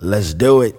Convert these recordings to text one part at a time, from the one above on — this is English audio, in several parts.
Let's do it.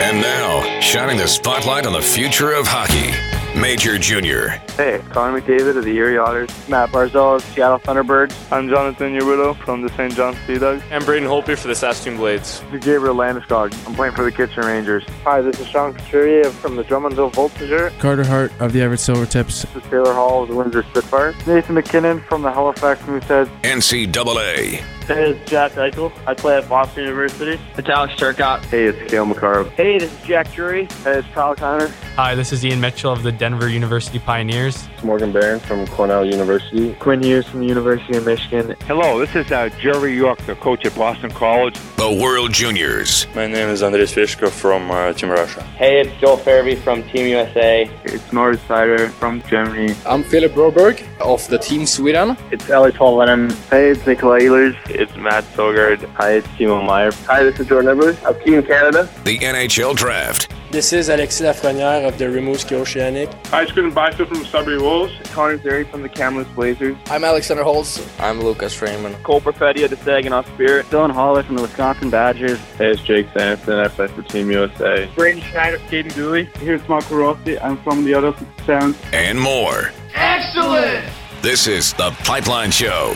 And now, shining the spotlight on the future of hockey, Major Junior. Hey, Connor McDavid of the Erie Otters. Matt Barzal of Seattle Thunderbirds. I'm Jonathan Huberdeau from the St. John Sea Dogs. I'm Braden Holtby for the Saskatoon Blades. This is Gabriel Landeskog. I'm playing for the Kitchener Rangers. Hi, this is Sean Couturier from the Drummondville Voltigeur. Carter Hart of the Everett Silvertips. This is Taylor Hall of the Windsor Spitfires. Nathan MacKinnon from the Halifax Mooseheads. NCAA. Hey, this is Jack Eichel. I play at Boston University. It's Alex Turcotte. Hey, it's Cale Makar. Hey, this is Jack Drury. Hey, it's Kyle Connor. Hi, this is Ian Mitchell of the Denver University Pioneers. It's Morgan Barron from Cornell University. Quinn Hughes from the University of Michigan. Hello, this is uh, Jerry York, the coach at Boston College. The World Juniors. My name is Andres Fishko from uh, Team Russia. Hey, it's Joel Farabee from Team USA. It's Moritz Seider from Germany. I'm Philip Broberg of the Team Sweden. It's Eeli Tolvanen. Hey, it's Nikolai Ehlers. It's Mads Sogaard. Hi, it's Timo Meier. Hi, this is Jordan Edwards of Team Canada. The NHL Draft. This is Alexis Lafreniere of the Rimouski Oceanic. Hi, it's Quinton Byfield from Sudbury Wolves. Connor Zary from the Kamloops Blazers. I'm Alexander Holtz. I'm Lucas Freeman. Cole Perfetti of the Saginaw Spirit. Dylan Holler from the Wisconsin Badgers. Hey, it's Jake Sanson. I play for Team USA. Braden Schneider, Caden Dooley. Here's Marco Rossi. I'm from the other Sounds. And more. Excellent! This is The Pipeline Show.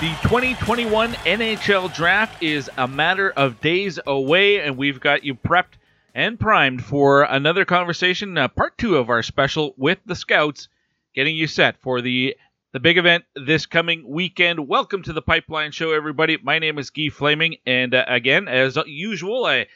The 2021 NHL Draft is a matter of days away, and we've got you prepped and primed for another conversation, uh, part two of our special with the Scouts, getting you set for the the big event this coming weekend. Welcome to the Pipeline Show, everybody. My name is Guy Flaming, and uh, again, as usual, I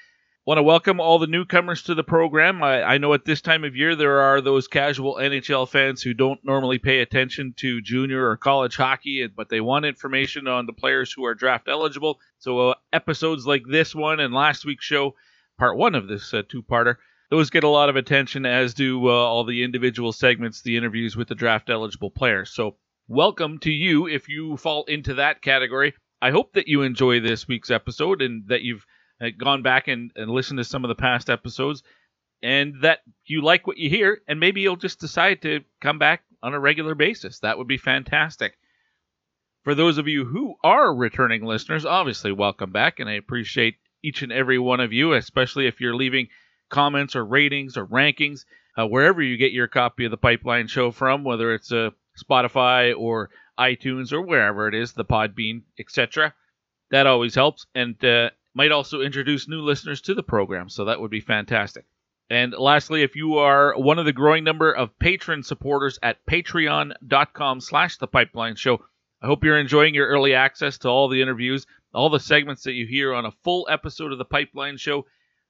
Want to welcome all the newcomers to the program. I, I, know at this time of year there are those casual NHL fans who don't normally pay attention to junior or college hockey, but they want information on the players who are draft eligible. So uh, episodes like this one and last week's show, part one of this uh, two-parter, those get a lot of attention, as do uh, all the individual segments, the interviews with the draft eligible players. So welcome to you if you fall into that category. I hope that you enjoy this week's episode and that you've gone back and, and listened to some of the past episodes, and that you like what you hear, and maybe you'll just decide to come back on a regular basis. That would be fantastic. For those of you who are returning listeners, obviously welcome back, and I appreciate each and every one of you, especially if you're leaving comments or ratings or rankings uh, wherever you get your copy of the Pipeline Show from, whether it's uh, Spotify or iTunes or wherever it is, the Podbean, etc. That always helps, and uh, might also introduce new listeners to the program, so that would be fantastic. And lastly, if you are one of the growing number of patron supporters at patreon.com slash the pipeline show, I hope you're enjoying your early access to all the interviews, all the segments that you hear on a full episode of the pipeline show.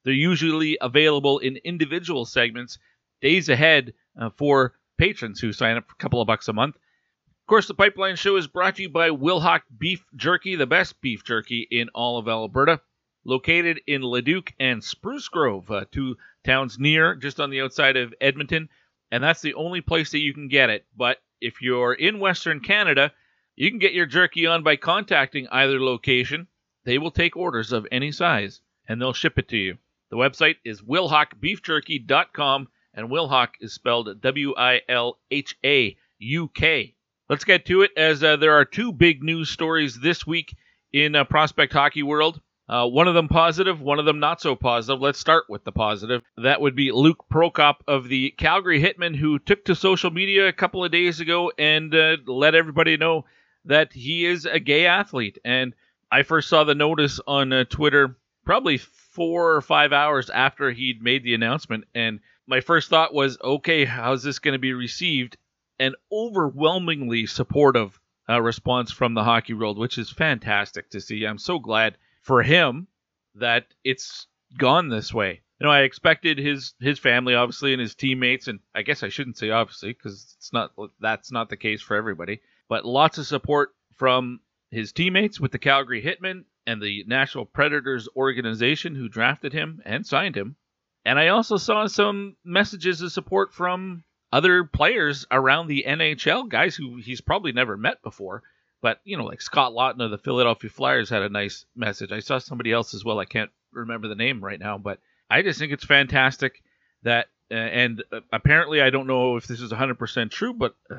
They're usually available in individual segments days ahead uh, for patrons who sign up for a couple of bucks a month. Of course, the Pipeline Show is brought to you by Wilhauk Beef Jerky, the best beef jerky in all of Alberta located in Leduc and Spruce Grove, uh, two towns near, just on the outside of Edmonton. And that's the only place that you can get it. But if you're in Western Canada, you can get your jerky on by contacting either location. They will take orders of any size and they'll ship it to you. The website is wilhaukbeefjerky.com and Wilhauk is spelled W I L H A U K. Let's get to it as uh, there are two big news stories this week in uh, prospect hockey world. Uh, one of them positive, one of them not so positive. Let's start with the positive. That would be Luke Prokop of the Calgary Hitmen, who took to social media a couple of days ago and uh, let everybody know that he is a gay athlete. And I first saw the notice on uh, Twitter probably four or five hours after he'd made the announcement. And my first thought was, okay, how's this going to be received? An overwhelmingly supportive uh, response from the hockey world, which is fantastic to see. I'm so glad for him that it's gone this way. You know, I expected his his family obviously and his teammates, and I guess I shouldn't say obviously because it's not that's not the case for everybody. But lots of support from his teammates with the Calgary Hitmen and the Nashville Predators organization who drafted him and signed him. And I also saw some messages of support from other players around the NHL, guys who he's probably never met before, but you know, like Scott Laughton of the Philadelphia Flyers had a nice message. I saw somebody else as well. I can't remember the name right now, but I just think it's fantastic that. Uh, and uh, apparently, I don't know if this is 100% true, but uh,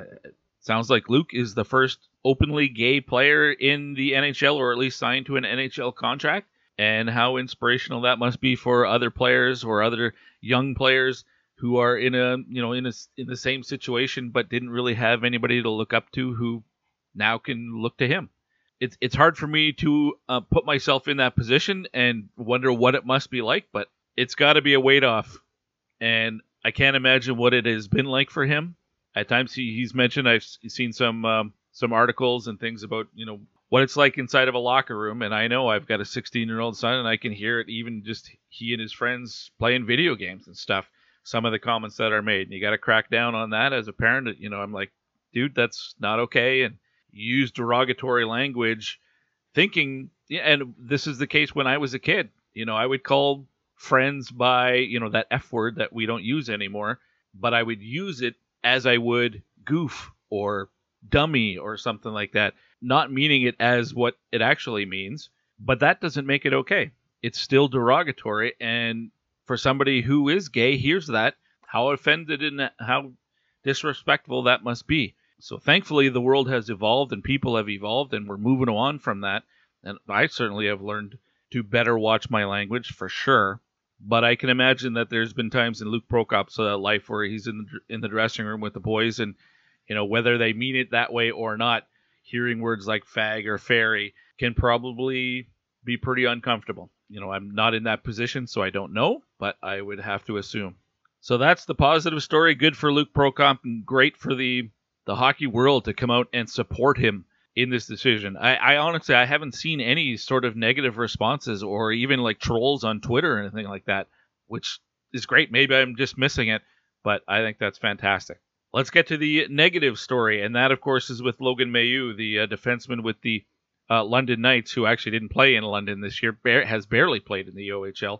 sounds like Luke is the first openly gay player in the NHL or at least signed to an NHL contract and how inspirational that must be for other players or other young players who are in a you know in a in the same situation but didn't really have anybody to look up to who now can look to him. It's it's hard for me to uh, put myself in that position and wonder what it must be like, but it's got to be a weight off, and I can't imagine what it has been like for him. At times he, he's mentioned I've seen some um, some articles and things about you know what it's like inside of a locker room, and I know I've got a 16 year old son, and I can hear it even just he and his friends playing video games and stuff. Some of the comments that are made, and you got to crack down on that as a parent. You know, I'm like, dude, that's not okay, and use derogatory language, thinking, and this is the case when I was a kid. You know, I would call friends by you know that F word that we don't use anymore, but I would use it as I would goof or dummy or something like that not meaning it as what it actually means, but that doesn't make it okay. It's still derogatory, and for somebody who is gay hears that, how offended and how disrespectful that must be. So thankfully, the world has evolved and people have evolved, and we're moving on from that. And I certainly have learned to better watch my language for sure. But I can imagine that there's been times in Luke Prokop's uh, life where he's in the, in the dressing room with the boys, and you know whether they mean it that way or not, hearing words like fag or fairy can probably be pretty uncomfortable. You know, I'm not in that position, so I don't know, but I would have to assume. So that's the positive story. Good for Luke Prokop and great for the the hockey world to come out and support him in this decision. I, I honestly I haven't seen any sort of negative responses or even like trolls on Twitter or anything like that, which is great. Maybe I'm just missing it, but I think that's fantastic. Let's get to the negative story, and that, of course, is with Logan Mailloux, the uh, defenseman with the uh, London Knights, who actually didn't play in London this year, ba- has barely played in the OHL.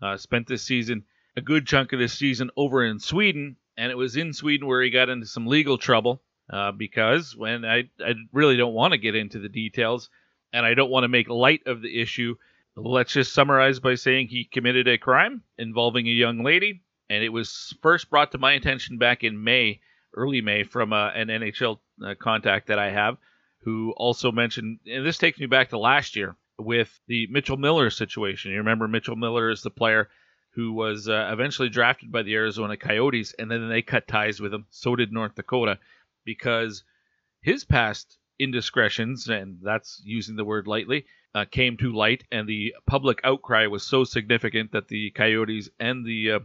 Uh, spent this season, a good chunk of this season, over in Sweden, and it was in Sweden where he got into some legal trouble uh, because when I, I really don't want to get into the details, and I don't want to make light of the issue. Let's just summarize by saying he committed a crime involving a young lady, and it was first brought to my attention back in May early May from uh, an NHL uh, contact that I have who also mentioned, and this takes me back to last year with the Mitchell Miller situation. You remember Mitchell Miller is the player who was uh, eventually drafted by the Arizona Coyotes, and then they cut ties with him. So did North Dakota because his past indiscretions, and that's using the word lightly, uh, came to light, and the public outcry was so significant that the Coyotes and the uh,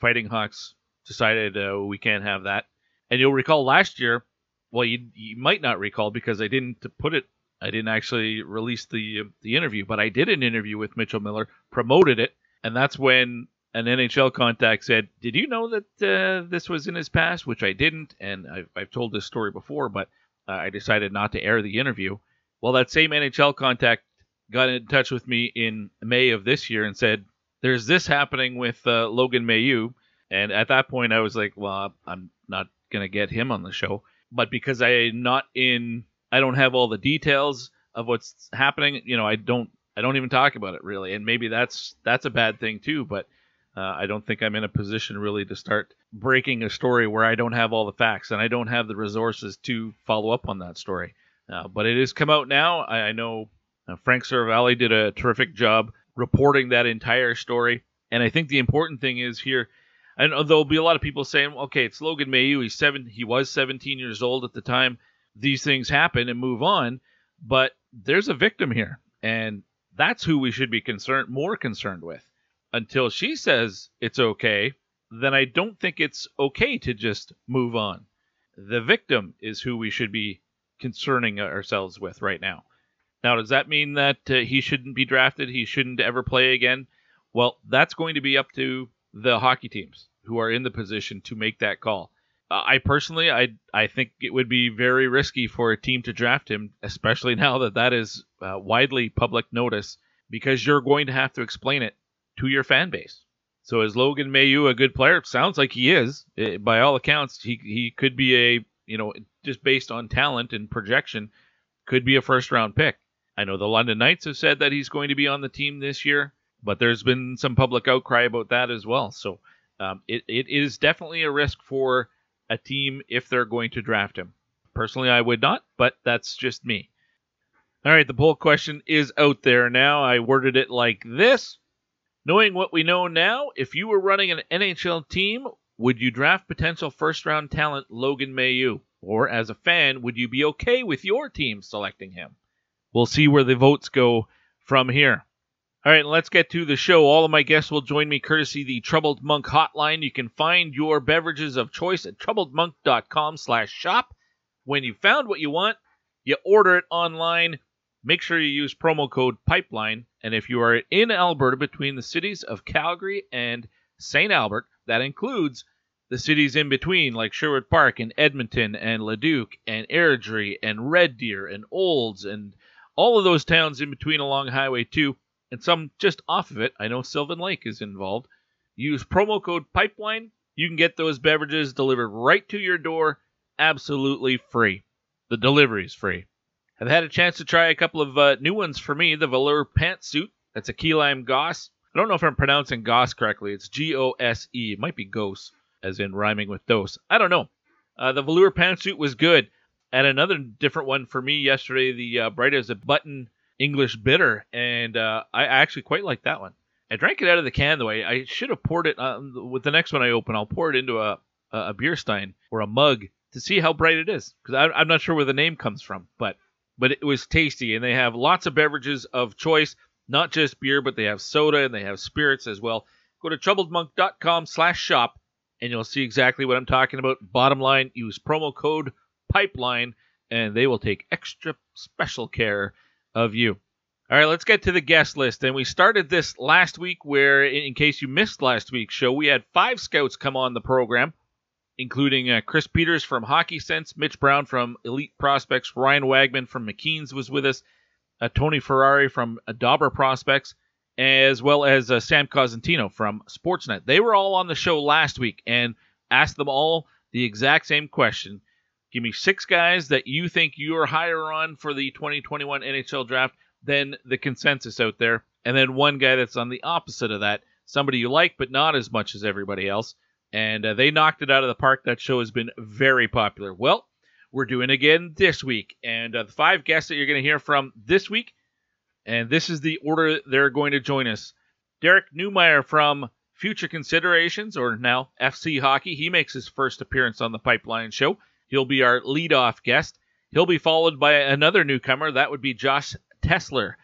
Fighting Hawks decided uh, we can't have that. And you'll recall last year, well, you, you might not recall because I didn't put it, I didn't actually release the the interview, but I did an interview with Mitchell Miller, promoted it, and that's when an NHL contact said, "Did you know that uh, this was in his past?" Which I didn't, and I've, I've told this story before, but uh, I decided not to air the interview. Well, that same NHL contact got in touch with me in May of this year and said, "There's this happening with uh, Logan Mailloux," and at that point, I was like, "Well, I'm not to get him on the show. But because I'm not in, I don't have all the details of what's happening. You know, I don't, I don't even talk about it really. And maybe that's that's a bad thing too. But uh, I don't think I'm in a position really to start breaking a story where I don't have all the facts and I don't have the resources to follow up on that story. Uh, but it has come out now. I, I know uh, Frank Seravalli did a terrific job reporting that entire story. And I think the important thing is here and there'll be a lot of people saying, okay, it's Logan Mailloux. He's seven. He was 17 years old at the time. These things happen and move on. But there's a victim here, and that's who we should be concerned, more concerned with. Until she says it's okay, then I don't think it's okay to just move on. The victim is who we should be concerning ourselves with right now. Now, does that mean that uh, he shouldn't be drafted? He shouldn't ever play again? Well, that's going to be up to the hockey teams who are in the position to make that call. Uh, I personally, I I think it would be very risky for a team to draft him, especially now that that is uh, widely public notice, because you're going to have to explain it to your fan base. So is Logan Mailloux a good player? Sounds like he is. It, eh, by all accounts, he he could be a you know just based on talent and projection, could be a first round pick. I know the London Knights have said that he's going to be on the team this year, but there's been some public outcry about that as well. So um, it, it is definitely a risk for a team if they're going to draft him. Personally, I would not, but that's just me. All right, the poll question is out there now. I worded it like this Knowing what we know now, if you were running an NHL team, would you draft potential first round talent Logan Mailloux? Or as a fan, would you be okay with your team selecting him? We'll see where the votes go from here. All right, let's get to the show. All of my guests will join me courtesy the Troubled Monk hotline. You can find your beverages of choice at troubledmonk.com slash shop. When you found what you want, you order it online. Make sure you use promo code PIPELINE. And if you are in Alberta between the cities of Calgary and St. Albert, that includes the cities in between, like Sherwood Park and Edmonton and Leduc and Airdrie and Red Deer and Olds and all of those towns in between along Highway 2 and some just off of it. I know Sylvan Lake is involved. Use promo code PIPELINE. You can get those beverages delivered right to your door absolutely free. The delivery is free. I've had a chance to try a couple of uh, new ones for me. The Velour Pantsuit. That's a key lime goss. I don't know if I'm pronouncing goss correctly. It's G O S E. It might be ghost, as in rhyming with dose. I don't know. Uh, the Velour Pantsuit was good. And another different one for me yesterday, the uh, Bright as a Button English Bitter. And uh, I actually quite like that one. I drank it out of the can, though. I, I should have poured it uh, with the next one I open. I'll pour it into a, a beer stein or a mug to see how bright it is. Because I'm not sure where the name comes from. But but it was tasty. And they have lots of beverages of choice, not just beer, but they have soda and they have spirits as well. Go to troubledmonk.com slash shop and you'll see exactly what I'm talking about. Bottom line, use promo code PIPELINE and they will take extra special care of you. All right, let's get to the guest list. And we started this last week where, in case you missed last week's show, we had five scouts come on the program including uh, Chris Peters from Hockey Sense, Mitch Brown from Elite Prospects, Ryan Wagman from McKeen's was with us, uh, Tony Ferrari from uh, Dobber Prospects, as well as uh, Sam Cosentino from Sportsnet. They were all on the show last week and asked them all the exact same question. Give me six guys that you think you're higher on for the 2021 NHL draft than the consensus out there, and then one guy that's on the opposite of that, somebody you like but not as much as everybody else and uh, they knocked it out of the park. That show has been very popular. Well, we're doing again this week, and uh, the five guests that you're going to hear from this week, and this is the order they're going to join us. Derek Neumeier from Future Considerations, or now FC Hockey, he makes his first appearance on the Pipeline Show. He'll be our lead-off guest. He'll be followed by another newcomer. That would be Josh Tessler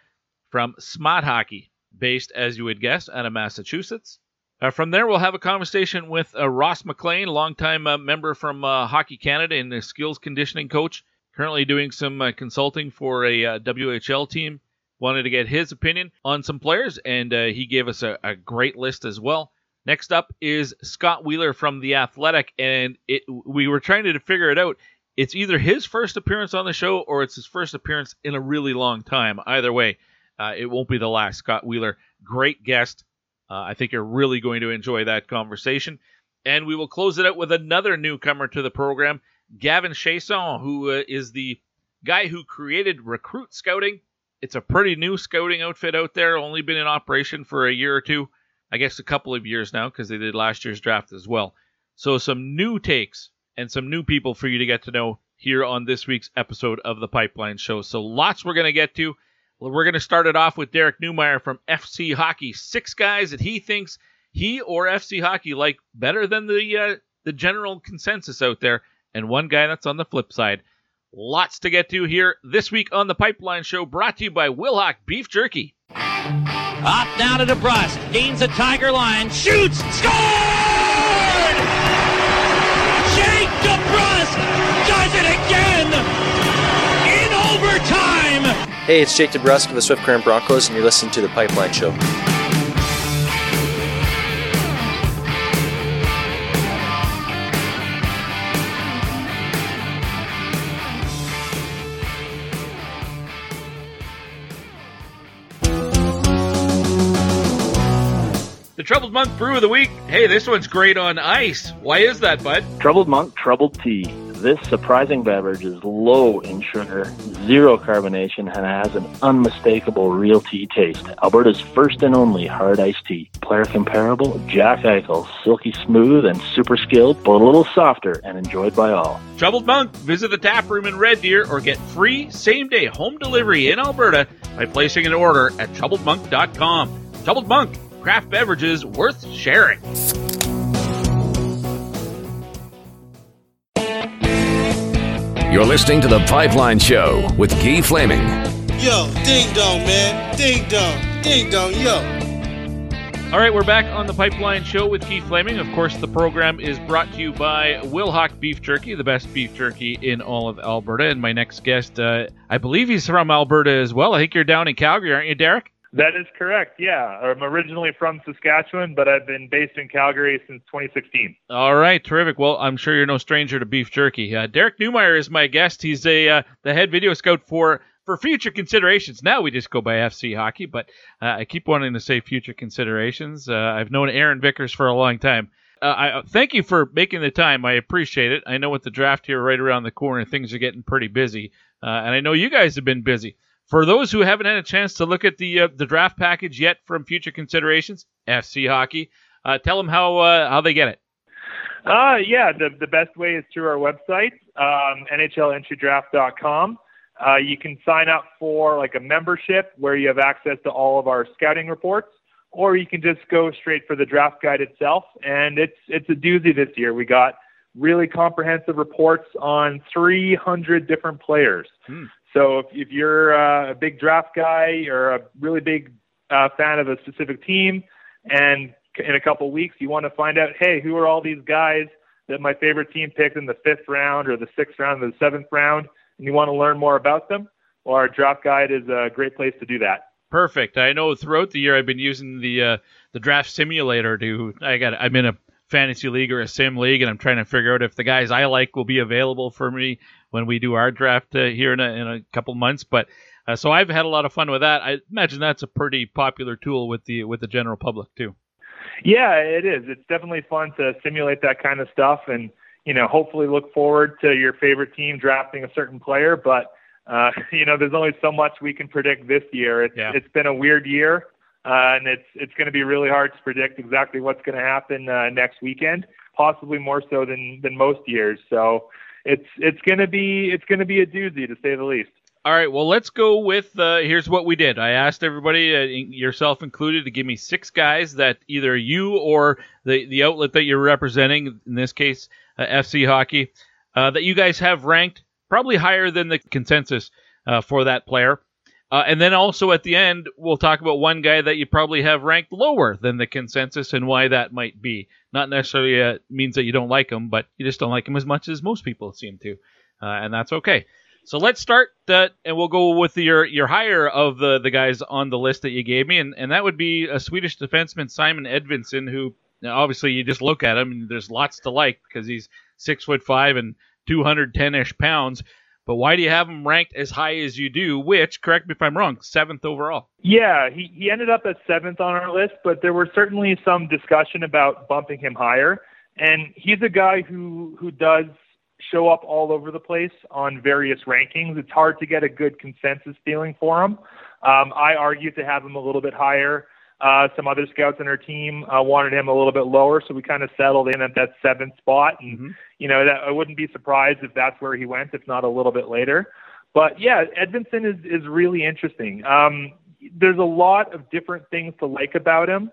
from Smart Hockey, based, as you would guess, out of Massachusetts. Uh, from there, we'll have a conversation with uh, Ross MacLean, longtime uh, member from uh, Hockey Canada and a skills conditioning coach, currently doing some uh, consulting for a uh, WHL team. Wanted to get his opinion on some players, and he gave us a, a, great list as well. Next up is Scott Wheeler from The Athletic, and it, we were trying to figure it out. It's either his first appearance on the show or it's his first appearance in a really long time. Either way, it won't be the last. Scott Wheeler, great guest uh, I think you're really going to enjoy that conversation. And we will close it out with another newcomer to the program, Gavin Chiasson, who uh, is the guy who created Recruit Scouting. It's a pretty new scouting outfit out there, only been in operation for a year or two. I guess a couple of years now because they did last year's draft as well. So some new takes and some new people for you to get to know here on this week's episode of the Pipeline Show. So lots we're going to get to. We're going to start it off with Derek Neumeier from FC Hockey. Six guys that he thinks he or FC Hockey like better than the uh, the general consensus out there, and one guy that's on the flip side. Lots to get to here this week on the Pipeline Show, brought to you by Wilhauk Beef Jerky. Up now to DeBrusk, gains a Tiger line, shoots, scored! Hey, it's Jake DeBrusk of the Swift Current Broncos, and you're listening to The Pipeline Show. The Troubled Monk Brew of the Week. Hey, this one's great on ice. Why is that, bud? Troubled Monk Troubled Tea. This surprising beverage is low in sugar, zero carbonation, and has an unmistakable real tea taste. Alberta's first and only hard iced tea. Player comparable, Jack Eichel, silky smooth and super skilled, but a little softer and enjoyed by all. Troubled Monk, visit the tap room in Red Deer or get free same day home delivery in Alberta by placing an order at troubledmonk.com. Troubled Monk, craft beverages worth sharing. You're listening to The Pipeline Show with Guy Flaming. Yo, ding dong, man. Ding dong. Ding dong, yo. All right, we're back on the Pipeline Show with Keith Flaming. Of course, the program is brought to you by Wilhauk Beef Jerky, the best beef jerky in all of Alberta. And my next guest, uh, I believe he's from Alberta as well. I think you're down in Calgary, aren't you, Derek? That is correct. Yeah, I'm originally from Saskatchewan, but I've been based in Calgary since 2016. All right, terrific. Well, I'm sure you're no stranger to beef jerky. Uh, Derek Neumeier is my guest. He's a uh, the head video scout for for future considerations. Now we just go by FC Hockey, but uh, I keep wanting to say future considerations. Uh, I've known Aaron Vickers for a long time. Uh, I thank you for making the time. I appreciate it. I know with the draft here right around the corner, things are getting pretty busy, uh, and I know you guys have been busy. For those who haven't had a chance to look at the uh, the draft package yet from future considerations, FC Hockey, uh, tell them how uh, how they get it. Uh, yeah, the the best way is through our website, um, NHLentrydraft.com. Uh, you can sign up for like a membership where you have access to all of our scouting reports, or you can just go straight for the draft guide itself. And it's it's a doozy this year. We got really comprehensive reports on 300 different players. Hmm. So if, if you're uh, a big draft guy or a really big uh, fan of a specific team, and in a couple weeks you want to find out, hey, who are all these guys that my favorite team picked in the fifth round or the sixth round or the seventh round, and you want to learn more about them, well, our draft guide is a great place to do that. Perfect. I know throughout the year I've been using the uh, the draft simulator to. I got. I'm in a fantasy league or a sim league, and I'm trying to figure out if the guys I like will be available for me when we do our draft uh, here in a, in a couple months. But uh, so I've had a lot of fun with that. I imagine that's a pretty popular tool with the with the general public too. Yeah, it is. It's definitely fun to simulate that kind of stuff, and you know, hopefully look forward to your favorite team drafting a certain player. But uh, you know, there's only so much we can predict this year. It's yeah. it's been a weird year. Uh, and it's it's going to be really hard to predict exactly what's going to happen uh, next weekend, possibly more so than than most years. So it's it's going to be it's to be a doozy to say the least. All right, well, let's go with uh, here's what we did. I asked everybody, uh, yourself included, to give me six guys that either you or the the outlet that you're representing, in this case, uh, FC Hockey, uh, that you guys have ranked probably higher than the consensus uh, for that player. Uh, and then also at the end, we'll talk about one guy that you probably have ranked lower than the consensus and why that might be. Not necessarily uh, means that you don't like him, but you just don't like him as much as most people seem to, uh, and that's okay. So let's start that, and we'll go with your your higher of the the guys on the list that you gave me, and and that would be a Swedish defenseman Simon Edvinsson, who obviously you just look at him and there's lots to like because he's six foot five and 210 ish pounds. But why do you have him ranked as high as you do? Which, correct me if I'm wrong, seventh overall. Yeah, he, he ended up at seventh on our list, but there were certainly some discussion about bumping him higher. And he's a guy who who does show up all over the place on various rankings. It's hard to get a good consensus feeling for him. Um, I argued to have him a little bit higher. Uh, some other scouts on our team uh, wanted him a little bit lower, so we kind of settled in at that seventh spot. And mm-hmm. you know, that I wouldn't be surprised if that's where he went, if not a little bit later. But yeah, Edvinsson is is really interesting. Um, there's a lot of different things to like about him,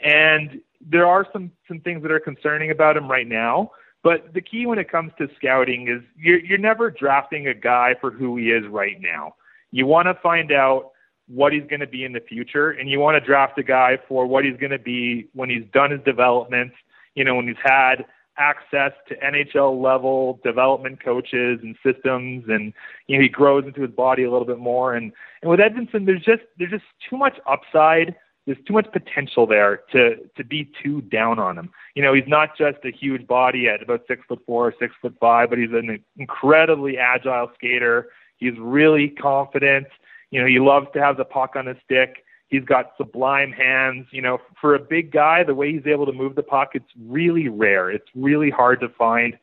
and there are some some things that are concerning about him right now. But the key when it comes to scouting is you're you're never drafting a guy for who he is right now. You want to find out what he's going to be in the future, and you want to draft a guy for what he's going to be when he's done his development. You know, when he's had access to NHL level development coaches and systems, and you know he grows into his body a little bit more. And and with Edvinsson, there's just there's just too much upside. There's too much potential there to to be too down on him. You know, he's not just a huge body at about six foot four or six foot five, but he's an incredibly agile skater. He's really confident. You know, he loves to have the puck on his stick. He's got sublime hands. You know, for a big guy, the way he's able to move the puck, it's really rare. It's really hard to find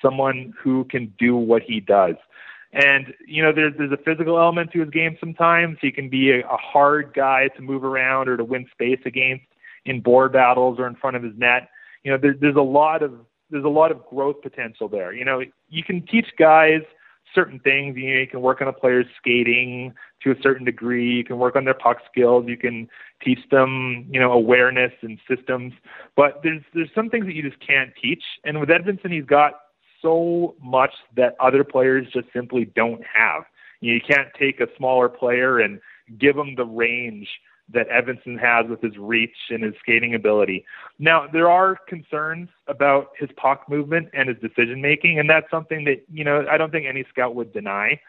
someone who can do what he does. And you know, there's there's a physical element to his game. Sometimes he can be a, a hard guy to move around or to win space against in board battles or in front of his net. You know, there, there's a lot of there's a lot of growth potential there. You know, you can teach guys certain things. You, know, you can work on a player's skating to a certain degree. You can work on their puck skills. You can teach them, you know, awareness and systems. But there's there's some things that you just can't teach. And with Edvinsson, he's got so much that other players just simply don't have. You, know, you can't take a smaller player and give them the range that Edvinsson has with his reach and his skating ability. Now, there are concerns about his puck movement and his decision making, and that's something that, you know, I don't think any scout would deny.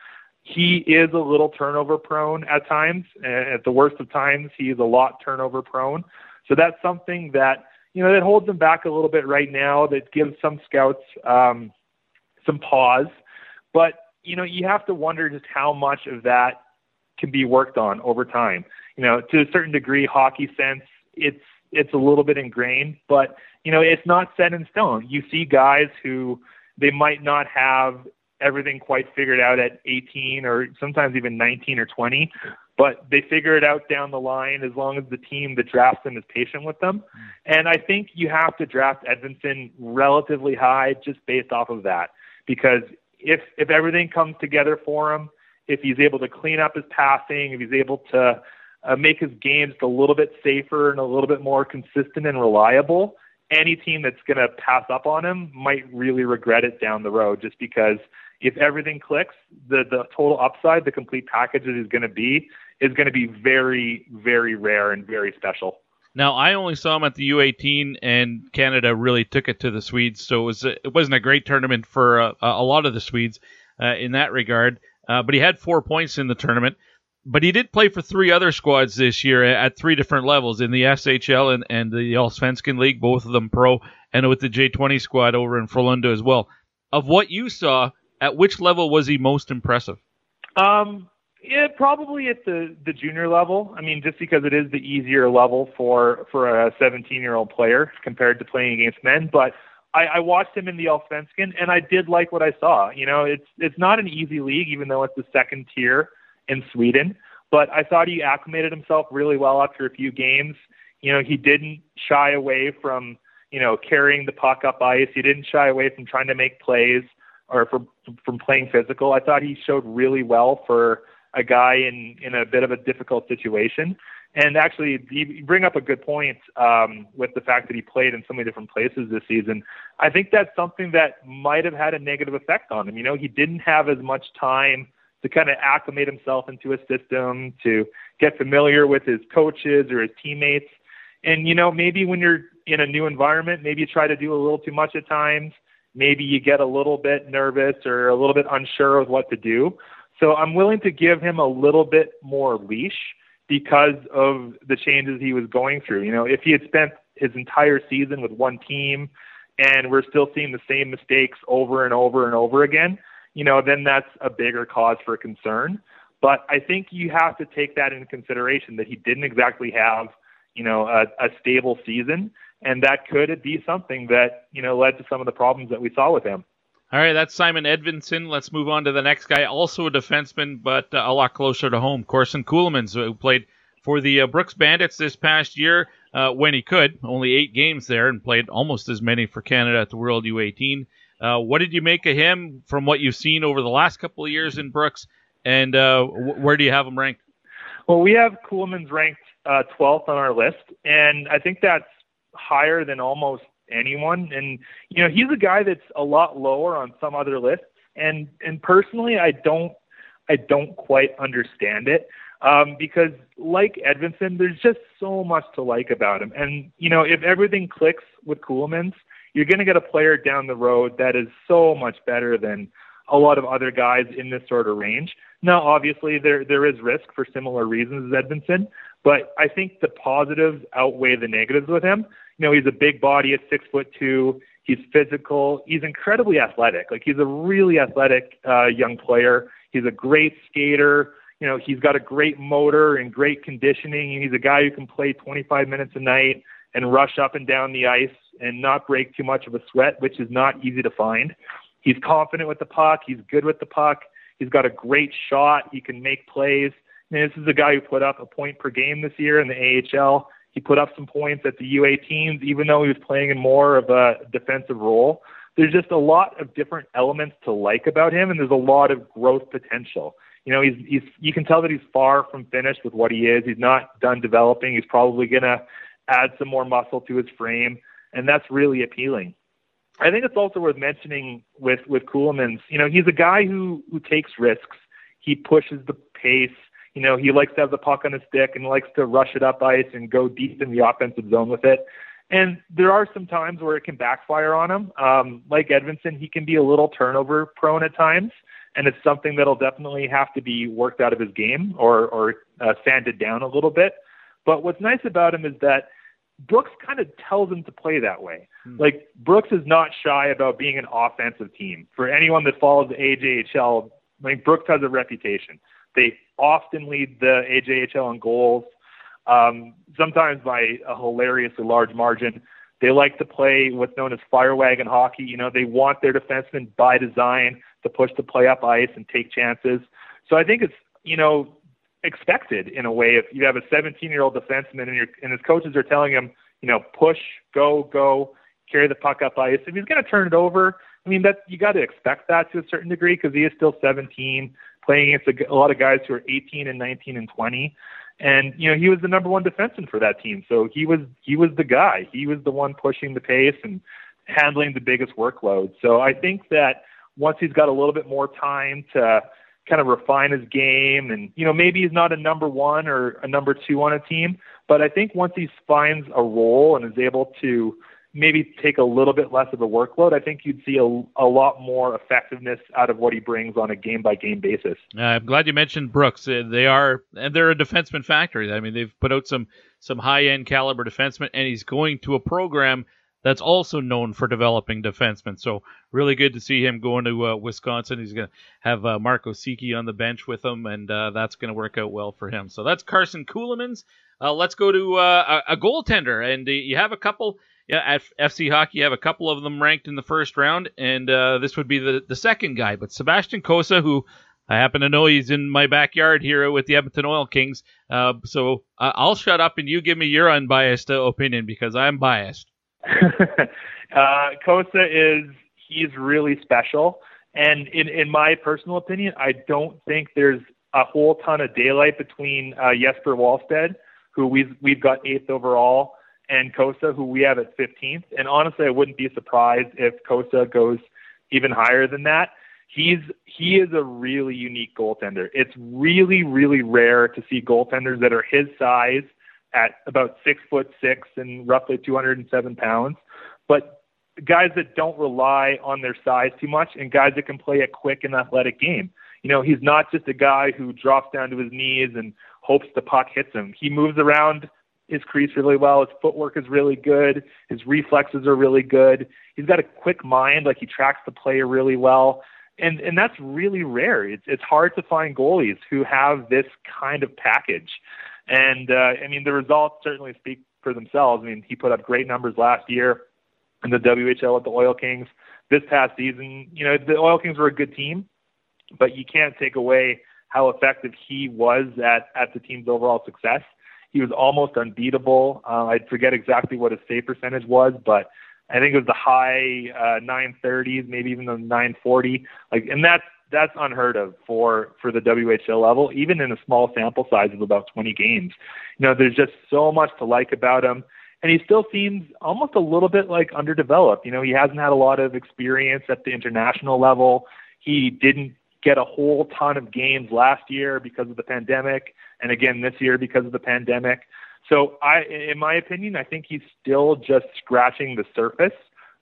He is a little turnover prone at times. At the worst of times, he is a lot turnover prone. So that's something that, you know, that holds him back a little bit right now, that gives some scouts um, some pause. But, you know, you have to wonder just how much of that can be worked on over time you know, to a certain degree, hockey sense, it's it's a little bit ingrained, but you know, it's not set in stone. You see guys who they might not have everything quite figured out at 18 or sometimes even 19 or 20, but they figure it out down the line as long as the team that drafts them is patient with them. And I think you have to draft Edvinsson relatively high just based off of that because if if everything comes together for him, if he's able to clean up his passing, if he's able to uh, make his games a little bit safer and a little bit more consistent and reliable, any team that's going to pass up on him might really regret it down the road just because if everything clicks, the, the total upside, the complete package that is going to be, is going to be very, very rare and very special. Now, I only saw him at the U18, and Canada really took it to the Swedes, so it, was, it wasn't a great tournament for uh, a lot of the Swedes uh, in that regard. Uh, but he had four points in the tournament but he did play for three other squads this year at three different levels in the SHL and, and the Allsvenskan League, both of them pro, and with the J20 squad over in Frölunda as well. Of what you saw, at which level was he most impressive? Um, yeah, probably at the the junior level. I mean, just because it is the easier level for for a 17 year old player compared to playing against men. But I, I watched him in the Allsvenskan, and I did like what I saw. You know, it's it's not an easy league, even though it's the second tier in Sweden. But I thought he acclimated himself really well after a few games. You know, he didn't shy away from, you know, carrying the puck up ice. He didn't shy away from trying to make plays or from from playing physical. I thought he showed really well for a guy in in a bit of a difficult situation. And actually, you bring up a good point um, with the fact that he played in so many different places this season. I think that's something that might have had a negative effect on him. You know, he didn't have as much time to kind of acclimate himself into a system, to get familiar with his coaches or his teammates. And, you know, maybe when you're in a new environment, maybe you try to do a little too much at times. Maybe you get a little bit nervous or a little bit unsure of what to do. So I'm willing to give him a little bit more leash because of the changes he was going through. You know, if he had spent his entire season with one team and we're still seeing the same mistakes over and over and over again, you know, then that's a bigger cause for concern. But I think you have to take that into consideration that he didn't exactly have, you know, a, a stable season, and that could be something that you know led to some of the problems that we saw with him. All right, that's Simon Edvinsson. Let's move on to the next guy, also a defenseman, but uh, a lot closer to home. Corson Ceulemans, who played for the uh, Brooks Bandits this past year uh, when he could, only eight games there, and played almost as many for Canada at the World U18. Uh, what did you make of him from what you've seen over the last couple of years in Brooks, and uh, where do you have him ranked? Well, we have Ceulemans ranked uh, 12th on our list, and I think that's higher than almost anyone. And you know, he's a guy that's a lot lower on some other lists, and and personally, I don't I don't quite understand it. Um, because like Edvinsson, there's just so much to like about him. And, you know, if everything clicks with Ceulemans, you're going to get a player down the road that is so much better than a lot of other guys in this sort of range. Now, obviously, there there is risk for similar reasons as Edvinsson, but I think the positives outweigh the negatives with him. You know, he's a big body at six foot two. He's physical. He's incredibly athletic. Like he's a really athletic uh, young player. He's a great skater. You know, he's got a great motor and great conditioning. He's a guy who can play 25 minutes a night and rush up and down the ice and not break too much of a sweat, which is not easy to find. He's confident with the puck. He's good with the puck. He's got a great shot. He can make plays. And this is a guy who put up a point per game this year in the AHL. He put up some points at the U18s, even though he was playing in more of a defensive role. There's just a lot of different elements to like about him, and there's a lot of growth potential. You know, he's he's you can tell that he's far from finished with what he is. He's not done developing. He's probably gonna add some more muscle to his frame, and that's really appealing. I think it's also worth mentioning with with Ceulemans. You know, he's a guy who who takes risks. He pushes the pace. You know, he likes to have the puck on his stick and likes to rush it up ice and go deep in the offensive zone with it. And there are some times where it can backfire on him. Um, like Edvinsson, he can be a little turnover prone at times, and it's something that'll definitely have to be worked out of his game or or uh, sanded down a little bit. But what's nice about him is that Brooks kind of tells them to play that way. Hmm. Like Brooks is not shy about being an offensive team. For anyone that follows the AJHL, I mean Brooks has a reputation. They often lead the AJHL in goals, um, sometimes by a hilariously large margin. They like to play what's known as fire wagon hockey. You know, they want their defensemen by design to push the play up ice and take chances. So I think it's you know expected in a way if you have a 17 year old defenseman and your and his coaches are telling him, you know, push, go, go, carry the puck up ice. If he's going to turn it over, I mean that you got to expect that to a certain degree because he is still 17, playing against a, a lot of guys who are 18 and 19 and 20. And you know he was the number one defenseman for that team, so he was he was the guy. He was the one pushing the pace and handling the biggest workload. So I think that once he's got a little bit more time to kind of refine his game. And, you know, maybe he's not a number one or a number two on a team, but I think once he finds a role and is able to maybe take a little bit less of a workload, I think you'd see a, a lot more effectiveness out of what he brings on a game by game basis. Uh, I'm glad you mentioned Brooks. Uh, they are, and they're a defenseman factory. I mean, they've put out some some high end caliber defensemen, and he's going to a program that's also known for developing defensemen. So really good to see him going to uh, Wisconsin. He's going to have uh, Mark Osiecki on the bench with him, and uh, that's going to work out well for him. So that's Corson Ceulemans. Uh, let's go to uh, a, a, goaltender, and uh, you have a couple. Yeah, at FC Hockey, you have a couple of them ranked in the first round, and this would be the the second guy. But Sebastian Cossa, who I happen to know he's in my backyard here with the Edmonton Oil Kings. so I'll shut up and you give me your unbiased opinion because I'm biased. uh, Cossa is he's really special, and in in my personal opinion, I don't think there's a whole ton of daylight between uh, Jesper Wallstedt, who we've we've got eighth overall, and Cossa, who we have at 15th. And honestly, I wouldn't be surprised if Cossa goes even higher than that. He's he is a really unique goaltender. It's really really rare to see goaltenders that are his size at about six foot six and roughly 207 pounds, but guys that don't rely on their size too much and guys that can play a quick and athletic game. You know, he's not just a guy who drops down to his knees and hopes the puck hits him. He moves around his crease really well. His footwork is really good. His reflexes are really good. He's got a quick mind, like he tracks the player really well. And and that's really rare. It's it's hard to find goalies who have this kind of package. And uh, I mean, the results certainly speak for themselves. I mean, he put up great numbers last year in the WHL with the Oil Kings. This past season, you know, the Oil Kings were a good team, but you can't take away how effective he was at at the team's overall success. He was almost unbeatable. Uh, I forget exactly what his save percentage was, but I think it was the high uh, 930s, maybe even the 940. Like, and that's that's unheard of for for the WHL level, even in a small sample size of about 20 games. You know, there's just so much to like about him, and he still seems almost a little bit like underdeveloped. You know, he hasn't had a lot of experience at the international level. He didn't get a whole ton of games last year because of the pandemic, and again this year because of the pandemic. So, I, in my opinion, I think he's still just scratching the surface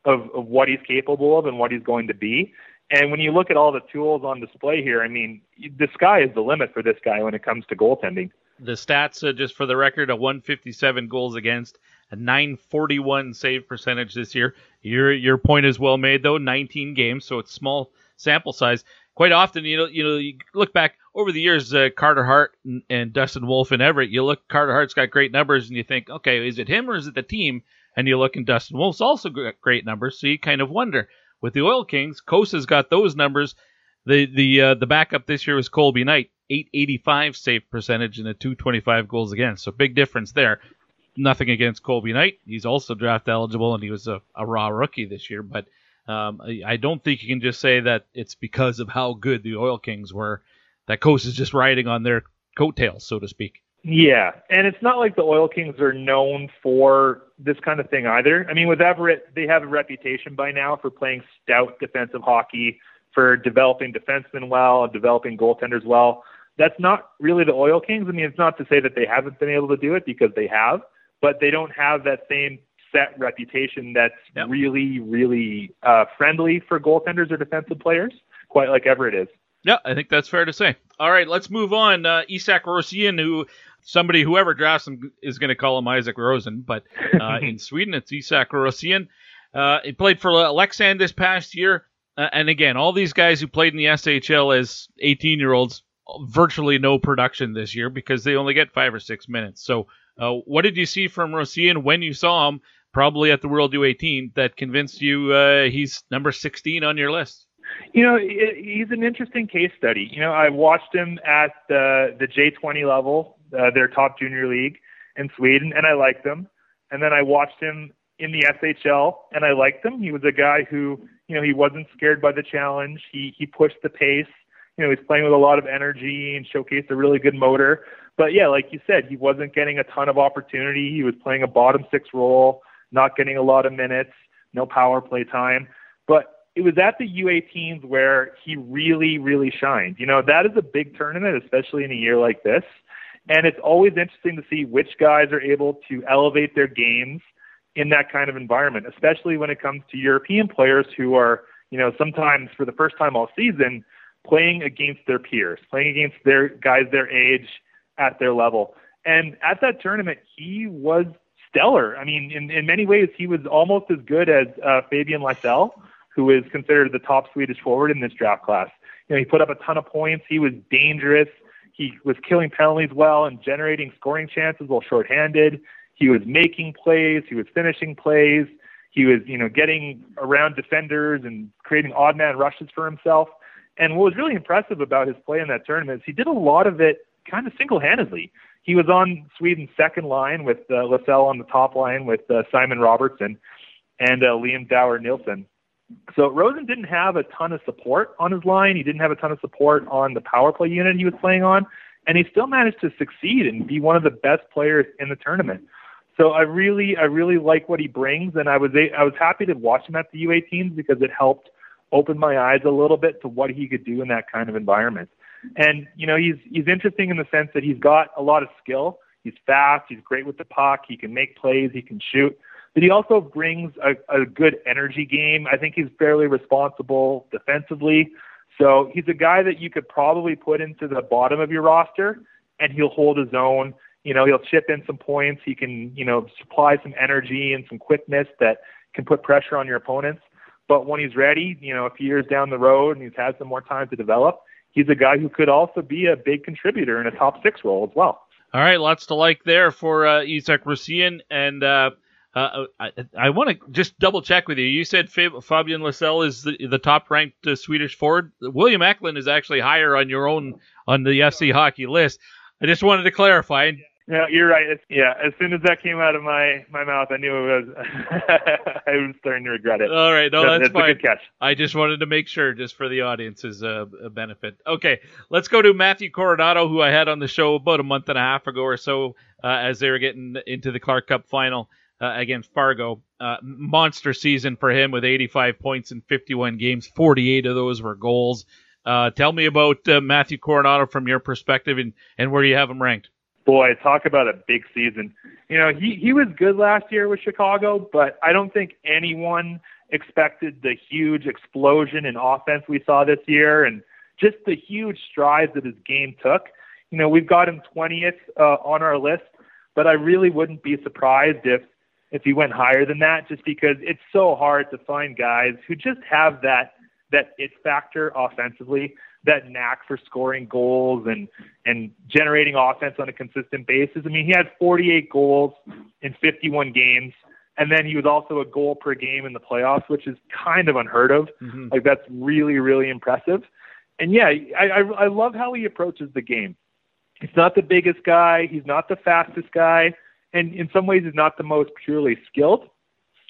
of, of what he's capable of and what he's going to be. And when you look at all the tools on display here, I mean, the sky is the limit for this guy when it comes to goaltending. The stats, uh, just for the record, a 157 goals against, a 941 save percentage this year. Your your point is well made though. 19 games, so it's small sample size. Quite often, you know, you know, you look back over the years, uh, Carter Hart and, and Dustin Wolf and Everett. You look, Carter Hart's got great numbers, and you think, okay, is it him or is it the team? And you look, and Dustin Wolf's also got great numbers, so you kind of wonder with the Oil Kings. Cossa's got those numbers. The the uh, the backup this year was Colby Knight, 885 save percentage and a 225 goals against. So big difference there. Nothing against Colby Knight. He's also draft eligible and he was a, a raw rookie this year. But um, I, I don't think you can just say that it's because of how good the Oil Kings were that Coast is just riding on their coattails, so to speak. Yeah, and it's not like the Oil Kings are known for this kind of thing either. I mean, with Everett, they have a reputation by now for playing stout defensive hockey, for developing defensemen well, developing goaltenders well. That's not really the Oil Kings. I mean, it's not to say that they haven't been able to do it because they have, but they don't have that same set reputation that's yep. really, really uh, friendly for goaltenders or defensive players, quite like Everett is. Yeah, I think that's fair to say. All right, let's move on. Uh, Isak Rosén, who somebody whoever drafts him is going to call him Isaac Rosen, but uh, in Sweden it's Isak Rosén. Uh, he played for Leksand this past year, uh, and again, all these guys who played in the SHL as 18 year olds, virtually no production this year because they only get five or six minutes. So, uh, what did you see from Rosén when you saw him? Probably at the World U18 that convinced you uh, he's number 16 on your list. You know, he's an interesting case study. You know, I watched him at the the J20 level, uh, their top junior league in Sweden, and I liked him. And then I watched him in the SHL, and I liked him. He was a guy who, you know, he wasn't scared by the challenge. He he pushed the pace. You know, he's playing with a lot of energy and showcased a really good motor. But yeah, like you said, he wasn't getting a ton of opportunity. He was playing a bottom six role, not getting a lot of minutes, no power play time. But it was at the U18s where he really, really shined. You know, that is a big tournament, especially in a year like this. And it's always interesting to see which guys are able to elevate their games in that kind of environment, especially when it comes to European players who are, you know, sometimes for the first time all season playing against their peers, playing against their guys their age at their level. And at that tournament, he was stellar. I mean, in, in many ways, he was almost as good as uh, Fabian Lysell who is considered the top Swedish forward in this draft class. You know, he put up a ton of points. He was dangerous. He was killing penalties well and generating scoring chances while shorthanded. He was making plays. He was finishing plays. He was, you know, getting around defenders and creating odd man rushes for himself. And what was really impressive about his play in that tournament is he did a lot of it kind of single-handedly. He was on Sweden's second line with uh, Lysell on the top line with uh, Simon Robertsson and uh, Liam Dower Nilsson. So Rosen didn't have a ton of support on his line. He didn't have a ton of support on the power play unit he was playing on, and he still managed to succeed and be one of the best players in the tournament. So I really, I really like what he brings, and I was I was happy to watch him at the U18s because it helped open my eyes a little bit to what he could do in that kind of environment. And you know, he's he's interesting in the sense that he's got a lot of skill. He's fast. He's great with the puck. He can make plays. He can shoot but he also brings a, a good energy game. I think he's fairly responsible defensively. So he's a guy that you could probably put into the bottom of your roster and he'll hold his own. You know, he'll chip in some points. He can, you know, supply some energy and some quickness that can put pressure on your opponents. But when he's ready, you know, a few years down the road and he's had some more time to develop, he's a guy who could also be a big contributor in a top six role as well. All right, lots to like there for uh, Isak Rosén. And uh, uh, I, I want to just double check with you. You said Fabian Lysell is the, the top ranked uh, Swedish forward. William Eklund is actually higher on your own on the FC hockey list. I just wanted to clarify. Yeah, you're right. It's, yeah, as soon as that came out of my, my mouth, I knew it was. I was starting to regret it. All right, no, that's, that's fine. a good catch. I just wanted to make sure, just for the audience's uh, benefit. Okay, let's go to Matthew Coronato, who I had on the show about a month and a half ago or so, uh, as they were getting into the Clark Cup final uh, against Fargo. Uh, monster season for him with 85 points in 51 games. 48 of those were goals. Uh, tell me about uh, Matthew Coronato from your perspective and, and where you have him ranked. Boy, talk about a big season. You know, he, he was good last year with Chicago, but I don't think anyone expected the huge explosion in offense we saw this year and just the huge strides that his game took. You know, we've got him 20th uh, on our list, but I really wouldn't be surprised if if he went higher than that, just because it's so hard to find guys who just have that that it factor offensively, that knack for scoring goals and and generating offense on a consistent basis. I mean, he had 48 goals in 51 games And then he was also a goal per game in the playoffs, which is kind of unheard of. Mm-hmm. Like that's really, really impressive. And yeah, I, I, I love how he approaches the game. He's not the biggest guy. He's not the fastest guy. And in some ways, is not the most purely skilled.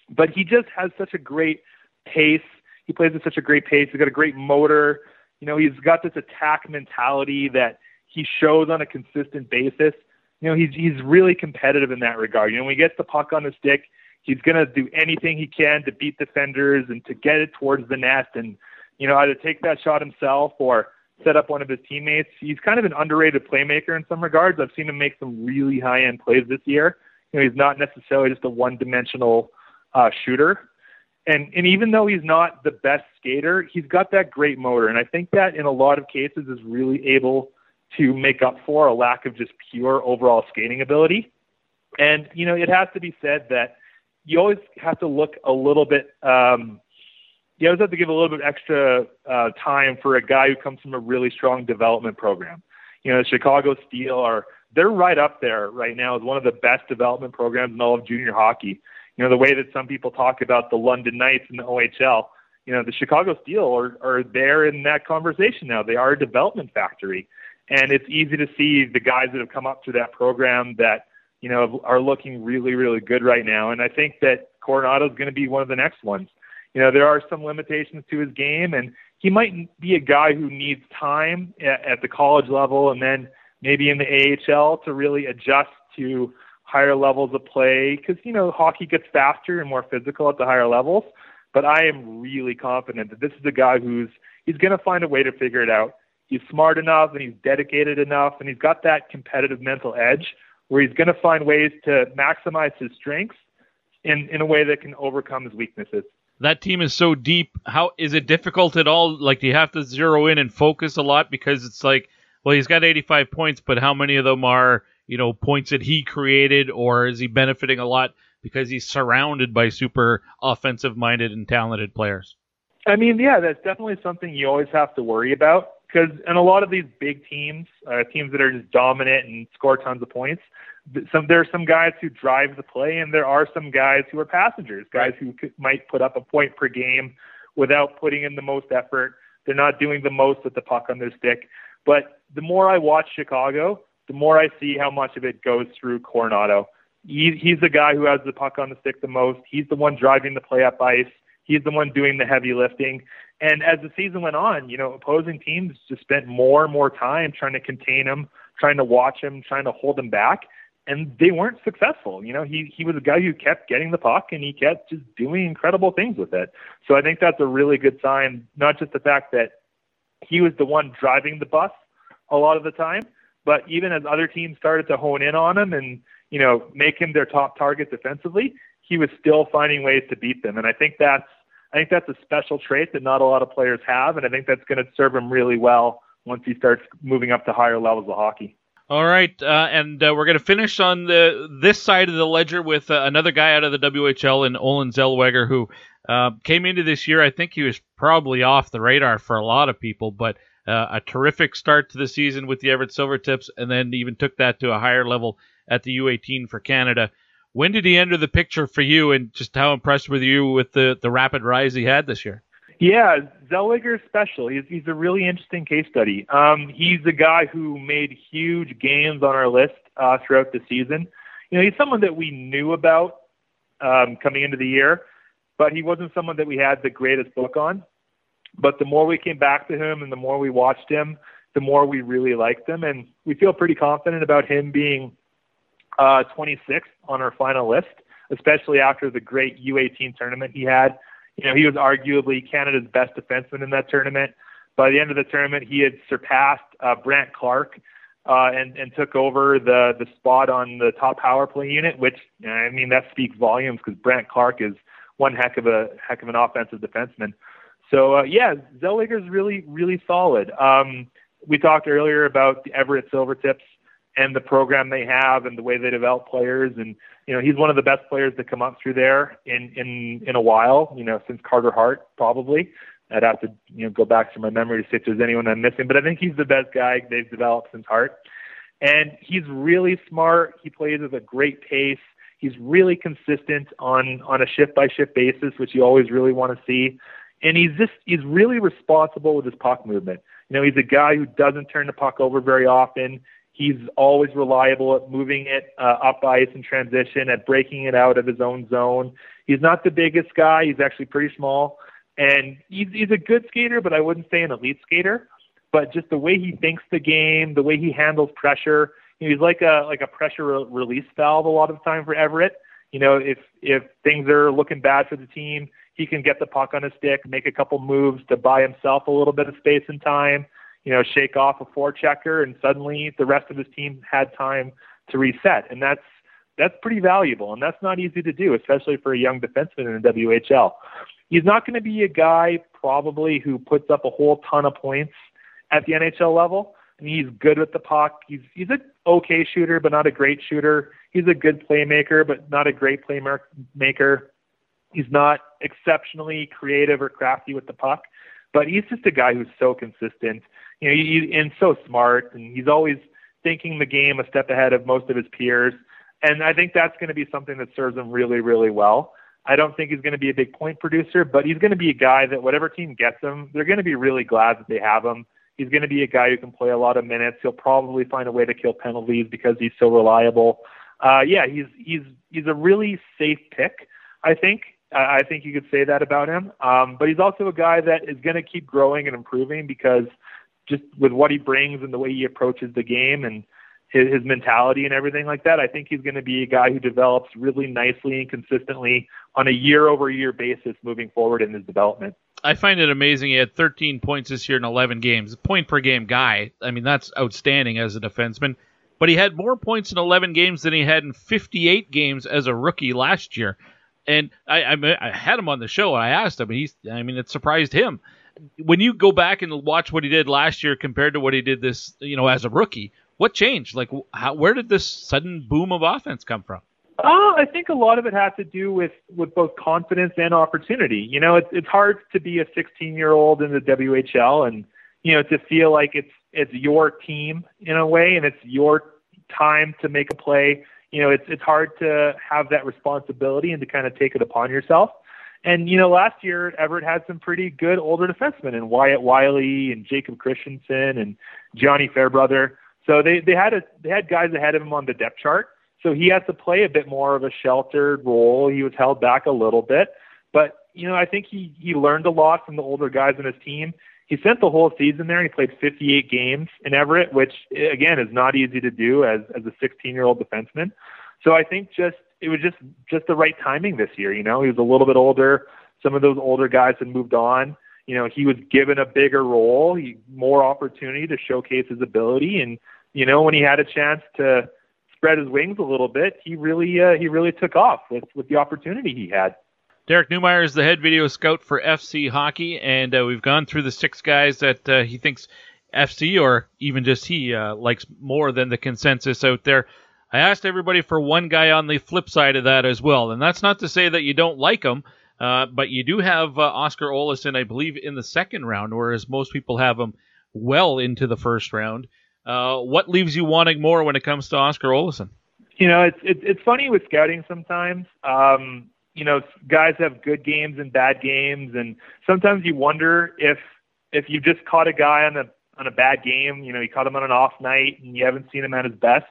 But he just has such a great pace. He plays at such a great pace. He's got a great motor. You know, he's got this attack mentality that he shows on a consistent basis. You know, he's he's really competitive in that regard. You know, when he gets the puck on the stick, he's going to do anything he can to beat defenders and to get it towards the net and you know either take that shot himself or set up one of his teammates. He's kind of an underrated playmaker in some regards. I've seen him make some really high end plays this year. You know, he's not necessarily just a one dimensional uh, shooter. And and even though he's not the best skater, he's got that great motor. And I think that in a lot of cases is really able to make up for a lack of just pure overall skating ability. And you know, it has to be said that you always have to look a little bit. Um, you always have to give a little bit extra uh, time for a guy who comes from a really strong development program. You know, the Chicago Steel are they're right up there right now as one of the best development programs in all of junior hockey. You know, the way that some people talk about the London Knights and the OHL, you know, the Chicago Steel are, are there in that conversation now. They are a development factory. And it's easy to see the guys that have come up through that program that you know, are looking really, really good right now. And I think that Coronato is going to be one of the next ones. You know, there are some limitations to his game, and he might be a guy who needs time at, the college level and then maybe in the AHL to really adjust to higher levels of play because, you know, hockey gets faster and more physical at the higher levels. But I am really confident that this is a guy who's he's going to find a way to figure it out. He's smart enough and he's dedicated enough and he's got that competitive mental edge where he's going to find ways to maximize his strengths in, in a way that can overcome his weaknesses. That team is so deep. How is it difficult at all? Like, do you have to zero in and focus a lot because it's like, well, he's got 85 points, but how many of them are, you know, points that he created, or is he benefiting a lot because he's surrounded by super offensive minded and talented players? I mean, yeah, that's definitely something you always have to worry about because in a lot of these big teams, uh, teams that are just dominant and score tons of points, some there are some guys who drive the play, and there are some guys who are passengers, guys who could, might put up a point per game without putting in the most effort. They're not doing the most with the puck on their stick. But the more I watch Chicago, the more I see how much of it goes through Coronato. He, he's the guy who has the puck on the stick the most. He's the one driving the play up ice. He's the one doing the heavy lifting. And as the season went on, you know, opposing teams just spent more and more time trying to contain him, trying to watch him, trying to hold him back, and they weren't successful. You know, he he was a guy who kept getting the puck and he kept just doing incredible things with it. So I think that's a really good sign, not just the fact that he was the one driving the bus a lot of the time, but even as other teams started to hone in on him and, you know, make him their top target defensively, he was still finding ways to beat them. And I think that's I think that's a special trait that not a lot of players have, and I think that's going to serve him really well once he starts moving up to higher levels of hockey. All right, uh, and uh, we're going to finish on the this side of the ledger with uh, another guy out of the WHL in Olin Zellweger, who uh, came into this year. I think he was probably off the radar for a lot of people, but uh, a terrific start to the season with the Everett Silvertips, and then even took that to a higher level at the U18 for Canada. When did he enter the picture for you, and just how impressed were you with the, the rapid rise he had this year? Yeah, Zellweger is special. He's, he's a really interesting case study. Um, he's a guy who made huge gains on our list uh, throughout the season. You know, he's someone that we knew about um, coming into the year, but he wasn't someone that we had the greatest book on. But the more we came back to him and the more we watched him, the more we really liked him, and we feel pretty confident about him being uh, 26th on our final list, especially after the great U18 tournament he had. You know, he was arguably Canada's best defenseman in that tournament. By the end of the tournament, he had surpassed uh, Brandt Clarke uh, and and took over the the spot on the top power play unit. Which I mean, that speaks volumes because Brandt Clarke is one heck of a heck of an offensive defenseman. So uh, yeah, Zellweger's really really solid. Um, we talked earlier about the Everett Silvertips and the program they have and the way they develop players. And you know, he's one of the best players to come up through there in in in a while. You know, since Carter Hart probably. I'd have to you know go back to my memory to see if there's anyone I'm missing, but I think he's the best guy they've developed since Hart. And he's really smart. He plays with a great pace. He's really consistent on on a shift by shift basis, which you always really want to see. And he's just he's really responsible with his puck movement. You know, he's a guy who doesn't turn the puck over very often. He's always reliable at moving it uh, up ice in transition, at breaking it out of his own zone. He's not the biggest guy. He's actually pretty small, and he's he's a good skater, but I wouldn't say an elite skater. But just the way he thinks the game, the way he handles pressure, he's like a like a pressure re- release valve a lot of the time for Everett. You know, if if things are looking bad for the team, he can get the puck on his stick, make a couple moves to buy himself a little bit of space and time, you know, shake off a forechecker, and suddenly the rest of his team had time to reset. And that's that's pretty valuable, and that's not easy to do, especially for a young defenseman in the WHL. He's not going to be a guy probably who puts up a whole ton of points at the NHL level. I mean, he's good with the puck. He's he's an okay shooter, but not a great shooter. He's a good playmaker, but not a great playmaker. He's not exceptionally creative or crafty with the puck, but he's just a guy who's so consistent, you know, he, and so smart, and he's always thinking the game a step ahead of most of his peers. And I think that's going to be something that serves him really, really well. I don't think he's going to be a big point producer, but he's going to be a guy that whatever team gets him, they're going to be really glad that they have him. He's going to be a guy who can play a lot of minutes. He'll probably find a way to kill penalties because he's so reliable. Uh, yeah, he's he's he's a really safe pick, I think. I think you could say that about him. Um, but he's also a guy that is going to keep growing and improving because just with what he brings and the way he approaches the game and his, his mentality and everything like that, I think he's going to be a guy who develops really nicely and consistently on a year over year basis moving forward in his development. I find it amazing. He had 13 points this year in 11 games. Point per game guy. I mean, that's outstanding as a defenseman. But he had more points in 11 games than he had in 58 games as a rookie last year. And I, I, I had him on the show. And I asked him. He's. I mean, it surprised him. When you go back and watch what he did last year compared to what he did this, you know, as a rookie, what changed? Like, how, where did this sudden boom of offense come from? Uh, I think a lot of it has to do with with both confidence and opportunity. You know, it's it's hard to be a 16 year old in the WHL and you know to feel like it's it's your team in a way and it's your time to make a play. You know, it's it's hard to have that responsibility and to kind of take it upon yourself. And you know, last year Everett had some pretty good older defensemen and Wyatt Wylie and Jacob Christiansen and Gianni Fairbrother. So they they had a they had guys ahead of him on the depth chart. So he had to play a bit more of a sheltered role. He was held back a little bit, but you know I think he he learned a lot from the older guys on his team. He spent the whole season there. He played 58 games in Everett, which again is not easy to do as as a 16 year old defenseman. So I think just it was just just the right timing this year. You know, he was a little bit older. Some of those older guys had moved on. You know, he was given a bigger role, he, more opportunity to showcase his ability, and you know when he had a chance to spread his wings a little bit, he really uh, he really took off with with the opportunity he had. Derek Neumeier is the head video scout for FC Hockey, and uh, we've gone through the six guys that uh, he thinks FC or even just he uh, likes more than the consensus out there. I asked everybody for one guy on the flip side of that as well, and that's not to say that you don't like him, uh, but you do have uh, Oskar Olausson, I believe, in the second round, whereas most people have him well into the first round. Uh, what leaves you wanting more when it comes to Oskar Olausson? You know, it's it's, it's funny with scouting sometimes. Um, you know, guys have good games and bad games, and sometimes you wonder if if you just caught a guy on a on a bad game. You know, you caught him on an off night, and you haven't seen him at his best.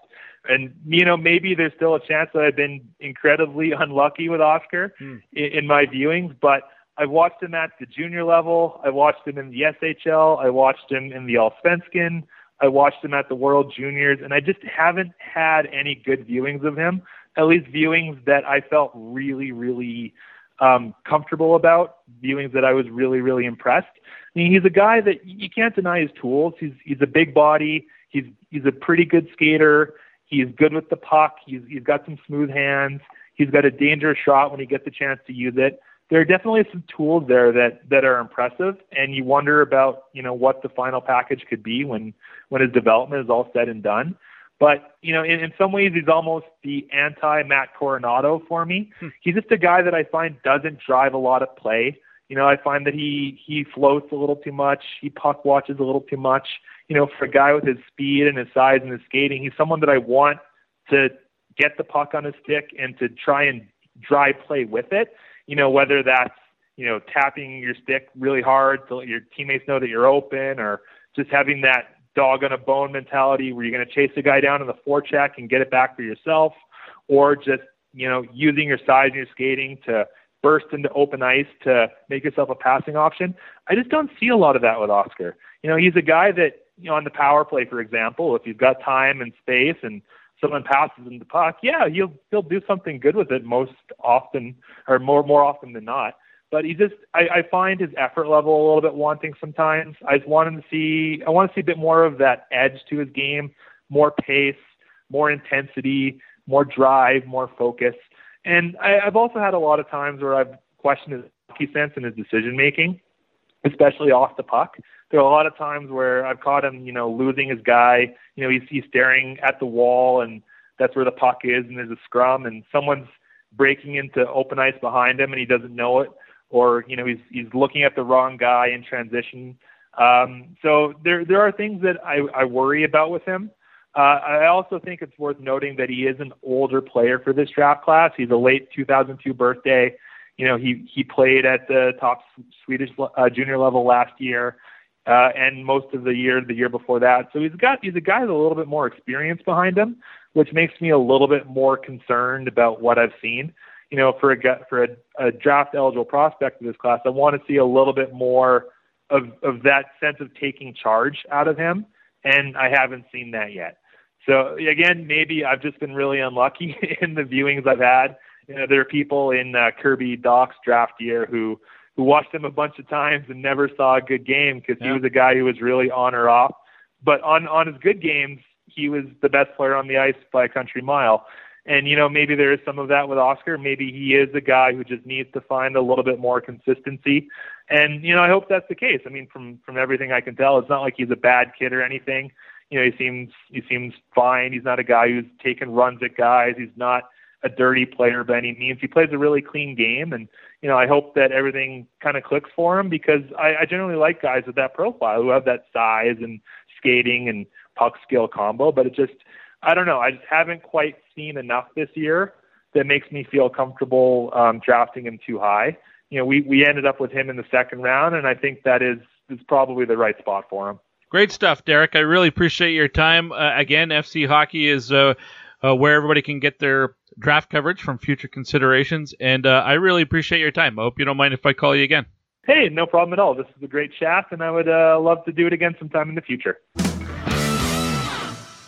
And you know, maybe there's still a chance that I've been incredibly unlucky with Oskar hmm. in, in my viewings, but. I've watched him at the junior level. I watched him in the SHL. I watched him in the Allsvenskan. I watched him at the World Juniors, and I just haven't had any good viewings of him. At least viewings that I felt really, really um, comfortable about. Viewings that I was really, really impressed. I mean, he's a guy that you can't deny his tools. He's he's a big body. He's he's a pretty good skater. He's good with the puck. He's he's got some smooth hands. He's got a dangerous shot when he gets the chance to use it there are definitely some tools there that that are impressive, and you wonder about you know what the final package could be when when his development is all said and done. But you know, in, in some ways, he's almost the anti Matt Coronato for me. Hmm. He's just a guy that I find doesn't drive a lot of play. You know, I find that he he floats a little too much. He puck watches a little too much. You know, for a guy with his speed and his size and his skating, he's someone that I want to get the puck on his stick and to try and drive play with it. You know, whether that's you know tapping your stick really hard to let your teammates know that you're open, or just having that dog on a bone mentality where you're going to chase a guy down in the forecheck and get it back for yourself, or just you know using your size and your skating to burst into open ice to make yourself a passing option. I just don't see a lot of that with Oskar. You know, he's a guy that you know on the power play, for example, if you've got time and space and someone passes him the puck, yeah, he'll he'll do something good with it most often, or more more often than not. But he just, I, I find his effort level a little bit wanting sometimes. I just want him to see, I want to see a bit more of that edge to his game, more pace, more intensity, more drive, more focus. And I, I've also had a lot of times where I've questioned his hockey sense and his decision making, especially off the puck. There are a lot of times where I've caught him, you know, losing his guy. You know, he's he's staring at the wall, and that's where the puck is, and there's a scrum, and someone's breaking into open ice behind him, and he doesn't know it, or you know, he's he's looking at the wrong guy in transition. Um, so there there are things that I, I worry about with him. Uh, I also think it's worth noting that he is an older player for this draft class. He's a late 2002 birthday. You know, he he played at the top Swedish uh, junior level last year uh, and most of the year the year before that. So he's got he's a guy with a little bit more experience behind him, which makes me a little bit more concerned about what I've seen. You know, for a for a, a draft eligible prospect of this class, I want to see a little bit more of of that sense of taking charge out of him, and I haven't seen that yet. So again, maybe I've just been really unlucky in the viewings I've had. You know, there are people in uh, Kirby Dach's draft year who who watched him a bunch of times and never saw a good game because yeah. he was a guy who was really on or off. But on on his good games, he was the best player on the ice by a country mile. And you know, maybe there is some of that with Oskar. Maybe he is a guy who just needs to find a little bit more consistency. And you know, I hope that's the case. I mean, from from everything I can tell, it's not like he's a bad kid or anything. You know, he seems he seems fine. He's not a guy who's taking runs at guys. He's not a dirty player by any means. He plays a really clean game, and you know I hope that everything kind of clicks for him because I, I generally like guys with that profile who have that size and skating and puck skill combo. But it just I don't know. I just haven't quite seen enough this year that makes me feel comfortable um, drafting him too high. You know, we we ended up with him in the second round, and I think that is is probably the right spot for him. Great stuff, Derek. I really appreciate your time. Uh, again, FC Hockey is uh, uh, where everybody can get their draft coverage from future considerations. And uh, I really appreciate your time. I hope you don't mind if I call you again. Hey, no problem at all. This is a great chat, and I would uh, love to do it again sometime in the future.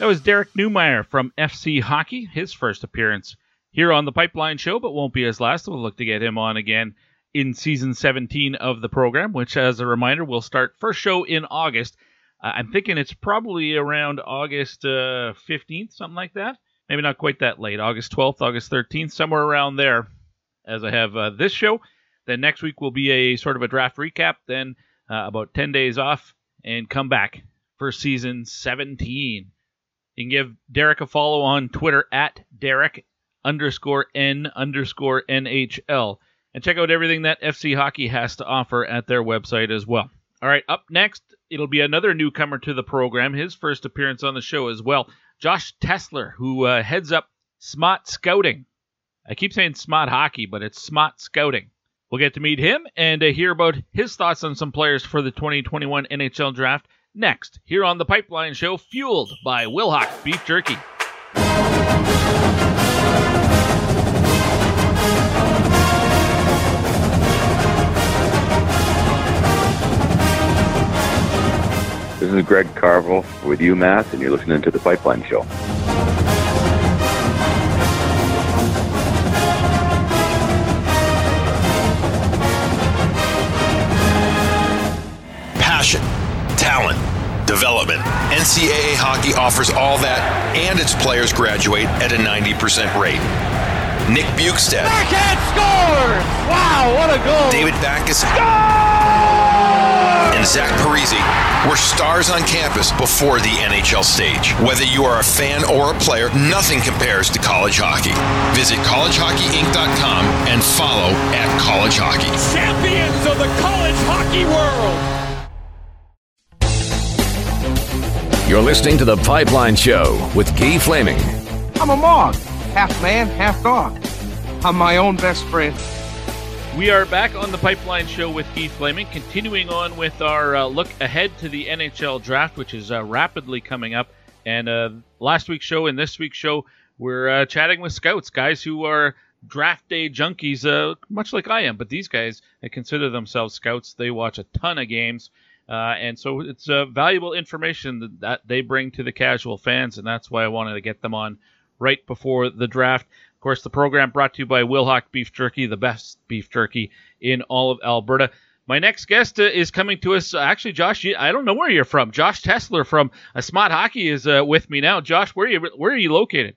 That was Derek Neumeier from FC Hockey, his first appearance here on the Pipeline Show, but won't be his last. We'll look to get him on again in season 17 of the program, which, as a reminder, will start first show in August. Uh, I'm thinking it's probably around August uh, 15th, something like that maybe not quite that late, August 12th, August 13th, somewhere around there, as I have uh, this show. Then next week will be a sort of a draft recap, then uh, about 10 days off, and come back for season 17. You can give Derek a follow on Twitter at Derek underscore N underscore NHL. And check out everything that FC Hockey has to offer at their website as well. All right, up next, it'll be another newcomer to the program, his first appearance on the show as well. Josh Tessler, who uh, heads up Smaht Scouting. I keep saying Smart Hockey, but it's Smaht Scouting. We'll get to meet him and uh, hear about his thoughts on some players for the 2021 NHL Draft next here on the Pipeline Show, fueled by Wilhauk Beef Jerky. This is Greg Carvel with UMass, and you're listening to The Pipeline Show. Development. NCAA hockey offers all that, and its players graduate at a 90% rate. Nick Bjugstad. Backhand scores! Wow, what a goal! David Backes. And Zach Parise were stars on campus before the NHL stage. Whether you are a fan or a player, nothing compares to college hockey. Visit collegehockeyinc.com and follow at college hockey. Champions of the college hockey world. You're listening to The Pipeline Show with Guy Flaming. I'm a Mog. half man, half dog. I'm my own best friend. We are back on the Pipeline Show with Keith Flaming, continuing on with our uh, look ahead to the NHL draft, which is uh, rapidly coming up. And uh, last week's show and this week's show, we're uh, chatting with scouts, guys who are draft day junkies, uh, much like I am. But these guys they consider themselves scouts. They watch a ton of games. Uh, and so it's valuable information that, that they bring to the casual fans, and that's why I wanted to get them on right before the draft. Of course, the program brought to you by Wilhauk Beef Jerky, the best beef jerky in all of Alberta. My next guest uh, is coming to us. Uh, actually, Josh, I don't know where you're from. Josh Tessler from uh, Smart Hockey is uh, with me now. Josh, where are you? Where are you located?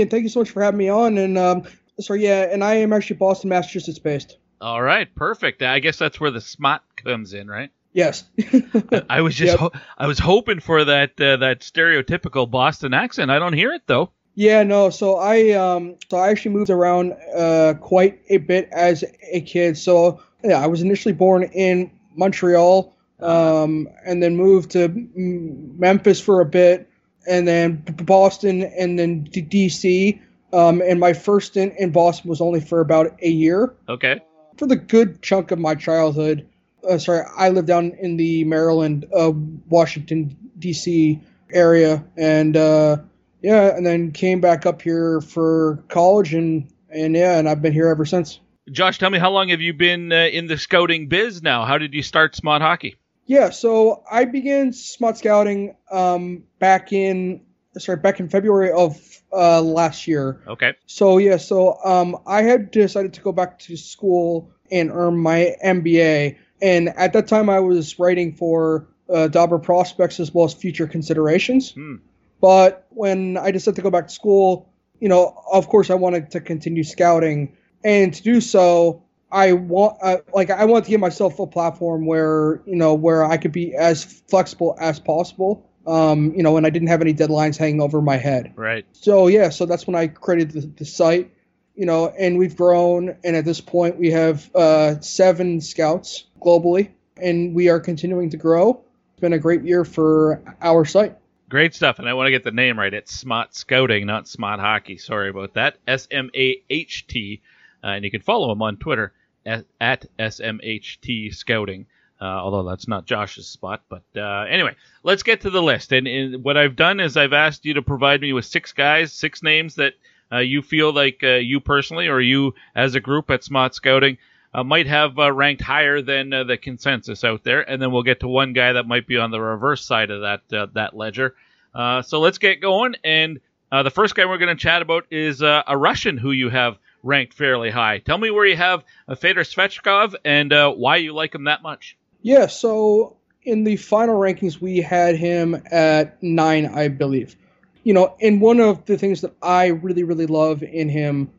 and thank you so much for having me on. And um, so yeah, and I am actually Boston, Massachusetts based. All right, perfect. I guess that's where the smart comes in, right? Yes. I was just yep. ho- I was hoping for that uh, that stereotypical Boston accent. I don't hear it though. Yeah, no. So I um so I actually moved around uh quite a bit as a kid. So yeah, I was initially born in Montreal, um, and then moved to Memphis for a bit, and then Boston, and then DC. Um, and my first stint in Boston was only for about a year. Okay. For the good chunk of my childhood, uh, sorry, I live down in the Maryland, uh, Washington D.C. area, and uh, yeah, and then came back up here for college, and and yeah, and I've been here ever since. Josh, tell me how long have you been uh, in the scouting biz now? How did you start Smart Hockey? Yeah, so I began Smaht Scouting um, back in sorry back in February of uh, last year. Okay. So yeah, so um, I had decided to go back to school and earn my MBA and at that time, I was writing for uh, Dobber prospects as well as future considerations. Hmm. But when I decided to go back to school, you know, of course, I wanted to continue scouting, and to do so, I want uh, like I want to give myself a platform where you know where I could be as flexible as possible. Um, you know, and I didn't have any deadlines hanging over my head. Right. So yeah, so that's when I created the, the site. You know, and we've grown, and at this point, we have uh, seven scouts globally, and we are continuing to grow. It's been a great year for our site. Great stuff, and I want to get the name right. It's Smaht Scouting, not Smart Hockey. Sorry about that. S M A H T, uh, and you can follow him on Twitter at, at SMHT Scouting. Uh, although that's not Josh's spot, but uh, anyway, let's get to the list. And, and, what I've done is I've asked you to provide me with six guys, six names that you feel like uh, you personally or you as a group at Smaht Scouting uh, might have uh, ranked higher than uh, the consensus out there, and then we'll get to one guy that might be on the reverse side of that uh, that ledger. Uh, so let's get going. And uh, the first guy we're going to chat about is a Russian who you have ranked fairly high. Tell me where you have Fedor Svechkov and why you like him that much. Yeah, so in the final rankings, we had him at nine, I believe. You know, and one of the things that I really, really love in him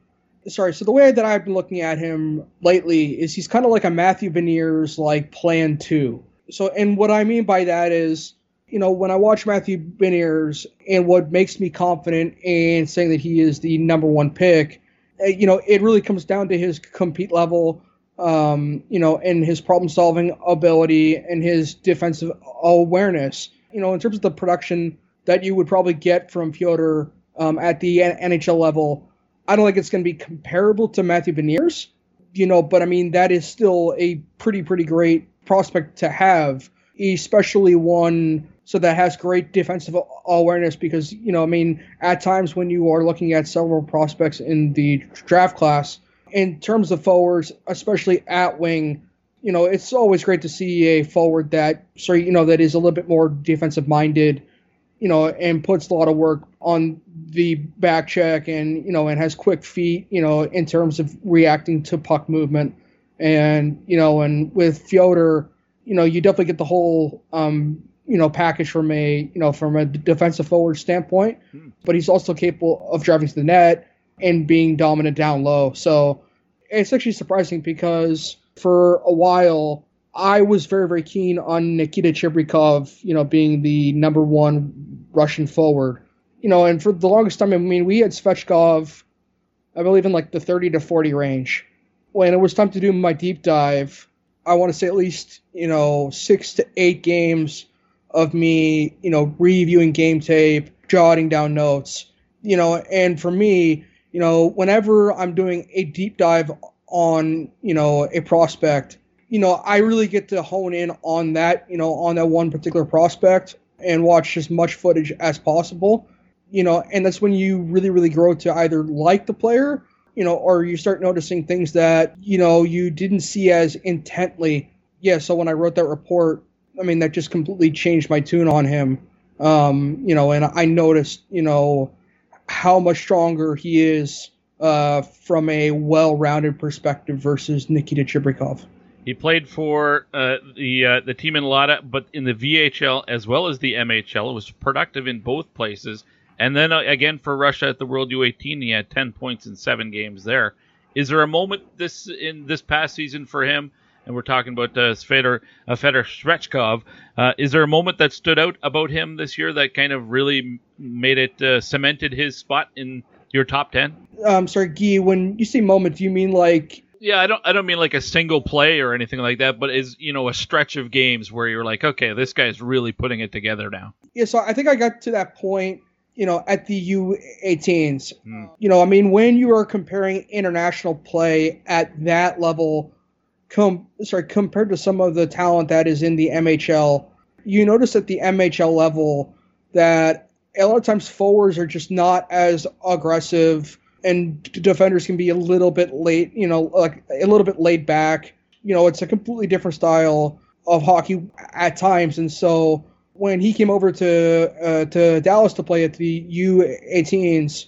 sorry. So the way that I've been looking at him lately is he's kind of like a Matthew Beniers like Plan Two. So, and what I mean by that is, you know, when I watch Matthew Beniers and what makes me confident in saying that he is the number one pick, eh, you know, it really comes down to his compete level, um, you know, and his problem solving ability and his defensive awareness. You know, in terms of the production that you would probably get from Fyodor um, at the NHL level, I don't think it's going to be comparable to Matthew Beniers, you know, but I mean, that is still a pretty, pretty great prospect to have, especially one so that has great defensive awareness because, you know, I mean, at times when you are looking at several prospects in the draft class, in terms of forwards, especially at wing, you know, it's always great to see a forward that, sorry, you know, that is a little bit more defensive minded you know, and puts a lot of work on the back check and, you know, and has quick feet, you know, in terms of reacting to puck movement. And, you know, and with Fyodor, you know, you definitely get the whole, um, you know, package from a, you know, from a defensive forward standpoint, hmm. but he's also capable of driving to the net and being dominant down low. So it's actually surprising because for a while, I was very, very keen on Nikita Chibrikov, you know, being the number one Russian forward. You know, and for the longest time, I mean, we had Svechkov, I believe, in like the 30 to 40 range. When it was time to do my deep dive, I want to say at least, you know, six to eight games of me, you know, reviewing game tape, jotting down notes, you know, and for me, you know, whenever I'm doing a deep dive on, you know, a prospect, you know, I really get to hone in on that, you know, on that one particular prospect and watch as much footage as possible. You know, and that's when you really, really grow to either like the player, you know, or you start noticing things that, you know, you didn't see as intently. Yeah, so when I wrote that report, I mean, that just completely changed my tune on him. Um, you know, and I noticed, you know, how much stronger he is uh, from a well-rounded perspective versus Nikita Chibrikov. He played for uh, the uh, the team in Lada, but in the VHL as well as the MHL. It was productive in both places. And then uh, again for Russia at the World U18, he had 10 points in seven games there. Is there a moment this in this past season for him? And we're talking about uh, Fedor uh, Fedor. Uh, is there a moment that stood out about him this year that kind of really made it uh, cemented his spot in your top 10? Um, sorry, Guy. When you say moment, do you mean like yeah, I don't I don't mean like a single play or anything like that, but is you know a stretch of games where you're like, okay, this guy's really putting it together now. Yeah, so I think I got to that point, you know, at the U18s. Hmm. You know, I mean, when you are comparing international play at that level, com- sorry, compared to some of the talent that is in the MHL, you notice at the MHL level that a lot of times forwards are just not as aggressive and defenders can be a little bit late, you know, like a little bit laid back. You know, it's a completely different style of hockey at times, and so when he came over to uh, to Dallas to play at the U18s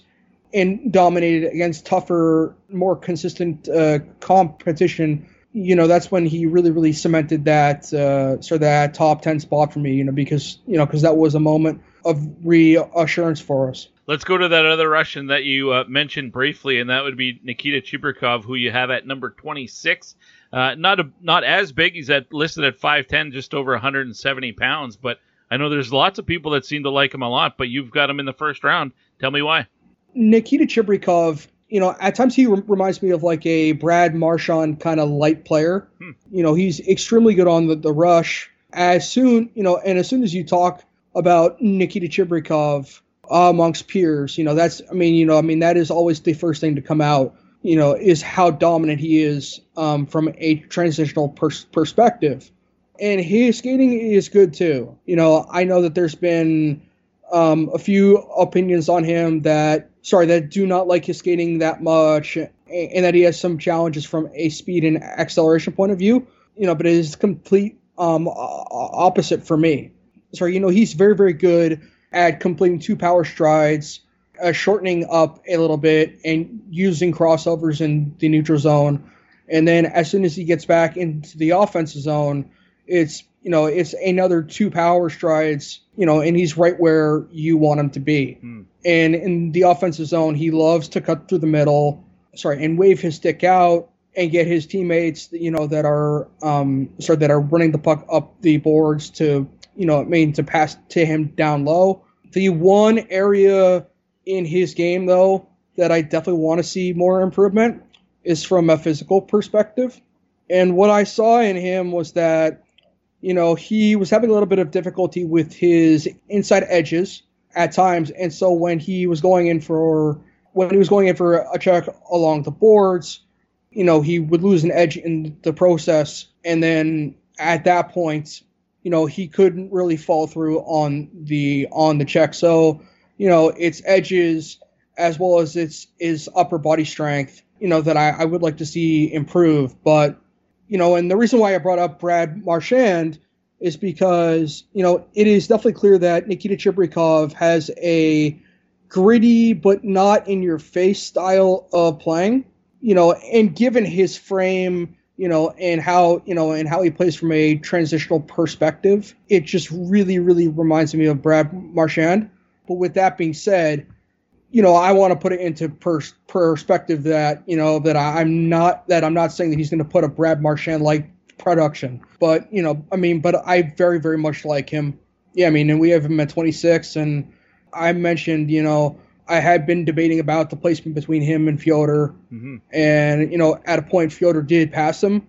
and dominated against tougher, more consistent uh, competition, you know, that's when he really, really cemented that uh, sort of that top ten spot for me. You know, because you know, because that was a moment of reassurance for us. Let's go to that other Russian that you uh, mentioned briefly, and that would be Nikita Chibrikov, who you have at number 26. Uh, not a, not as big. He's at listed at 5'10", just over 170 pounds. But I know there's lots of people that seem to like him a lot. But you've got him in the first round. Tell me why. Nikita Chibrikov, you know, at times he re- reminds me of like a Brad Marchand kind of light player. Hmm. You know, he's extremely good on the, the rush. As soon, you know, and as soon as you talk about Nikita Chibrikov amongst peers. You know, that's I mean, you know, I mean that is always the first thing to come out. You know, is how dominant he is um, from a transitional pers- perspective, and his skating is good too. You know, I know that there's been um, a few opinions on him that sorry that do not like his skating that much, and, and that he has some challenges from a speed and acceleration point of view. You know, but it is complete um, opposite for me. Sorry, you know, he's very very good at completing two power strides, uh, shortening up a little bit, and using crossovers in the neutral zone. And then as soon as he gets back into the offensive zone, it's you know it's another two power strides, you know, and he's right where you want him to be. Hmm. And in the offensive zone, he loves to cut through the middle, sorry, and wave his stick out and get his teammates, you know, that are um sorry that are running the puck up the boards to you know, I mean, to pass to him down low. The one area in his game, though, that I definitely want to see more improvement is from a physical perspective. And what I saw in him was that, you know, he was having a little bit of difficulty with his inside edges at times. And so when he was going in for when he was going in for a check along the boards, you know, he would lose an edge in the process. And then at that point, you know, he couldn't really fall through on the on the check. So, you know, its edges as well as its his upper body strength, you know, that I, I would like to see improve. But, you know, and the reason why I brought up Brad Marchand is because, you know, it is definitely clear that Nikita Chibrikov has a gritty but not in your face style of playing. You know, and given his frame you know, and how you know, and how he plays from a transitional perspective. It just really, really reminds me of Brad Marchand. But with that being said, you know, I want to put it into pers- perspective that you know that I'm not that I'm not saying that he's going to put a Brad Marchand like production, but you know, I mean, but I very, very much like him. Yeah, I mean, and we have him at 26, and I mentioned, you know, I had been debating about the placement between him and Fyodor, mm-hmm. and you know, at a point Fyodor did pass him,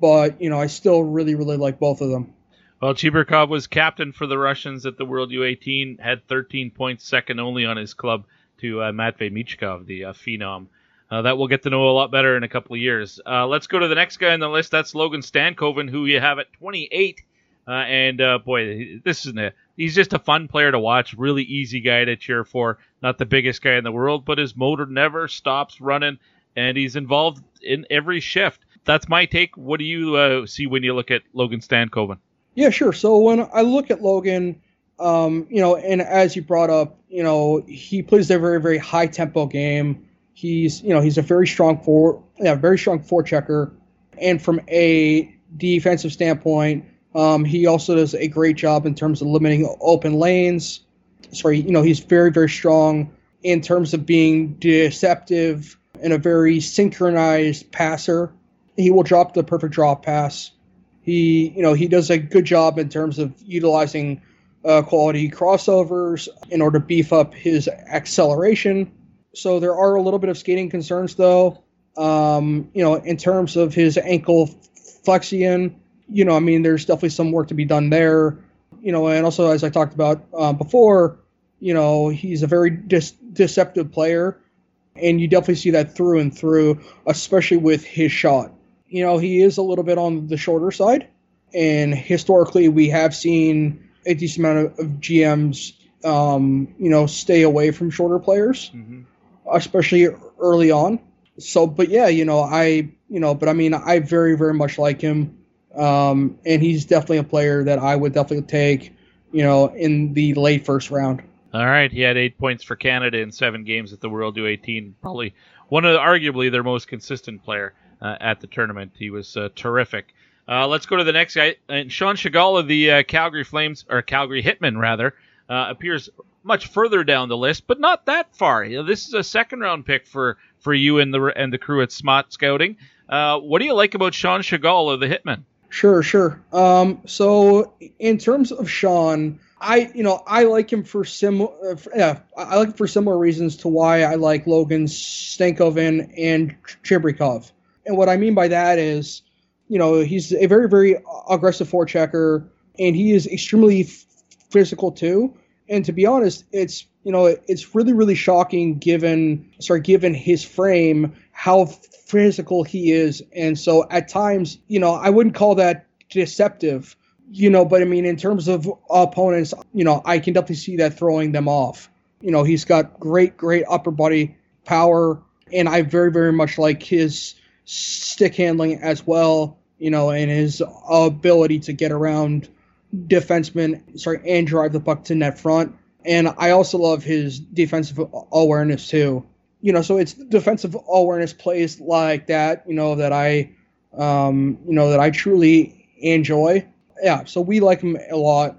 but you know, I still really, really like both of them. Well, Chibrikov was captain for the Russians at the World U18, had 13 points, second only on his club to uh, Matvey Michkov, the uh, phenom. Uh, that we'll get to know a lot better in a couple of years. Uh, let's go to the next guy on the list. That's Logan Stankoven, who you have at 28. Uh, and uh, boy, this isn't a. He's just a fun player to watch. Really easy guy to cheer for. Not the biggest guy in the world, but his motor never stops running, and he's involved in every shift. That's my take. What do you uh, see when you look at Logan Stankoven? Yeah, sure. So when I look at Logan, um, you know, and as you brought up, you know, he plays a very, very high tempo game. He's, you know, he's a very strong four, yeah, very strong forechecker, and from a defensive standpoint, um, he also does a great job in terms of limiting open lanes. Sorry, you know, he's very, very strong in terms of being deceptive and a very synchronized passer. He will drop the perfect drop pass. He, you know, he does a good job in terms of utilizing uh, quality crossovers in order to beef up his acceleration. So there are a little bit of skating concerns, though. Um, you know, in terms of his ankle flexion, you know, I mean, there's definitely some work to be done there. You know, and also as I talked about uh, before, you know, he's a very dis- deceptive player, and you definitely see that through and through, especially with his shot. You know, he is a little bit on the shorter side, and historically we have seen a decent amount of, of GMs, um, you know, stay away from shorter players, mm-hmm. especially early on. So, but yeah, you know, I, you know, but I mean, I very, very much like him. Um, and he's definitely a player that I would definitely take, you know, in the late first round. All right, he had eight points for Canada in seven games at the World U18. Probably one of arguably their most consistent player uh, at the tournament. He was uh, terrific. Uh, let's go to the next guy. And Sean Tschigerl of the uh, Calgary Flames, or Calgary Hitmen rather, uh, appears much further down the list, but not that far. You know, this is a second round pick for, for you and the and the crew at Smaht Scouting. Uh, what do you like about Sean Tschigerl of the Hitmen? Sure, sure. Um, so in terms of Sean, I you know I like him for similar uh, yeah I like for similar reasons to why I like Logan Stankoven and Chibrikov. And what I mean by that is, you know, he's a very very aggressive forechecker, and he is extremely physical too. And to be honest, it's you know it's really really shocking given sorry given his frame how physical he is. And so at times, you know, I wouldn't call that deceptive, you know, but I mean, in terms of opponents, you know, I can definitely see that throwing them off. You know, he's got great, great upper body power, and I very, very much like his stick handling as well, you know, and his ability to get around defensemen, sorry, and drive the puck to net front. And I also love his defensive awareness too you know, so it's defensive awareness plays like that, you know, that I, um, you know, that I truly enjoy. Yeah, so we like him a lot.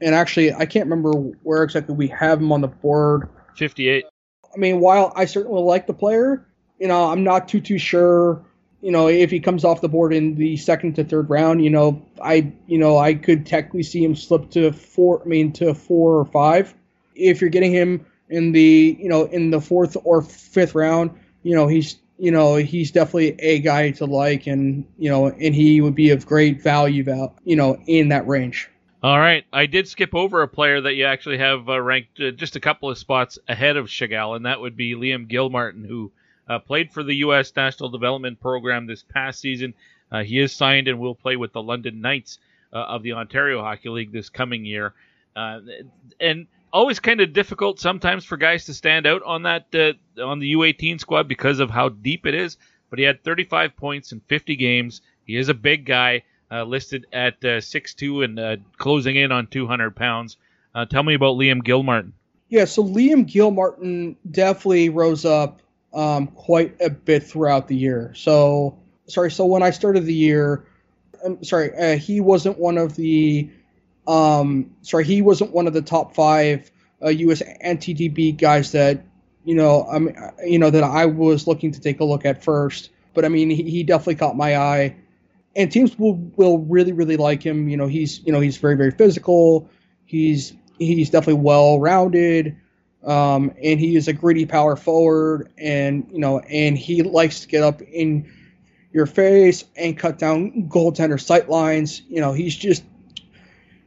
And actually, I can't remember where exactly we have him on the board. 58. I mean, while I certainly like the player, you know, I'm not too too sure. You know, if he comes off the board in the second to third round, you know, I, you know, I could technically see him slip to four. I mean, to four or five. If you're getting him in the you know in the fourth or fifth round, you know he's you know he's definitely a guy to like, and you know and he would be of great value, val- you know in that range. All right, I did skip over a player that you actually have uh, ranked uh, just a couple of spots ahead of Tschigerl, and that would be Liam Gilmartin, who uh, played for the U.S. National Development Program this past season. Uh, he is signed and will play with the London Knights uh, of the Ontario Hockey League this coming year. Uh, and always kind of difficult sometimes for guys to stand out on that uh, on the U18 squad because of how deep it is. But he had 35 points in 50 games. He is a big guy, uh, listed at uh, 6'2 and uh, closing in on 200 pounds. Uh, tell me about Liam Gilmartin. Yeah, so Liam Gilmartin definitely rose up um, quite a bit throughout the year. So sorry, so when I started the year, I'm sorry, uh, he wasn't one of the um, sorry, he wasn't one of the top five uh, U.S. NTDP guys that you know, I mean, you know that I was looking to take a look at first. But I mean, he, he definitely caught my eye, and teams will will really really like him. You know, he's you know he's very very physical. He's he's definitely well rounded. Um, and he is a gritty power forward, and you know, and he likes to get up in your face and cut down goaltender sight lines. You know, he's just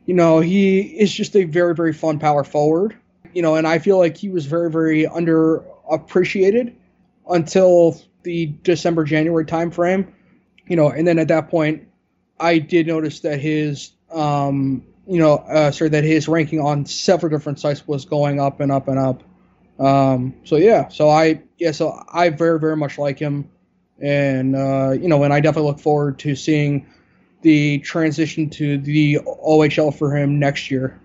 you know, he is just a very, very fun power forward. you know, and I feel like he was very, very underappreciated until the December January timeframe, you know, and then at that point, I did notice that his, um, you know, uh, sorry, that his ranking on several different sites was going up and up and up. Um, so yeah, so I yeah, so I very very much like him, and uh, you know, and I definitely look forward to seeing the transition to the OHL for him next year.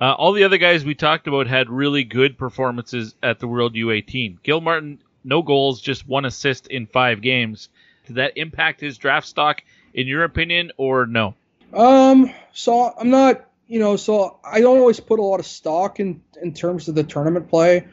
Uh, all the other guys we talked about had really good performances at the World U18. Gilmartin, no goals, just one assist in five games. Did that impact his draft stock, in your opinion, or no? Um, so I'm not, you know, so I don't always put a lot of stock in in terms of the tournament play.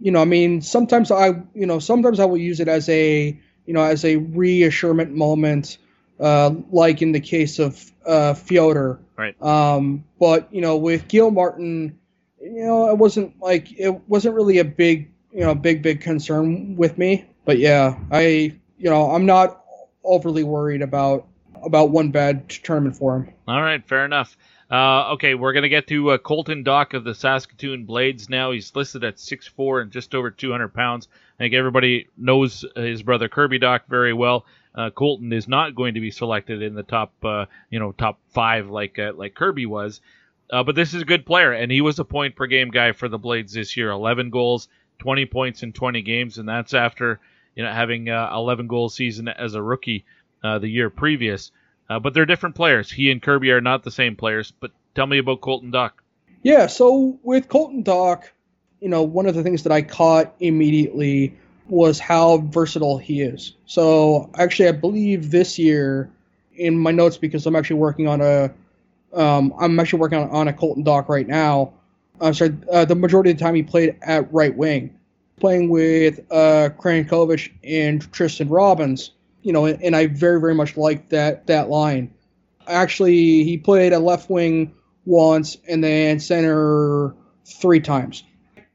You know, I mean, sometimes I, you know, sometimes I will use it as a, you know, as a reassurement moment uh, like in the case of uh, Fyodor. Right. Um, but you know, with Gilmartin, you know, it wasn't like it wasn't really a big, you know, big big concern with me. But yeah, I, you know, I'm not overly worried about about one bad tournament for him. All right, fair enough. Uh, okay, we're gonna get to uh, Colton Dach of the Saskatoon Blades now. He's listed at 6'4 and just over 200 pounds. I think everybody knows his brother Kirby Dach very well uh, Colton is not going to be selected in the top, uh, you know, top five like uh, like Kirby was. Uh, but this is a good player, and he was a point per game guy for the Blades this year. 11 goals, 20 points in 20 games, and that's after you know having uh, 11 goal season as a rookie uh, the year previous. but they're different players. He and Kirby are not the same players. But tell me about Colton Dach. Yeah, so with Colton Dach, you know, one of the things that I caught immediately was how versatile he is. So actually, I believe this year in my notes because I'm actually working on a, um, I'm actually working on, on a Colton Dach right now. I'm sorry, uh, the majority of the time he played at right wing, playing with uh, Crnkovic and Tristen Robins. You know, and, and I very very much like that that line. Actually, he played at left wing once and then center three times.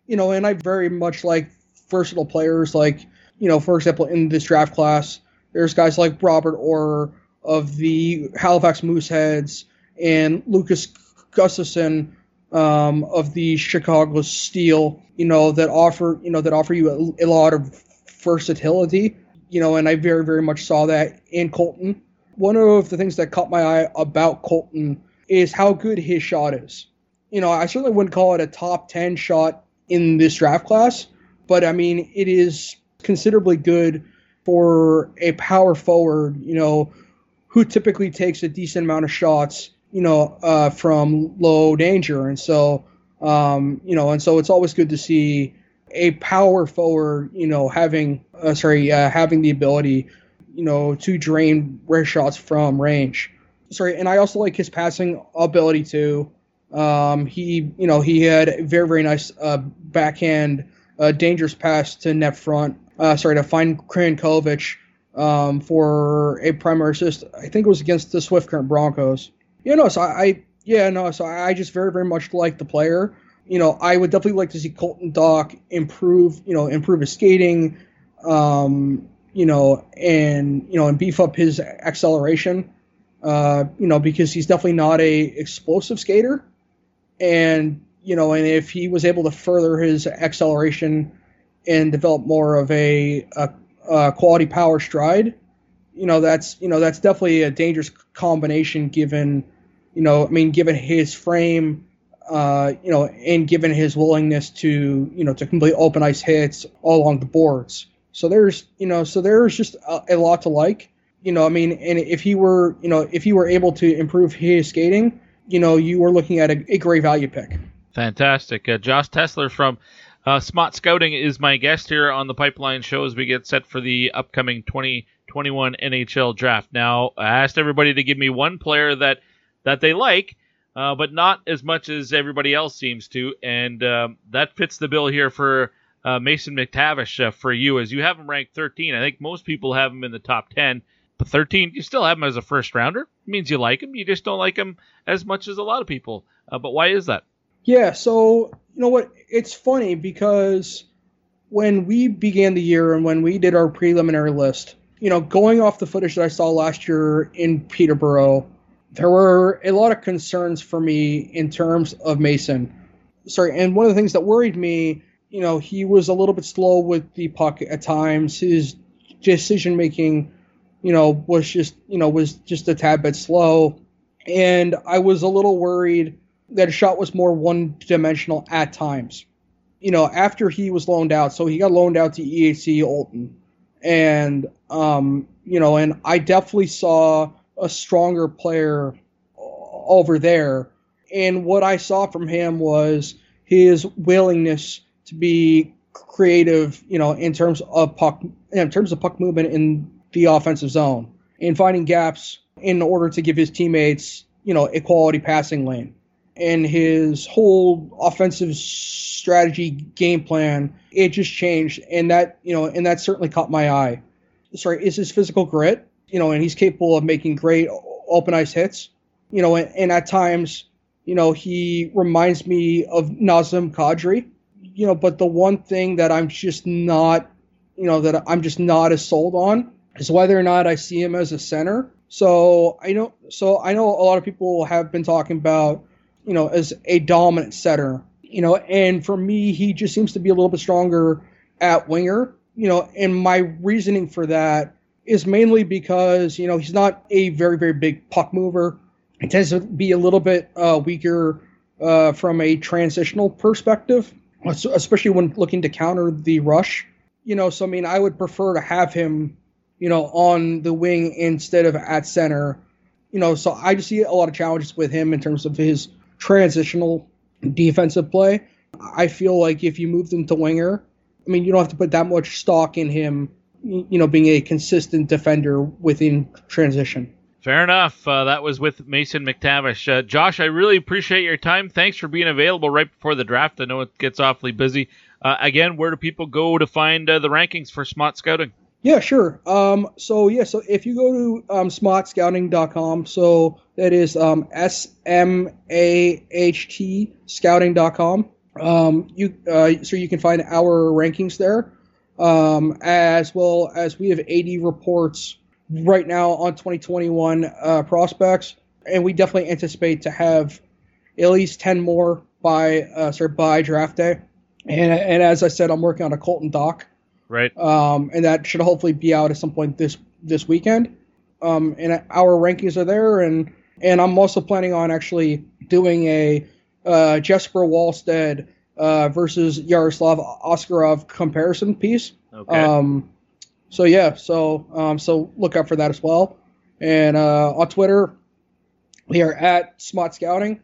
You know, and I very much like versatile players. Like, you know, for example, in this draft class, there's guys like Robert Orr of the Halifax Mooseheads and Lukas Gustafsson um, of the Chicago Steel. You know that offer you know that offer you a, a lot of versatility. You know, and I very very much saw that in Colton. One of the things that caught my eye about Colton is how good his shot is. You know, I certainly wouldn't call it a top 10 shot in this draft class, but I mean, it is considerably good for a power forward, you know, who typically takes a decent amount of shots, you know, uh, from low danger. And so, um, you know, and so it's always good to see a power forward, you know, having, uh, sorry, uh, having the ability, you know, to drain rare shots from range. Sorry, and I also like his passing ability too. Um, he, you know, he had a very, very nice uh, backhand a dangerous pass to net front. Uh, sorry, to find Crnkovic um, for a primary assist. I think it was against the Swift Current Broncos. You know, so I, I yeah, no, so I just very, very much like the player. You know, I would definitely like to see Colton Dach improve, you know, improve his skating, um, you know, and you know, and beef up his acceleration. Uh, you know, because he's definitely not a explosive skater, and you know, and if he was able to further his acceleration and develop more of a, a, a quality power stride, you know, that's you know that's definitely a dangerous combination given, you know, I mean, given his frame, uh, you know, and given his willingness to you know to complete open ice hits all along the boards. So there's you know so there's just a, a lot to like. You know, I mean, and if he were you know if he were able to improve his skating, you know, you were looking at a, a great value pick. Fantastic. Uh, Josh Tessler from uh, Smaht Scouting is my guest here on the Pipeline Show as we get set for the upcoming 2021 NHL Draft. Now, I asked everybody to give me one player that that they like, uh, but not as much as everybody else seems to, and um, that fits the bill here for uh, Mason McTavish uh, for you, as you have him ranked 13. I think most people have him in the top 10. But 13, you still have him as a first rounder. It means you like him. You just don't like him as much as a lot of people. Uh, but why is that? Yeah, so you know what? It's funny because when we began the year and when we did our preliminary list, you know, going off the footage that I saw last year in Peterborough, there were a lot of concerns for me in terms of Mason. sorry, and one of the things that worried me, you know, he was a little bit slow with the puck at times. His decision making, you know, was just, you know, was just a tad bit slow. And I was a little worried that shot was more one dimensional at times. You know, after he was loaned out, so he got loaned out to EHC Olten. And, um, you know, and I definitely saw a stronger player over there. And what I saw from him was his willingness to be creative, you know, in terms of puck, in terms of puck movement in the offensive zone and finding gaps in order to give his teammates, you know, a quality passing lane. And his whole offensive strategy game plan, it just changed. And that, you know, and that certainly caught my eye. Sorry, is his physical grit, you know, and he's capable of making great open ice hits, you know, and, and at times, you know, he reminds me of Nazem Kadri, you know, but the one thing that I'm just not, you know, that I'm just not as sold on is whether or not I see him as a center. So I know, so I know a lot of people have been talking about, you know, as a dominant setter, you know, and for me, he just seems to be a little bit stronger at winger, you know, and my reasoning for that is mainly because, you know, he's not a very, very big puck mover. He tends to be a little bit uh, weaker uh, from a transitional perspective, especially when looking to counter the rush. You know, so I mean, I would prefer to have him, you know, on the wing instead of at center. You know, so I just see a lot of challenges with him in terms of his transitional defensive play. I feel like if you moved him to winger, I mean, you don't have to put that much stock in him, you know, being a consistent defender within transition. Fair enough. Uh, that was with Mason McTavish. Uh, Josh, I really appreciate your time. Thanks for being available right before the draft. I know it gets awfully busy. Uh, again, where do people go to find uh, the rankings for Smaht Scouting? Yeah, sure. Um, so yeah, so if you go to um, smahtscouting.com, so that is um, S M A H T scouting.com. Um, you uh, so you can find our rankings there, um, as well as we have 80 reports right now on 2021 uh, prospects, and we definitely anticipate to have at least 10 more by uh, sorry by draft day. And and as I said, I'm working on a Colton Dach Right. um, and that should hopefully be out at some point this this weekend. Um, and our rankings are there, and and I'm also planning on actually doing a uh, Jesper Wallstedt uh, versus Yaroslav Askarov comparison piece. Okay. Um, so yeah, so um, so look out for that as well. And uh, on Twitter, we are at Smaht Scouting,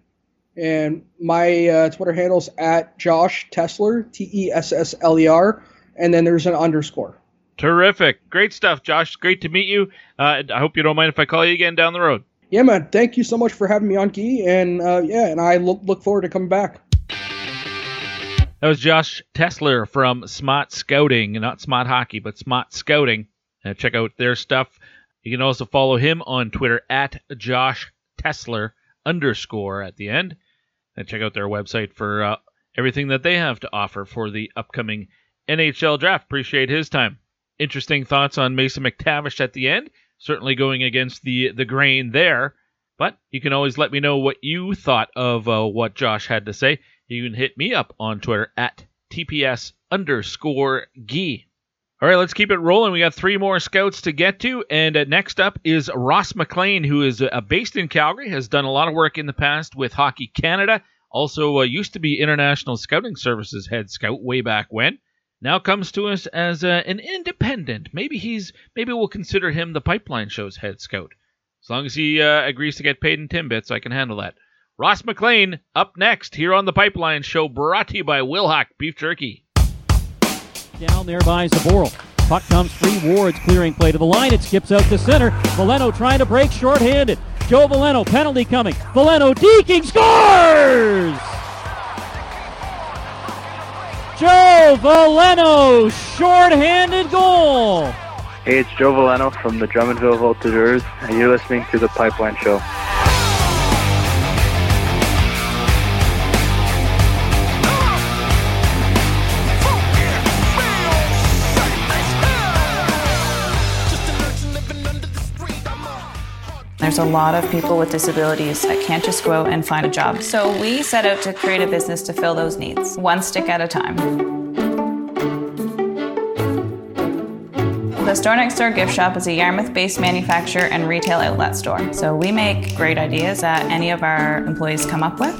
and my uh, Twitter is at Josh Tessler, T E S S L E R and then there's an underscore. Terrific. Great stuff, Josh. Great to meet you. Uh, I hope you don't mind if I call you again down the road. Yeah, man. Thank you so much for having me on, Key. And uh, yeah, and I look, look forward to coming back. That was Josh Tessler from Smaht Scouting, not Smart Hockey, but Smaht Scouting. Uh, check out their stuff. You can also follow him on Twitter at Josh Tessler underscore at the end. And check out their website for uh, everything that they have to offer for the upcoming NHL draft. Appreciate his time. Interesting thoughts on Mason McTavish at the end. Certainly going against the the grain there. But you can always let me know what you thought of uh, what Josh had to say. You can hit me up on Twitter at TPS underscore Gee. All right, let's keep it rolling. We got three more scouts to get to, and uh, next up is Ross MacLean, who is uh, based in Calgary, has done a lot of work in the past with Hockey Canada. Also, uh, used to be International Scouting Services head scout way back when now comes to us as uh, an independent. Maybe he's maybe we'll consider him the Pipeline Show's head scout. As long as he uh, agrees to get paid in Timbits, I can handle that. Ross MacLean up next here on the Pipeline Show, brought to you by Wilhauk Beef Jerky. Down there by Zaboral. Puck comes free. Ward's clearing play to the line. It skips out to center. Veleno trying to break shorthanded. Joe Veleno penalty coming. Veleno deking scores. Joe Veleno, short-handed goal. Hey, it's Joe Veleno from the Drummondville Voltigeurs, and you're listening to The Pipeline Show. There's a lot of people with disabilities that can't just go out and find a job. So we set out to create a business to fill those needs, one stick at a time. The Store Next Door Gift Shop is a Yarmouth based manufacturer and retail outlet store. So we make great ideas that any of our employees come up with,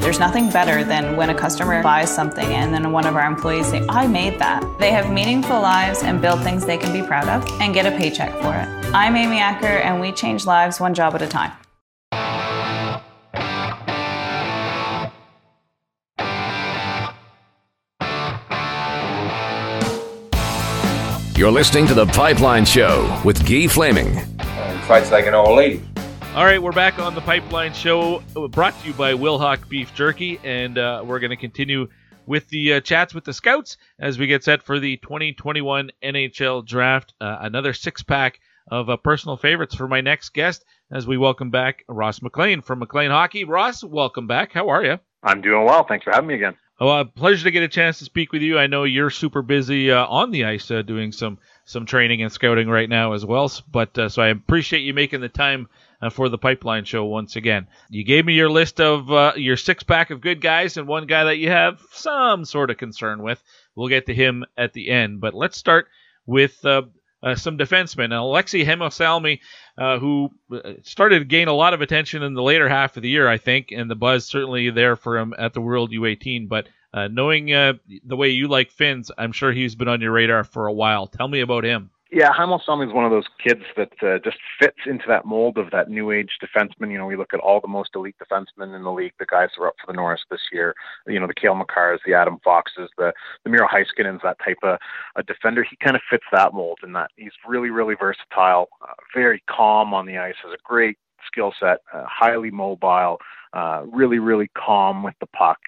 There's nothing better than when a customer buys something and then one of our employees say, I made that. They have meaningful lives and build things they can be proud of and get a paycheck for it. I'm Amy Acker and we change lives one job at a time. You're listening to The Pipeline Show with Guy Flaming. fights like an old lady. All right, we're back on the Pipeline Show, brought to you by Wilhauk Beef Jerky, and uh, we're going to continue with the uh, chats with the scouts as we get set for the 2021 NHL Draft. Uh, another six pack of uh, personal favorites for my next guest as we welcome back Ross MacLean from MacLean Hockey. Ross, welcome back. How are you? I'm doing well. Thanks for having me again. Oh, uh, pleasure to get a chance to speak with you. I know you're super busy uh, on the ice uh, doing some some training and scouting right now as well. But uh, so I appreciate you making the time uh, for the Pipeline Show once again. You gave me your list of uh, your six pack of good guys and one guy that you have some sort of concern with. We'll get to him at the end. But let's start with some defensemen. Aleksi Heimosalmi, who started to gain a lot of attention in the later half of the year, I think, and the buzz certainly there for him at the World U18. But uh, knowing uh, the way you like Finns, I'm sure he's been on your radar for a while. Tell me about him. Yeah, Heimosalmi is one of those kids that uh, just fits into that mold of that new age defenseman. You know, we look at all the most elite defensemen in the league, the guys that are up for the Norris this year. You know, the Cale Makars, the Adam Foxes, the the Miro Heiskanen's, that type of a defender. He kind of fits that mold in that he's really, really versatile, uh, very calm on the ice, has a great skill set, uh, highly mobile, uh, really, really calm with the puck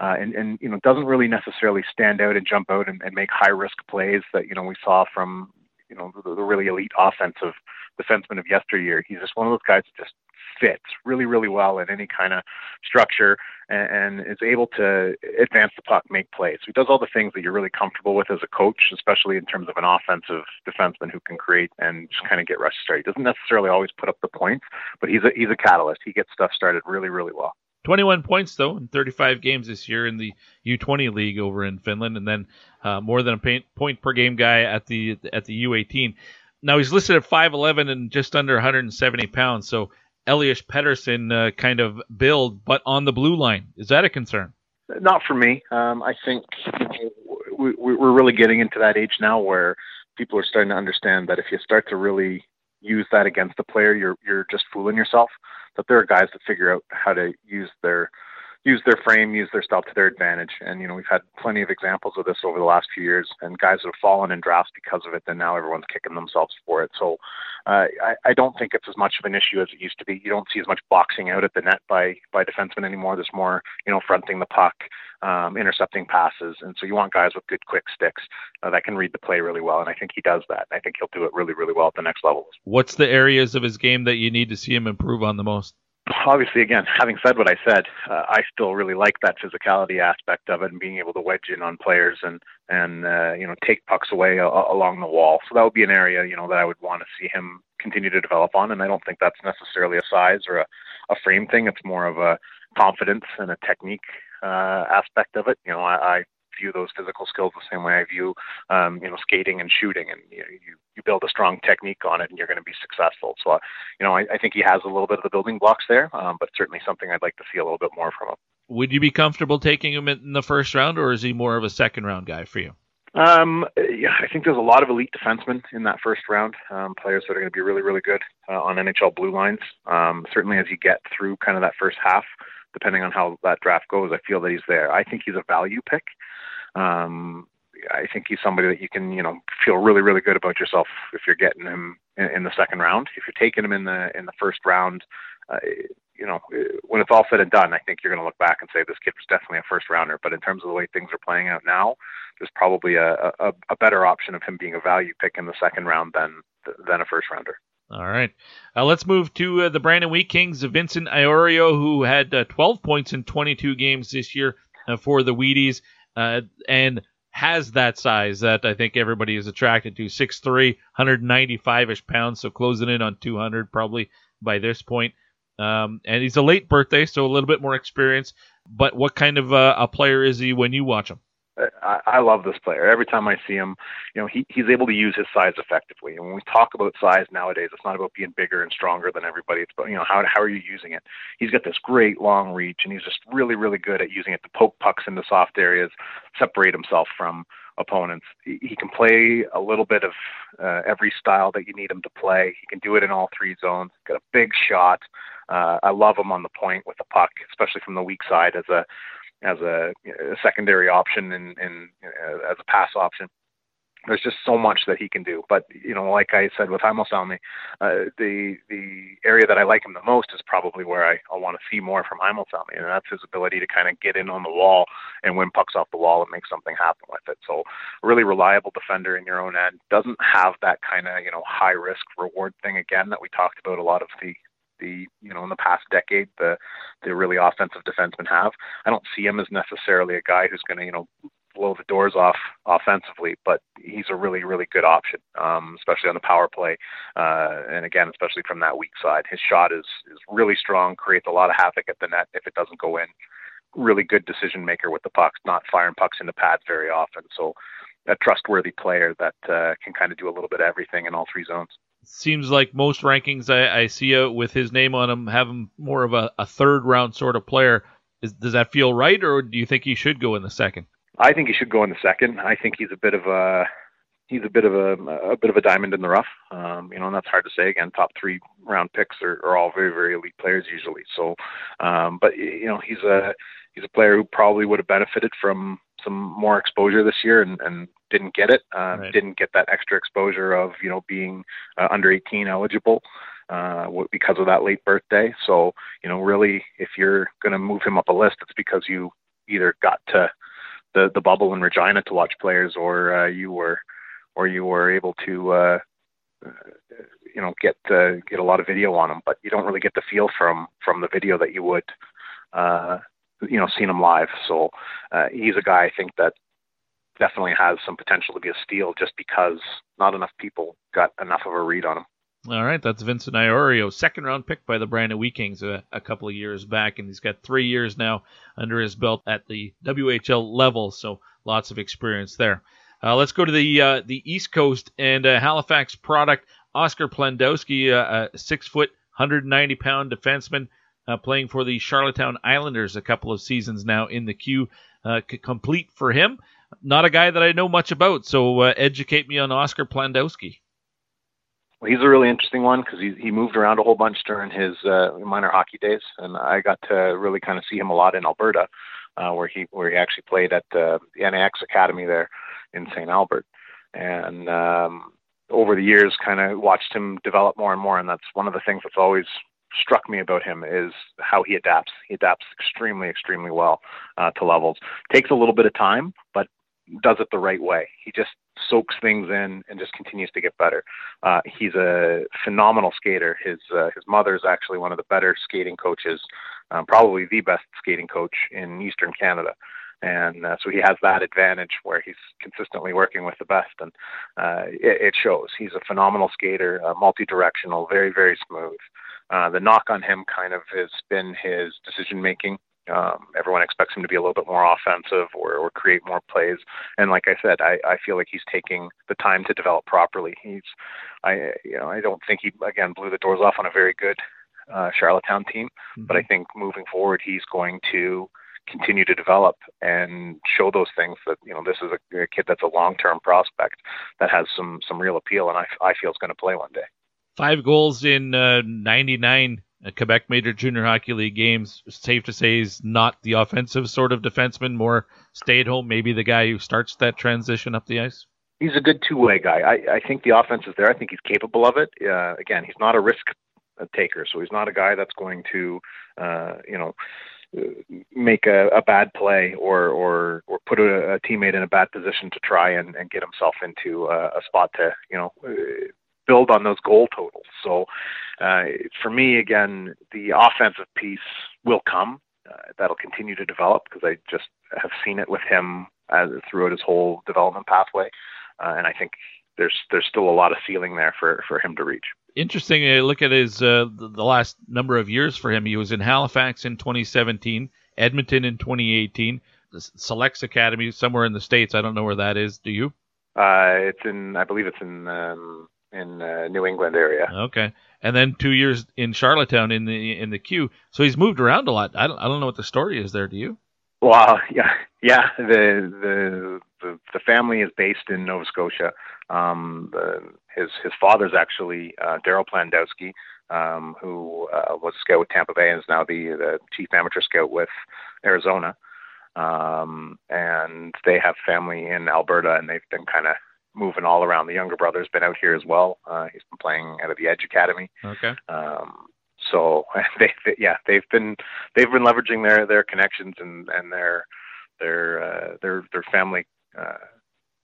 uh, and, and you know doesn't really necessarily stand out and jump out and, and make high risk plays that you know we saw from you know the, the really elite offensive defenseman of yesteryear. He's just one of those guys that just fits really really well in any kind of structure and, and is able to advance the puck, make plays. So he does all the things that you're really comfortable with as a coach, especially in terms of an offensive defenseman who can create and just kind of get rushes started. He doesn't necessarily always put up the points, but he's a he's a catalyst. He gets stuff started really really well. 21 points though in 35 games this year in the U20 league over in Finland, and then uh, more than a point per game guy at the at the U18. Now he's listed at 5'11 and just under 170 pounds, so Elias Pettersson uh, kind of build, but on the blue line. Is that a concern? Not for me. Um, I think we, we're really getting into that age now where people are starting to understand that if you start to really use that against the player, you're you're just fooling yourself. But there are guys that figure out how to use their use their frame, use their style to their advantage. And you know, we've had plenty of examples of this over the last few years, and guys that have fallen in drafts because of it. Then now everyone's kicking themselves for it. So uh, I, I don't think it's as much of an issue as it used to be. You don't see as much boxing out at the net by by defensemen anymore. There's more, you know, fronting the puck, um, intercepting passes, and so you want guys with good quick sticks uh, that can read the play really well. And I think he does that. I think he'll do it really, really well at the next level. What's the areas of his game that you need to see him improve on the most? Obviously, again, having said what I said, uh, I still really like that physicality aspect of it and being able to wedge in on players and and uh, you know take pucks away a- along the wall. So that would be an area you know that I would want to see him continue to develop on. And I don't think that's necessarily a size or a, a frame thing. It's more of a confidence and a technique uh, aspect of it. You know, I, I view those physical skills the same way I view, um, you know, skating and shooting. And you, know, you you build a strong technique on it, and you're going to be successful. So, uh, you know, I, I think he has a little bit of the building blocks there, um, but certainly something I'd like to see a little bit more from him. Would you be comfortable taking him in the first round, or is he more of a second round guy for you? Um, yeah, I think there's a lot of elite defensemen in that first round, um, players that are going to be really, really good uh, on NHL blue lines. Um, certainly, as you get through kind of that first half, depending on how that draft goes, I feel that he's there. I think he's a value pick. Um, I think he's somebody that you can, you know, feel really, really good about yourself if you're getting him in, in the second round. If you're taking him in the in the first round, uh, you know, when it's all said and done, I think you're going to look back and say this kid was definitely a first rounder. But in terms of the way things are playing out now, there's probably a, a, a better option of him being a value pick in the second round than than a first rounder. All right. Uh, let's move to uh, the Brandon Wheat Kings. Vincent Iorio, who had uh, 12 points in 22 games this year uh, for the Wheaties, uh, and has that size that I think everybody is attracted to. 6'3", 195-ish pounds, so closing in on 200 probably by this point. Um, and he's a late birthday, so a little bit more experience. But what kind of uh, a player is he when you watch him? I, I love this player. Every time I see him, you know, he, he's able to use his size effectively. And when we talk about size nowadays, it's not about being bigger and stronger than everybody. It's about, you know, how, how are you using it? He's got this great long reach, and he's just really, really good at using it to poke pucks into soft areas, separate himself from opponents. He, he can play a little bit of uh, every style that you need him to play. He can do it in all three zones. Got a big shot. Uh, I love him on the point with the puck, especially from the weak side as a as a, a secondary option and, and uh, as a pass option. There's just so much that he can do. But you know, like I said with Heimosalmi, uh, the the area that I like him the most is probably where I, I want to see more from Heimosalmi, and that's his ability to kind of get in on the wall and win pucks off the wall and make something happen with it. So, really reliable defender in your own end doesn't have that kind of you know high risk reward thing again that we talked about a lot of the the you know in the past decade the the really offensive defensemen have. I don't see him as necessarily a guy who's going to you know blow the doors off offensively, but he's a really really good option, um, especially on the power play, uh, and again especially from that weak side. His shot is is really strong, creates a lot of havoc at the net if it doesn't go in. Really good decision maker with the pucks, not firing pucks into pads very often. So a trustworthy player that uh, can kind of do a little bit of everything in all three zones seems like most rankings I, I see out with his name on him have him more of a, a third round sort of player. Is, does that feel right, or do you think he should go in the second? I think he should go in the second. I think he's a bit of a he's a bit of a a bit of a diamond in the rough. Um, you know, and that's hard to say. Again, top three round picks are, are all very very elite players usually. So, um, but you know, he's a he's a player who probably would have benefited from some more exposure this year and, and didn't get it. Uh, right. Didn't get that extra exposure of you know being uh, under 18 eligible uh, because of that late birthday. So you know, really, if you're going to move him up a list, it's because you either got to the the bubble in Regina to watch players, or uh, you were or you were able to. Uh, you know, get uh, get a lot of video on him, but you don't really get the feel from from the video that you would uh, you know seen him live. So uh, he's a guy I think that definitely has some potential to be a steal just because not enough people got enough of a read on him. All right, that's Vincent Iorio, second round pick by the Brandon Wheat a, a, couple of years back, and he's got three years now under his belt at the WHL level, so lots of experience there. Uh, let's go to the uh, the East Coast and uh, Halifax product. Oscar Plandowski, uh, a six foot, 190 pound defenseman, uh, playing for the Charlottetown Islanders a couple of seasons now in the queue. Uh, complete for him. Not a guy that I know much about, so uh, educate me on Oscar Plandowski. Well, he's a really interesting one because he he moved around a whole bunch during his uh, minor hockey days, and I got to really kind of see him a lot in Alberta, uh, where he where he actually played at uh, the NAX Academy there in St. Albert, and um, over the years, kind of watched him develop more and more, and that's one of the things that's always struck me about him is how he adapts. He adapts extremely, extremely well uh, to levels. Takes a little bit of time, but does it the right way. He just soaks things in and just continues to get better. Uh, he's a phenomenal skater. His uh, his mother is actually one of the better skating coaches, um, probably the best skating coach in Eastern Canada. And uh, so he has that advantage where he's consistently working with the best, and uh, it, it shows. He's a phenomenal skater, uh, multi-directional, very, very smooth. Uh, the knock on him kind of has been his decision making. Um, everyone expects him to be a little bit more offensive or, or create more plays. And like I said, I, I feel like he's taking the time to develop properly. He's, I, you know, I don't think he again blew the doors off on a very good uh, Charlottetown team, mm-hmm. but I think moving forward he's going to continue to develop and show those things that you know this is a, a kid that's a long-term prospect that has some some real appeal, and I, I feel is going to play one day five goals in uh, 99 uh, Quebec Major Junior Hockey League games. Safe to say he's not the offensive sort of defenseman, more stay at home, maybe the guy who starts that transition up the ice. He's a good two way guy. I, I think the offense is there. I think he's capable of it. Uh, again, he's not a risk taker, so he's not a guy that's going to, uh, you know, make a, a bad play or or or put a, a teammate in a bad position to try and, and get himself into a, a spot to you know build on those goal totals. So uh, for me, again, the offensive piece will come. Uh, that'll continue to develop because I just have seen it with him as, throughout his whole development pathway, uh, and I think there's there's still a lot of ceiling there for for him to reach. Interesting. Uh, look at his uh, the last number of years for him. He was in Halifax in 2017, Edmonton in 2018, the Selects Academy somewhere in the states. I don't know where that is. Do you? Uh, it's in I believe it's in um, in uh, New England area. Okay, and then two years in Charlottetown in the in the queue. So he's moved around a lot. I don't I don't know what the story is there. Do you? Well, yeah, yeah. The the the, the family is based in Nova Scotia. Um, the, his his father's actually uh, Darryl Plandowski, um, who uh, was a scout with Tampa Bay and is now the the chief amateur scout with Arizona. Um, and they have family in Alberta, and they've been kind of moving all around. The younger brother's been out here as well. Uh, he's been playing out of the Edge Academy. Okay. Um, so they, they, yeah, they've been they've been leveraging their their connections and and their their uh, their their family uh,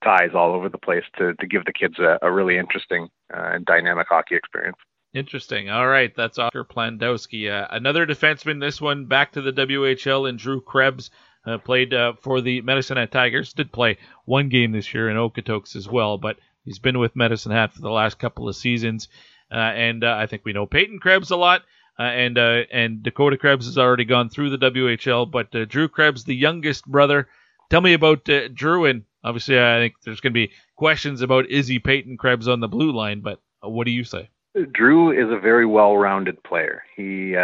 ties all over the place to to give the kids a, a really interesting uh, and dynamic hockey experience. Interesting. All right, that's Oscar Plandowski. Uh, another defenseman. This one back to the WHL and Drew Krebs. Uh, played uh, for the Medicine Hat Tigers. Did play one game this year in Okotoks as well, but he's been with Medicine Hat for the last couple of seasons. Uh, and uh, I think we know Peyton Krebs a lot. Uh, and uh, and Dakota Krebs has already gone through the WHL, but Drew Krebs, the youngest brother. Tell me about Drew, and obviously I think there's going to be questions about Izzy Peyton Krebs on the blue line, but what do you say? Drew is a very well-rounded player. He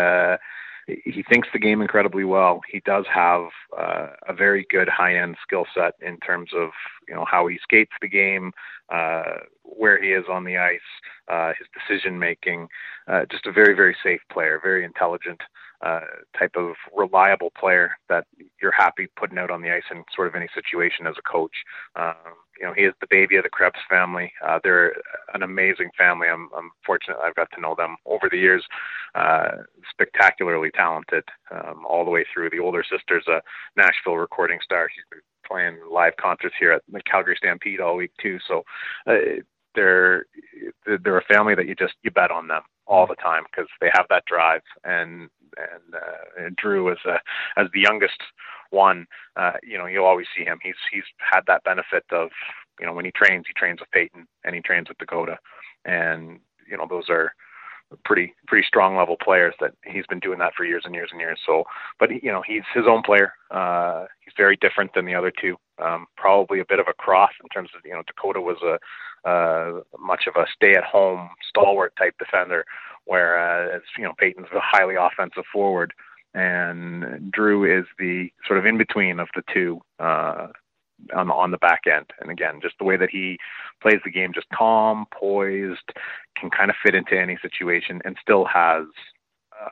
he thinks the game incredibly well. He does have uh, a very good high-end skill set in terms of you know how he skates the game, uh, where he is on the ice, uh, his decision making. Uh, just a very very safe player, very intelligent uh, type of reliable player that you're happy putting out on the ice in sort of any situation as a coach. Um, you know, he is the baby of the Krebs family. Uh, they're an amazing family. I'm, I'm fortunate I've got to know them over the years. Uh, spectacularly talented, um, all the way through. The older sister's a Nashville recording star. She's been playing live concerts here at the Calgary Stampede all week too. So uh, they're they're a family that you just you bet on them all the time because they have that drive and and, uh, and Drew as a, as the youngest one, uh, you know, you'll always see him. He's he's had that benefit of you know when he trains, he trains with Peyton and he trains with Dakota, and you know those are pretty pretty strong level players that he's been doing that for years and years and years. So, but you know he's his own player. Uh, he's very different than the other two. Um, probably a bit of a cross in terms of you know Dakota was a uh, much of a stay-at-home stalwart type defender, whereas you know Peyton's a highly offensive forward, and Drew is the sort of in between of the two uh, on the on the back end. And again, just the way that he plays the game, just calm, poised, can kind of fit into any situation, and still has uh,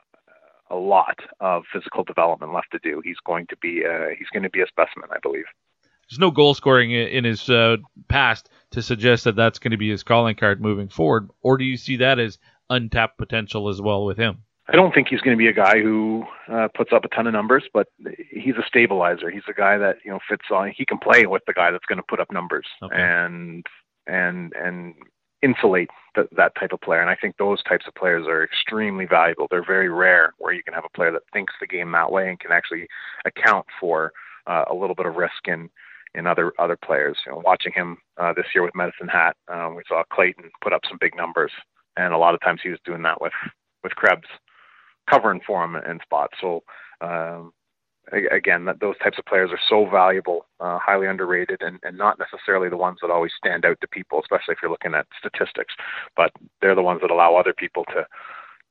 a lot of physical development left to do. He's going to be uh, he's going to be a specimen, I believe. There's no goal scoring in his uh, past to suggest that that's going to be his calling card moving forward, or do you see that as untapped potential as well with him? I don't think he's going to be a guy who uh, puts up a ton of numbers, but he's a stabilizer. He's a guy that you know fits on. He can play with the guy that's going to put up numbers okay. and and and insulate th- that type of player. And I think those types of players are extremely valuable. They're very rare where you can have a player that thinks the game that way and can actually account for uh, a little bit of risk in in other other players. You know, watching him uh, this year with Medicine Hat, um, we saw Clayton put up some big numbers, and a lot of times he was doing that with with Krebs covering for him in spots. So um, again, that those types of players are so valuable, uh, highly underrated, and, and not necessarily the ones that always stand out to people, especially if you're looking at statistics. But they're the ones that allow other people to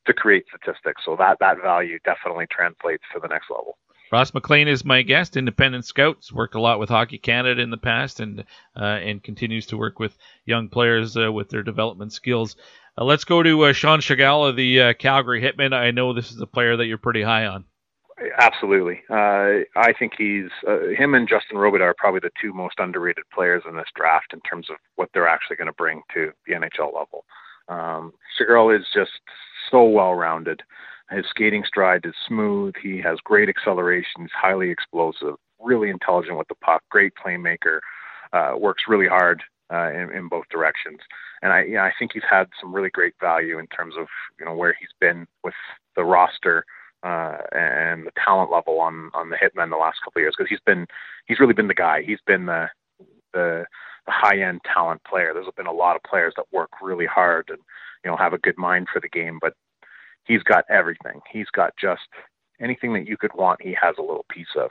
to create statistics. So that that value definitely translates to the next level. Ross MacLean is my guest, independent scouts, worked a lot with Hockey Canada in the past and uh, and continues to work with young players uh, with their development skills. Uh, let's go to uh, Sean Tschigerl of the uh, Calgary Hitmen. I know this is a player that you're pretty high on. Absolutely. Uh, I think he's him and Justin Robitaille are probably the two most underrated players in this draft in terms of what they're actually going to bring to the NHL level. Um, Tschigerl is just so well rounded. His skating stride is smooth. He has great acceleration. He's highly explosive, really intelligent with the puck, great playmaker, uh, works really hard uh, in, in both directions. And I, I think he's had some really great value in terms of you know where he's been with the roster uh, and the talent level on on the Hitmen the last couple of years because he's been he's really been the guy. He's been the the, the high end talent player. There's been a lot of players that work really hard and you know have a good mind for the game, but he's got everything. He's got just anything that you could want. He has a little piece of.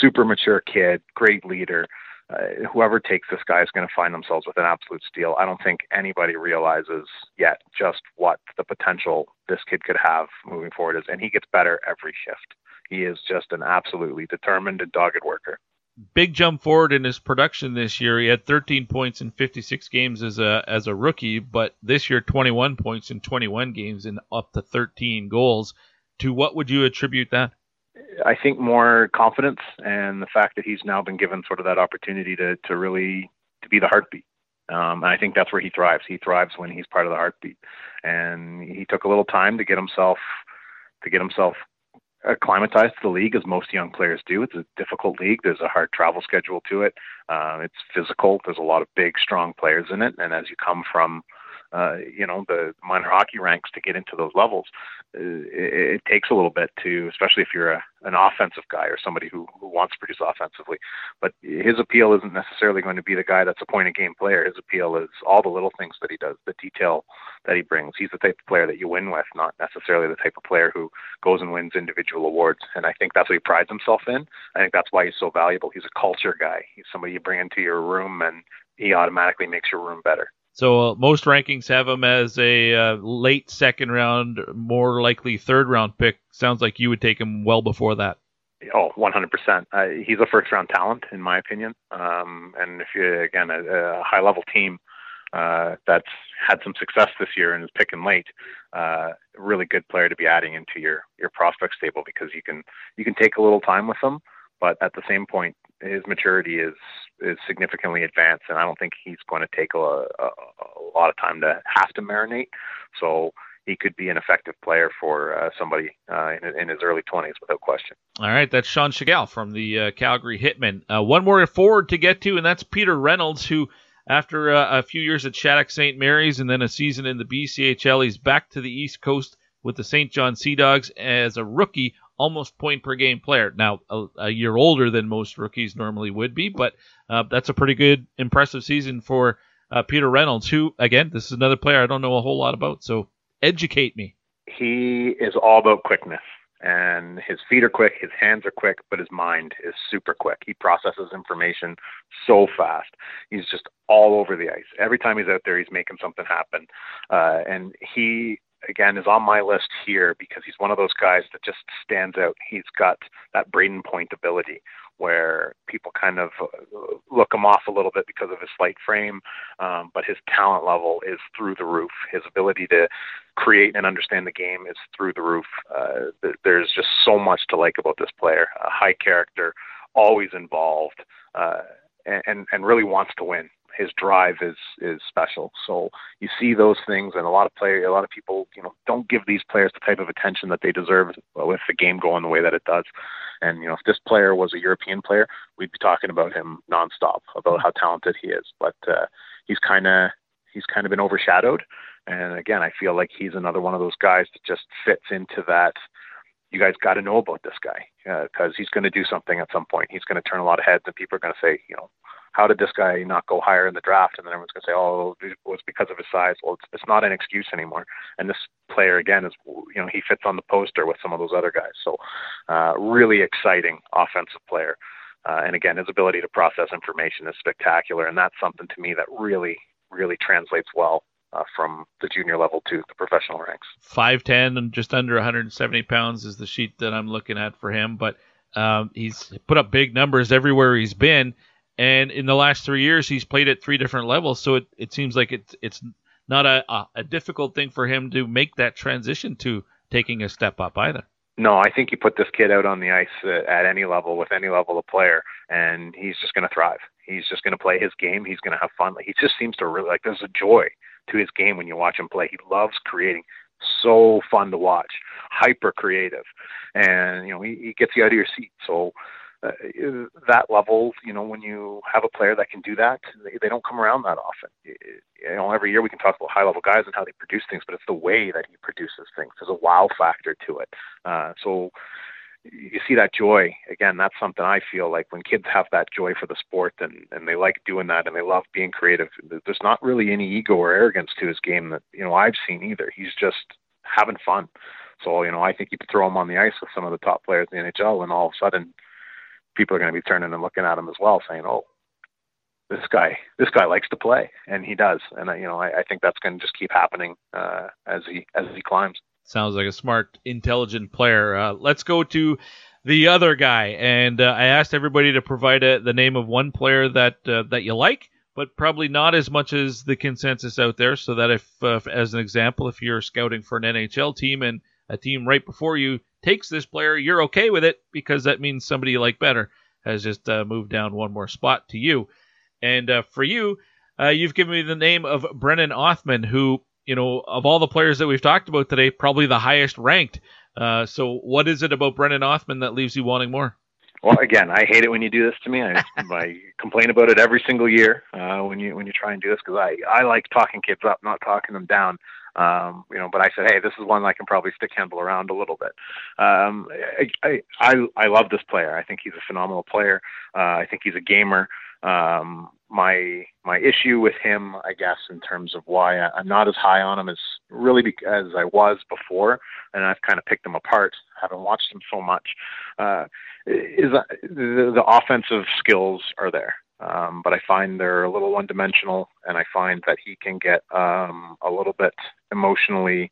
Super mature kid, great leader. Uh, whoever takes this guy is going to find themselves with an absolute steal. I don't think anybody realizes yet just what the potential this kid could have moving forward is, and he gets better every shift. He is just an absolutely determined and dogged worker. Big jump forward in his production this year. He had 13 points in 56 games as a as a rookie, but this year 21 points in 21 games and up to 13 goals. To what would you attribute that? I think more confidence and the fact that he's now been given sort of that opportunity to to really to be the heartbeat. Um, and I think that's where he thrives. He thrives when he's part of the heartbeat. And he took a little time to get himself to get himself acclimatized to the league, as most young players do. It's a difficult league. There's a hard travel schedule to it. Uh, it's physical. There's a lot of big, strong players in it. And as you come from uh, you know the minor hockey ranks to get into those levels. Uh, it, it takes a little bit to, especially if you're a, an offensive guy or somebody who, who wants to produce offensively. But his appeal isn't necessarily going to be the guy that's a point of game player. His appeal is all the little things that he does, the detail that he brings. He's the type of player that you win with, not necessarily the type of player who goes and wins individual awards. And I think that's what he prides himself in. I think that's why he's so valuable. He's a culture guy. He's somebody you bring into your room and he automatically makes your room better. So uh, most rankings have him as a uh, late second round, more likely third round pick. Sounds like you would take him well before that. Oh, 100%. Uh, he's a first round talent, in my opinion. Um, and if you, again, a, a high level team uh, that's had some success this year and is picking late, uh, really good player to be adding into your, your prospect stable because you can, you can take a little time with them, but at the same point, his maturity is is significantly advanced, and I don't think he's going to take a, a, a lot of time to have to marinate. So he could be an effective player for uh, somebody uh, in, in, his early 20s without question. All right, that's Sean Tschigerl from the uh, Calgary Hitmen. Uh, one more forward to get to, and that's Peter Reynolds, who, after uh, a few years at Shattuck St. Mary's and then a season in the BCHL, he's back to the East Coast with the St. John Sea Dogs as a rookie almost point per game player. Now, a, a year older than most rookies normally would be, but uh, that's a pretty good, impressive season for uh, Peter Reynolds, who, again, this is another player I don't know a whole lot about, so educate me. He is all about quickness. And his feet are quick, his hands are quick, but his mind is super quick. He processes information so fast. He's just all over the ice. Every time he's out there, he's making something happen. Uh, and he again is on my list here because he's one of those guys that just stands out. He's got that Brayden Point ability where people kind of uh, look him off a little bit because of his slight frame, um, but his talent level is through the roof. His ability to create and understand the game is through the roof. Uh, there's just so much to like about this player. A high character, always involved, uh, and and really wants to win his drive is is special. So you see those things, and a lot of player, a lot of people, you know, don't give these players the type of attention that they deserve with the game going the way that it does. And you know, if this player was a European player, we'd be talking about him nonstop about how talented he is. But uh, he's kind of he's kind of been overshadowed. And again, I feel like he's another one of those guys that just fits into that you guys got to know about this guy because uh, he's going to do something at some point. He's going to turn a lot of heads, and people are going to say, you know, how did this guy not go higher in the draft? And then everyone's going to say, oh, it was because of his size. Well, it's, it's not an excuse anymore. And this player, again, is, you know, he fits on the poster with some of those other guys. So, uh, really exciting offensive player. Uh, and again, his ability to process information is spectacular. And that's something to me that really, really translates well uh, from the junior level to the professional ranks. 5'10 and just under 170 pounds is the sheet that I'm looking at for him. But Um, he's put up big numbers everywhere he's been, and in the last three years, he's played at three different levels. So it, it seems like it's it's not a, a, a difficult thing for him to make that transition to taking a step up either. No, I think you put this kid out on the ice at any level with any level of player, and he's just going to thrive. He's just going to play his game. He's going to have fun. Like, he just seems to really like. There's a joy to his game when you watch him play. He loves creating. So fun to watch. Hyper creative, and you know he, he gets you out of your seat. So uh, that level, you know, when you have a player that can do that, they, they don't come around that often. You know, every year we can talk about high level guys and how they produce things, but it's the way that he produces things. There's a wow factor to it. Uh, so you see that joy again. That's something I feel like when kids have that joy for the sport and and they like doing that and they love being creative. There's not really any ego or arrogance to his game that you know I've seen either. He's just having fun. So you know, I think you could throw him on the ice with some of the top players in the NHL, and all of a sudden people are going to be turning and looking at him as well, saying, "Oh, this guy, this guy likes to play," and he does. And you know, I, I think that's going to just keep happening uh, as he as he climbs. Sounds like a smart, intelligent player. Uh, let's go to the other guy, and uh, I asked everybody to provide a, the name of one player that uh, that you like, but probably not as much as the consensus out there. So that if, uh, as an example, if you're scouting for an NHL team and a team right before you takes this player, you're okay with it because that means somebody you like better has just uh, moved down one more spot to you. And uh, for you, uh, you've given me the name of Brennan Othman, who, you know, of all the players that we've talked about today, probably the highest ranked. Uh, so, what is it about Brennan Othman that leaves you wanting more? Well, again, I hate it when you do this to me. I, I complain about it every single year uh, when you when you try and do this because I I like talking kids up, not talking them down. Um, you know, but I said, hey, this is one I can probably stick handle around a little bit. Um, I, I, I love this player. I think he's a phenomenal player. Uh, I think he's a gamer. Um, my my issue with him, I guess, in terms of why I, I'm not as high on him as really be, as I was before, and I've kind of picked him apart, having watched him so much. Uh, is uh, the, the offensive skills are there. Um, but I find they're a little one dimensional, and I find that he can get um, a little bit emotionally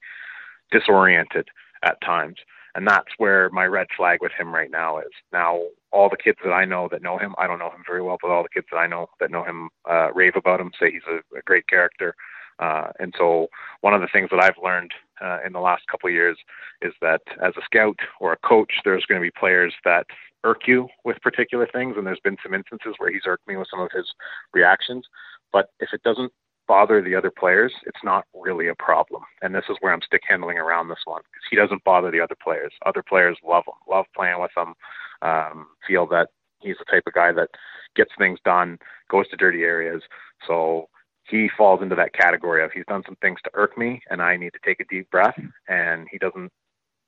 disoriented at times. And that's where my red flag with him right now is. Now, all the kids that I know that know him, I don't know him very well, but all the kids that I know that know him uh, rave about him, say he's a, a great character. Uh, and so, one of the things that I've learned uh, in the last couple of years is that as a scout or a coach, there's going to be players that irk you with particular things, and there's been some instances where he's irked me with some of his reactions. But if it doesn't bother the other players, it's not really a problem. And this is where I'm stick handling around this one because he doesn't bother the other players. Other players love him, love playing with him, um, feel that he's the type of guy that gets things done, goes to dirty areas. So he falls into that category of he's done some things to irk me and I need to take a deep breath and he doesn't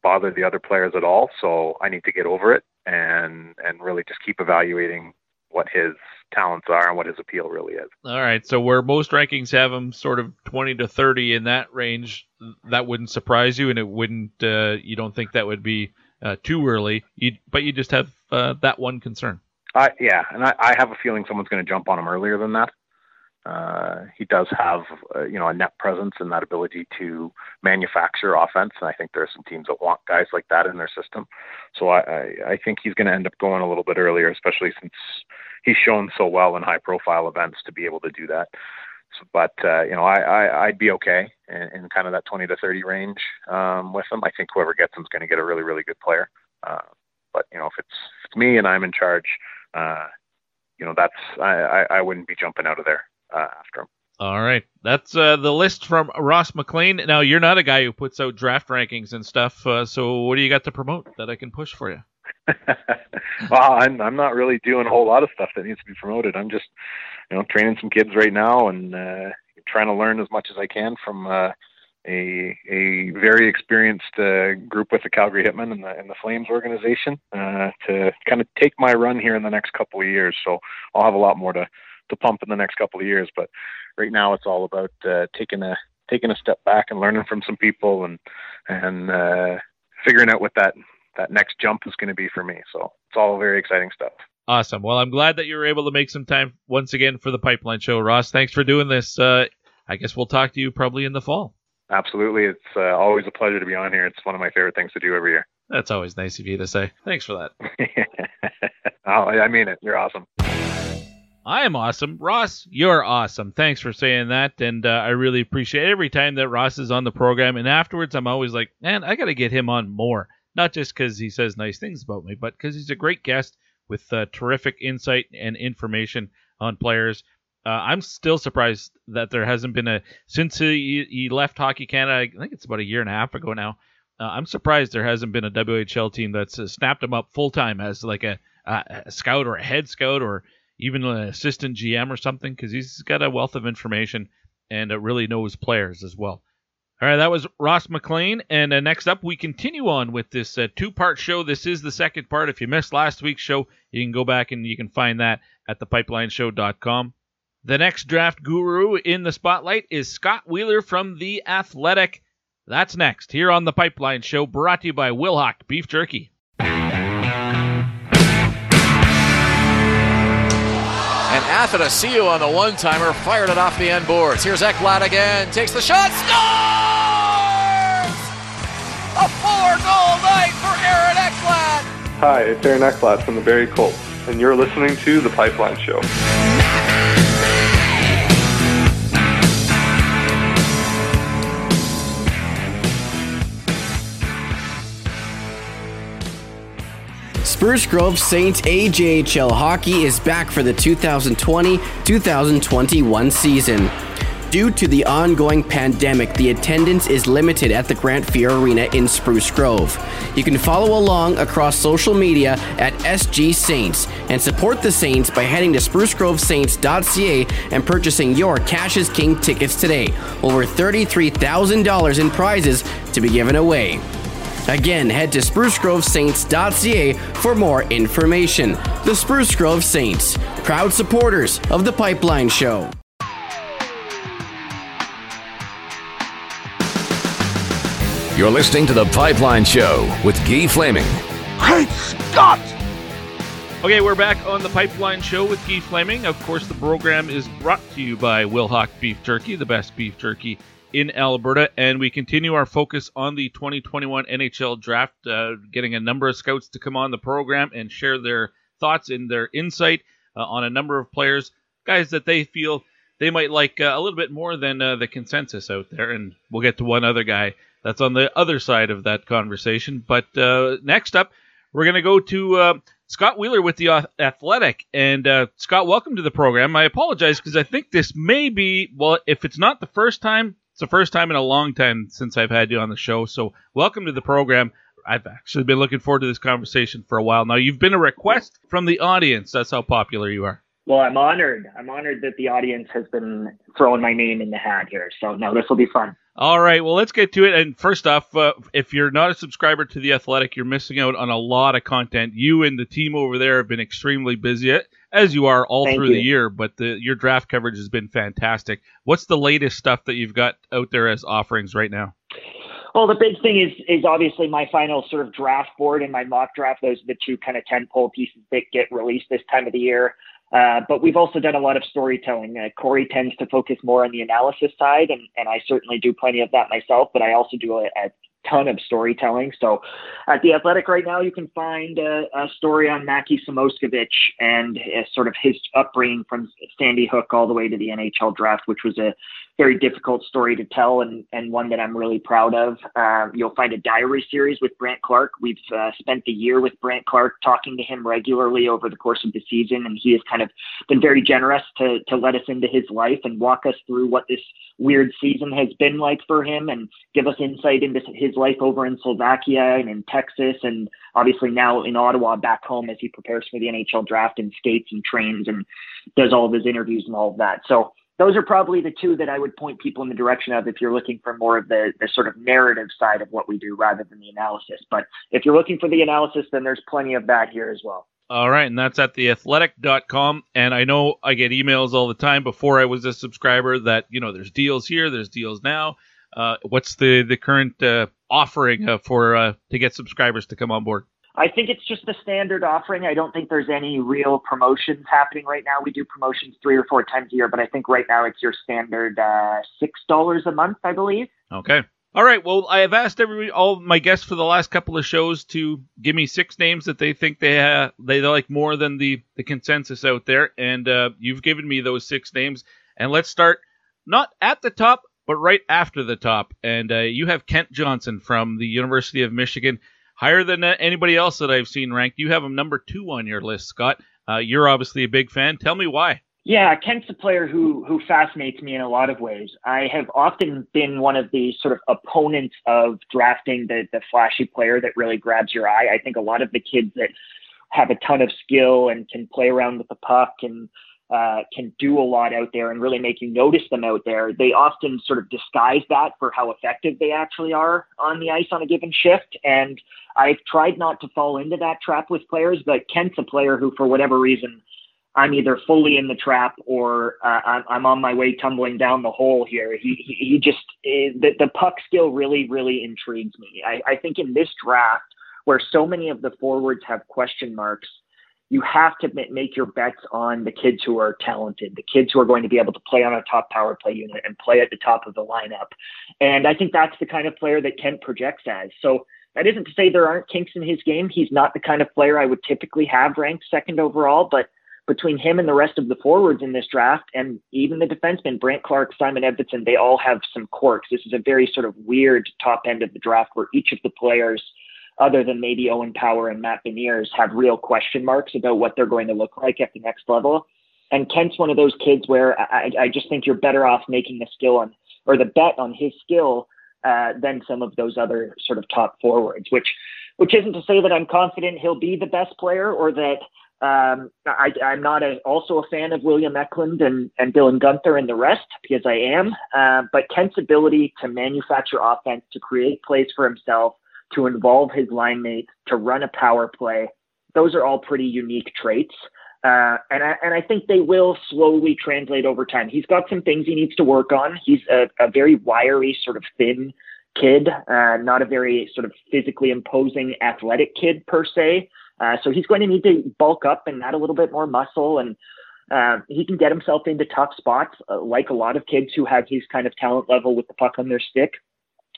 bother the other players at all. So I need to get over it and and really just keep evaluating what his talents are and what his appeal really is. All right, so where most rankings have him sort of 20 to 30 in that range, that wouldn't surprise you, and it wouldn't. Uh, you don't think that would be uh, too early, you, but you just have uh, that one concern. I yeah, and I, I have a feeling someone's going to jump on him earlier than that. Uh, he does have, uh, you know, a net presence and that ability to manufacture offense, and I think there are some teams that want guys like that in their system. So I, I, I think he's going to end up going a little bit earlier, especially since he's shown so well in high-profile events to be able to do that. So, but uh, you know, I, I I'd be okay in, in kind of that 20 to 30 range um, with him. I think whoever gets him is going to get a really, really good player. Uh, but you know, if it's, if it's me and I'm in charge, uh, you know, that's I, I, I wouldn't be jumping out of there uh, after him. All right, that's uh, the list from Ross MacLean. Now you're not a guy who puts out draft rankings and stuff, uh, so what do you got to promote that I can push for you? well, I'm I'm not really doing a whole lot of stuff that needs to be promoted. I'm just, you know, training some kids right now and uh, trying to learn as much as I can from uh, a a very experienced uh, group with the Calgary Hitmen and the and the Flames organization uh, to kind of take my run here in the next couple of years. So I'll have a lot more to to pump in the next couple of years. But right now, it's all about uh, taking a taking a step back and learning from some people and and uh, figuring out what that that next jump is going to be for me. So it's all very exciting stuff. Awesome. Well, I'm glad that you were able to make some time once again for the Pipeline Show, Ross. Thanks for doing this. Uh, I guess we'll talk to you probably in the fall. absolutely. It's uh, always a pleasure to be on here. It's one of my favorite things to do every year. That's always nice of you to say. Thanks for that. oh, I mean it. You're awesome. I am awesome. Ross, you're awesome. Thanks for saying that. And uh, I really appreciate every time that Ross is on the program. And afterwards, I'm always like, man, I got to get him on more. Not just because he says nice things about me, but because he's a great guest with uh, terrific insight and information on players. Uh, I'm still surprised that there hasn't been a since he, he left Hockey Canada. I think it's about a year and a half ago now. Uh, I'm surprised there hasn't been a WHL team that's uh, snapped him up full time as like a, a, scout or a head scout or even an assistant GM or something because he's got a wealth of information and uh, really knows players as well. All right, that was Ross MacLean. And uh, next up, we continue on with this uh, two part show. This is the second part. If you missed last week's show, you can go back and you can find that at thepipelineshow.com. The next draft guru in the spotlight is Scott Wheeler from The Athletic. That's next here on The Pipeline Show, brought to you by Wilhauk Beef Jerky. And Athanasiou on the one timer fired it off the end boards. Here's Ekblad again, takes the shot, scores! A four goal night for Aaron Ekblad. Hi, it's Aaron Ekblad from the Barrie Colts, and you're listening to The Pipeline Show. Spruce Grove Saints AJHL hockey is back for the 2020-2021 season. Due to the ongoing pandemic, the attendance is limited at the Grant Fuhr Arena in Spruce Grove. You can follow along across social media at SG Saints and support the Saints by heading to sprucegrovesaints.ca and purchasing your Cash is King tickets today. Over $33,000 in prizes to be given away. Again, head to sprucegrovesaints.ca for more information. The Spruce Grove Saints, proud supporters of the Pipeline Show. You're listening to The Pipeline Show with Guy Flaming. Great Scott! Okay, we're back on The Pipeline Show with Guy Flaming. Of course, the program is brought to you by Wilhauk Beef Jerky, the best beef jerky in Alberta, and we continue our focus on the 2021 NHL draft, uh, getting a number of scouts to come on the program and share their thoughts and their insight uh, on a number of players, guys that they feel they might like uh, a little bit more than uh, the consensus out there. And we'll get to one other guy that's on the other side of that conversation. But uh, next up, we're going to go to uh, Scott Wheeler with the Athletic. And Scott, welcome to the program. I apologize because I think this may be, well, if it's not the first time, it's the first time in a long time since I've had you on the show. So welcome to the program. I've actually been looking forward to this conversation for a while now. You've been a request from the audience. That's how popular you are. Well, I'm honored. I'm honored that the audience has been throwing my name in the hat here. So, no, this will be fun. All right. Well, let's get to it. And first off, uh, if you're not a subscriber to The Athletic, you're missing out on a lot of content. You and the team over there have been extremely busy as you are all Thank through you. the year, but the, your draft coverage has been fantastic. What's the latest stuff that you've got out there as offerings right now? Well, the big thing is is obviously my final sort of draft board and my mock draft. Those are the two kind of tentpole pieces that get released this time of the year. Uh, but we've also done a lot of storytelling. Uh, Corey tends to focus more on the analysis side, and, and I certainly do plenty of that myself. But I also do a, a ton of storytelling. So at the Athletic right now, you can find a, a story on Mackie Samoskevich and uh, sort of his upbringing from Sandy Hook all the way to the NHL draft, which was a very difficult story to tell and, and one that I'm really proud of. Um, you'll find a diary series with Brandt Clarke. We've uh, spent the year with Brandt Clarke talking to him regularly over the course of the season, and he has kind of been very generous to, to let us into his life and walk us through what this weird season has been like for him and give us insight into his life over in Slovakia and in Texas and obviously now in Ottawa back home as he prepares for the NHL draft and skates and trains and does all of his interviews and all of that. So those are probably the two that I would point people in the direction of if you're looking for more of the, the sort of narrative side of what we do rather than the analysis. But if you're looking for the analysis, then there's plenty of that here as well. All right, and that's at theathletic.com. And I know I get emails all the time before I was a subscriber that, you know, there's deals here, there's deals now. Uh, what's the, the current uh, offering uh, for uh, to get subscribers to come on board? I think it's just the standard offering. I don't think there's any real promotions happening right now. We do promotions three or four times a year, but I think right now it's your standard uh, six dollars a month, I believe. Okay. All right. Well, I have asked every all my guests for the last couple of shows to give me six names that they think they they like more than the the consensus out there, and uh, you've given me those six names. And let's start not at the top, but right after the top. And uh, you have Kent Johnson from the University of Michigan higher than anybody else that I've seen ranked. You have him number two on your list, Scott. Uh, you're obviously a big fan. Tell me why. Yeah, Kent's a player who who fascinates me in a lot of ways. I have often been one of the sort of opponents of drafting the the flashy player that really grabs your eye. I think a lot of the kids that have a ton of skill and can play around with the puck and uh, can do a lot out there and really make you notice them out there. They often sort of disguise that for how effective they actually are on the ice on a given shift. And I've tried not to fall into that trap with players, but Kent's a player who, for whatever reason, I'm either fully in the trap or uh, I'm, on my way tumbling down the hole here. He, he, he just, eh, the, the puck skill really, really intrigues me. I, I think in this draft, where so many of the forwards have question marks, you have to make your bets on the kids who are talented, the kids who are going to be able to play on a top power play unit and play at the top of the lineup. And I think that's the kind of player that Kent projects as. So that isn't to say there aren't kinks in his game. He's not the kind of player I would typically have ranked second overall, but between him and the rest of the forwards in this draft, and even the defensemen, Brandt Clarke, Simon Edvinsson, they all have some quirks. This is a very sort of weird top end of the draft where each of the players – other than maybe Owen Power and Matt Beniers, have real question marks about what they're going to look like at the next level. And Kent's one of those kids where I, I just think you're better off making the skill on or the bet on his skill uh, than some of those other sort of top forwards. Which, which isn't to say that I'm confident he'll be the best player or that um, I, am not a, also a fan of William Eklund and, and Dylan Guenther and the rest because I am. Uh, but Kent's ability to manufacture offense, to create plays for himself, to involve his line mates, to run a power play. Those are all pretty unique traits. Uh, and I and I think they will slowly translate over time. He's got some things he needs to work on. He's a, a very wiry, sort of thin kid, uh, not a very sort of physically imposing athletic kid per se. Uh, so he's going to need to bulk up and add a little bit more muscle, and uh, he can get himself into tough spots, uh, like a lot of kids who have his kind of talent level with the puck on their stick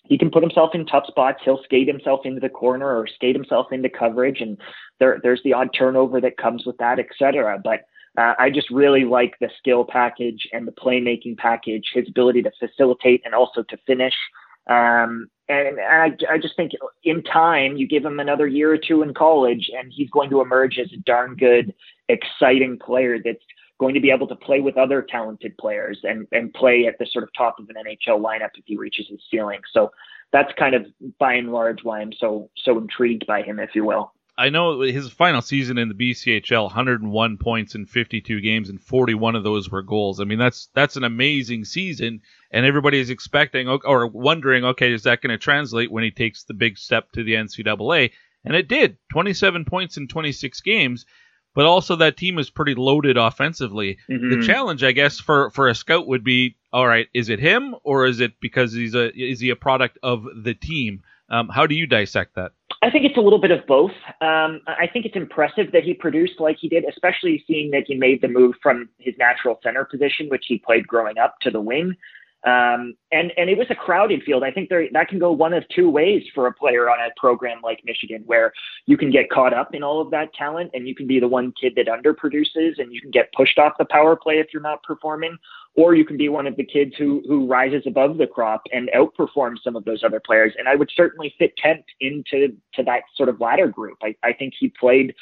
he can put himself in tough spots. He'll skate himself into the corner or skate himself into coverage, and there, there's the odd turnover that comes with that, etc. But uh, I just really like the skill package and the playmaking package, his ability to facilitate and also to finish. Um, and I, I just think in time, you give him another year or two in college, and he's going to emerge as a darn good, exciting player that's going to be able to play with other talented players and, and play at the sort of top of an NHL lineup if he reaches his ceiling. So that's kind of by and large why I'm so so intrigued by him, if you will. I know his final season in the BCHL, 101 points in 52 games, and 41 of those were goals. I mean, that's that's an amazing season, and everybody is expecting or wondering, okay, is that going to translate when he takes the big step to the NCAA? And it did, 27 points in 26 games but also that team is pretty loaded offensively. Mm-hmm. The challenge, I guess, for for a scout would be, all right, is it him or is it because he's a is he a product of the team? Um, how do you dissect that? I think it's a little bit of both. Um, I think it's impressive that he produced like he did, especially seeing that he made the move from his natural center position, which he played growing up, to the wing. Um, and and it was a crowded field. I think there that can go one of two ways for a player on a program like Michigan, where you can get caught up in all of that talent, and you can be the one kid that underproduces, and you can get pushed off the power play if you're not performing, or you can be one of the kids who who rises above the crop and outperforms some of those other players. And I would certainly fit Kent into to that sort of latter group. I, I think he played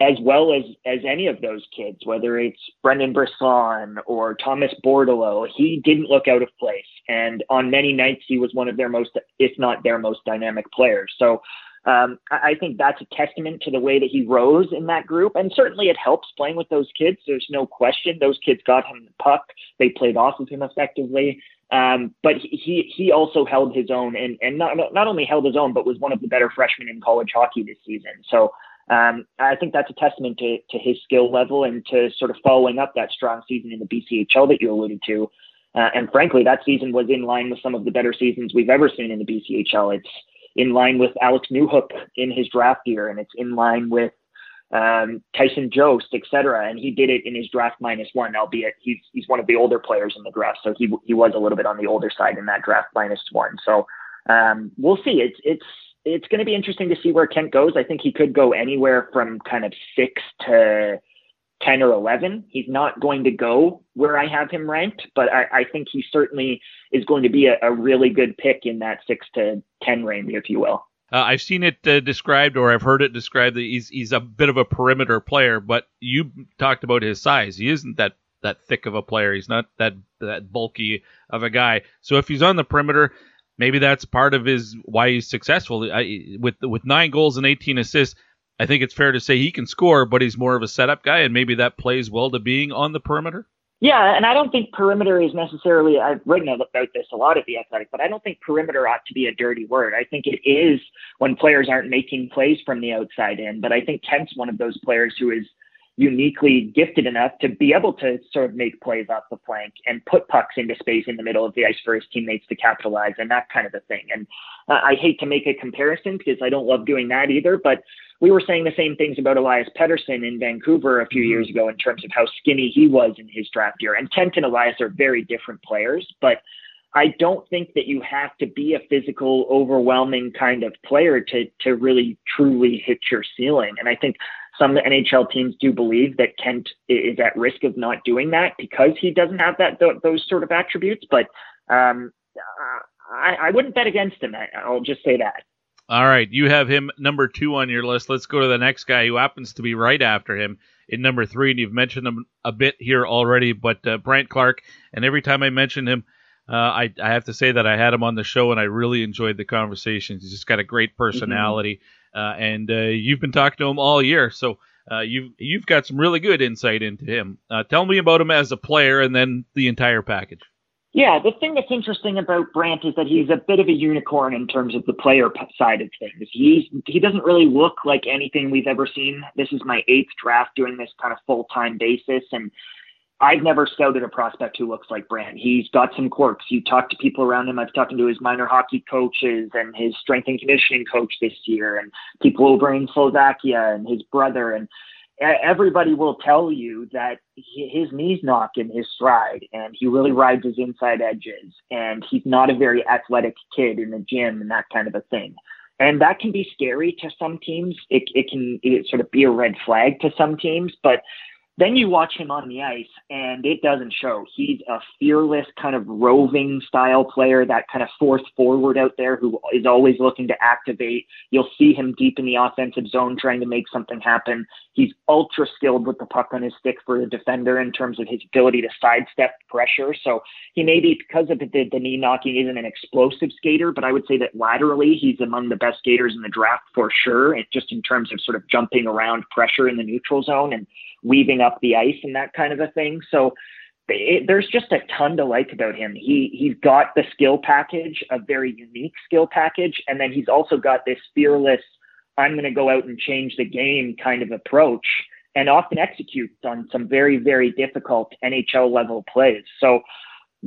as well as as any of those kids, whether it's Brendan Brisson or Thomas Bordeleau, he didn't look out of place. And on many nights, he was one of their most, if not their most dynamic players. So um, I think that's a testament to the way that he rose in that group. And certainly it helps playing with those kids. There's no question. Those kids got him the puck. They played off of him effectively. Um, but he he also held his own and, and not not only held his own, but was one of the better freshmen in college hockey this season. So um, I think that's a testament to, to his skill level and to sort of following up that strong season in the BCHL that you alluded to. Uh, and frankly, that season was in line with some of the better seasons we've ever seen in the BCHL. It's in line with Alex Newhook in his draft year, and it's in line with um, Tyson Jost, et cetera. And he did it in his draft minus one, albeit he's he's one of the older players in the draft, so he he was a little bit on the older side in that draft minus one. So um, we'll see. It's it's it's going to be interesting to see where Kent goes. I think he could go anywhere from kind of six to 10 or 11. He's not going to go where I have him ranked, but I, I think he certainly is going to be a, a, really good pick in that six to 10 range, if you will. Uh, I've seen it uh, described, or I've heard it described that he's he's a bit of a perimeter player. But you talked about his size; he isn't that that thick of a player. He's not that that bulky of a guy. So if he's on the perimeter, maybe that's part of his why he's successful. I, with with nine goals and 18 assists, I think it's fair to say he can score, but he's more of a setup guy, and maybe that plays well to being on the perimeter. Yeah, and I don't think perimeter is necessarily. I've written about this a lot at the Athletic, but I don't think perimeter ought to be a dirty word. I think it is when players aren't making plays from the outside in. But I think Kent's one of those players who is uniquely gifted enough to be able to sort of make plays off the flank and put pucks into space in the middle of the ice for his teammates to capitalize and that kind of a thing. And uh, I hate to make a comparison because I don't love doing that either, but we were saying the same things about Elias Pettersson in Vancouver a few mm-hmm. years ago in terms of how skinny he was in his draft year. And Kent and Elias are very different players, but I don't think that you have to be a physical, overwhelming kind of player to to really truly hit your ceiling. And I think some of the NHL teams do believe that Kent is at risk of not doing that because he doesn't have that th- those sort of attributes. But um, I, I wouldn't bet against him. I'll just say that. All right, you have him number two on your list. Let's go to the next guy who happens to be right after him in number three, and you've mentioned him a bit here already. But uh, Brandt Clarke, and every time I mention him, uh, I, I have to say that I had him on the show, and I really enjoyed the conversations. He's just got a great mm-hmm. personality, mm-hmm. Uh, and uh, you've been talking to him all year, so uh, you've you've got some really good insight into him. Tell me about him as a player, and then the entire package. Yeah, the thing that's interesting about Brandt is that he's a bit of a unicorn in terms of the player side of things. He's he doesn't really look like anything we've ever seen. This is my eighth draft doing this kind of full time basis, and I've never scouted a prospect who looks like Brandt. He's got some quirks. You talk to people around him. I've talked to his minor hockey coaches and his strength and conditioning coach this year, and people over in Slovakia and his brother and everybody will tell you that his knees knock in his stride and he really rides his inside edges and he's not a very athletic kid in the gym and that kind of a thing. And that can be scary to some teams. It, it can it sort of be a red flag to some teams, but then you watch him on the ice and it doesn't show. He's a fearless kind of roving style player, that kind of fourth forward out there who is always looking to activate. You'll see him deep in the offensive zone trying to make something happen. He's ultra skilled with the puck on his stick for a defender in terms of his ability to sidestep pressure. So he may be, because of the, the knee knocking, isn't an explosive skater, but I would say that laterally he's among the best skaters in the draft for sure. It, just in terms of sort of jumping around pressure in the neutral zone and weaving up the ice and that kind of a thing. So it, there's just a ton to like about him. He he's got the skill package, a very unique skill package, and then he's also got this fearless, I'm going to go out and change the game kind of approach, and often executes on some very very difficult NHL level plays. So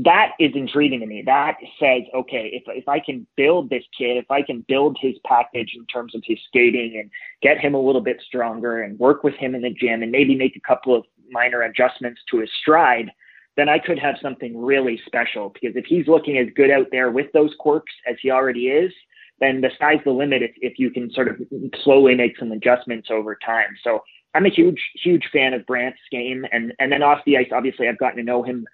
that is intriguing to me. That says, okay, if if I can build this kid, if I can build his package in terms of his skating and get him a little bit stronger and work with him in the gym and maybe make a couple of minor adjustments to his stride, then I could have something really special. Because if he's looking as good out there with those quirks as he already is, then the sky's the limit if, if you can sort of slowly make some adjustments over time. So I'm a huge, huge fan of Brandt's game. And and then off the ice, obviously I've gotten to know him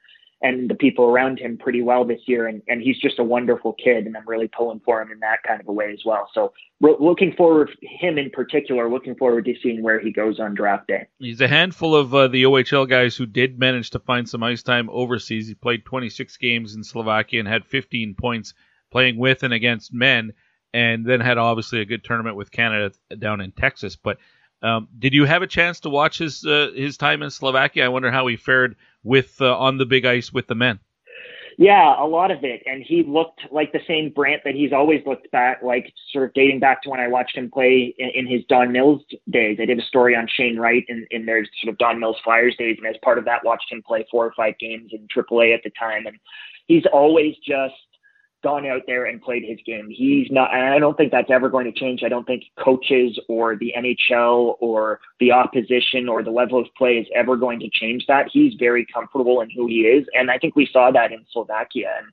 and the people around him pretty well this year. And, and he's just a wonderful kid, and I'm really pulling for him in that kind of a way as well. So looking forward, to him in particular, looking forward to seeing where he goes on draft day. He's a handful of uh, the OHL guys who did manage to find some ice time overseas. He played 26 games in Slovakia and had 15 points playing with and against men, and then had obviously a good tournament with Canada down in Texas. But um, did you have a chance to watch his uh, his time in Slovakia? I wonder how he fared with uh, on the big ice with the men. Yeah, a lot of it, and he looked like the same Brandt that he's always looked back, like sort of dating back to when I watched him play in, in his Don Mills days. I did a story on Shane Wright in, in their sort of Don Mills Flyers days, and as part of that, watched him play four or five games in AAA at the time, and he's always just gone out there and played his game. He's not, and I don't think that's ever going to change. I don't think coaches or the NHL or the opposition or the level of play is ever going to change that. He's very comfortable in who he is. And I think we saw that in Slovakia. And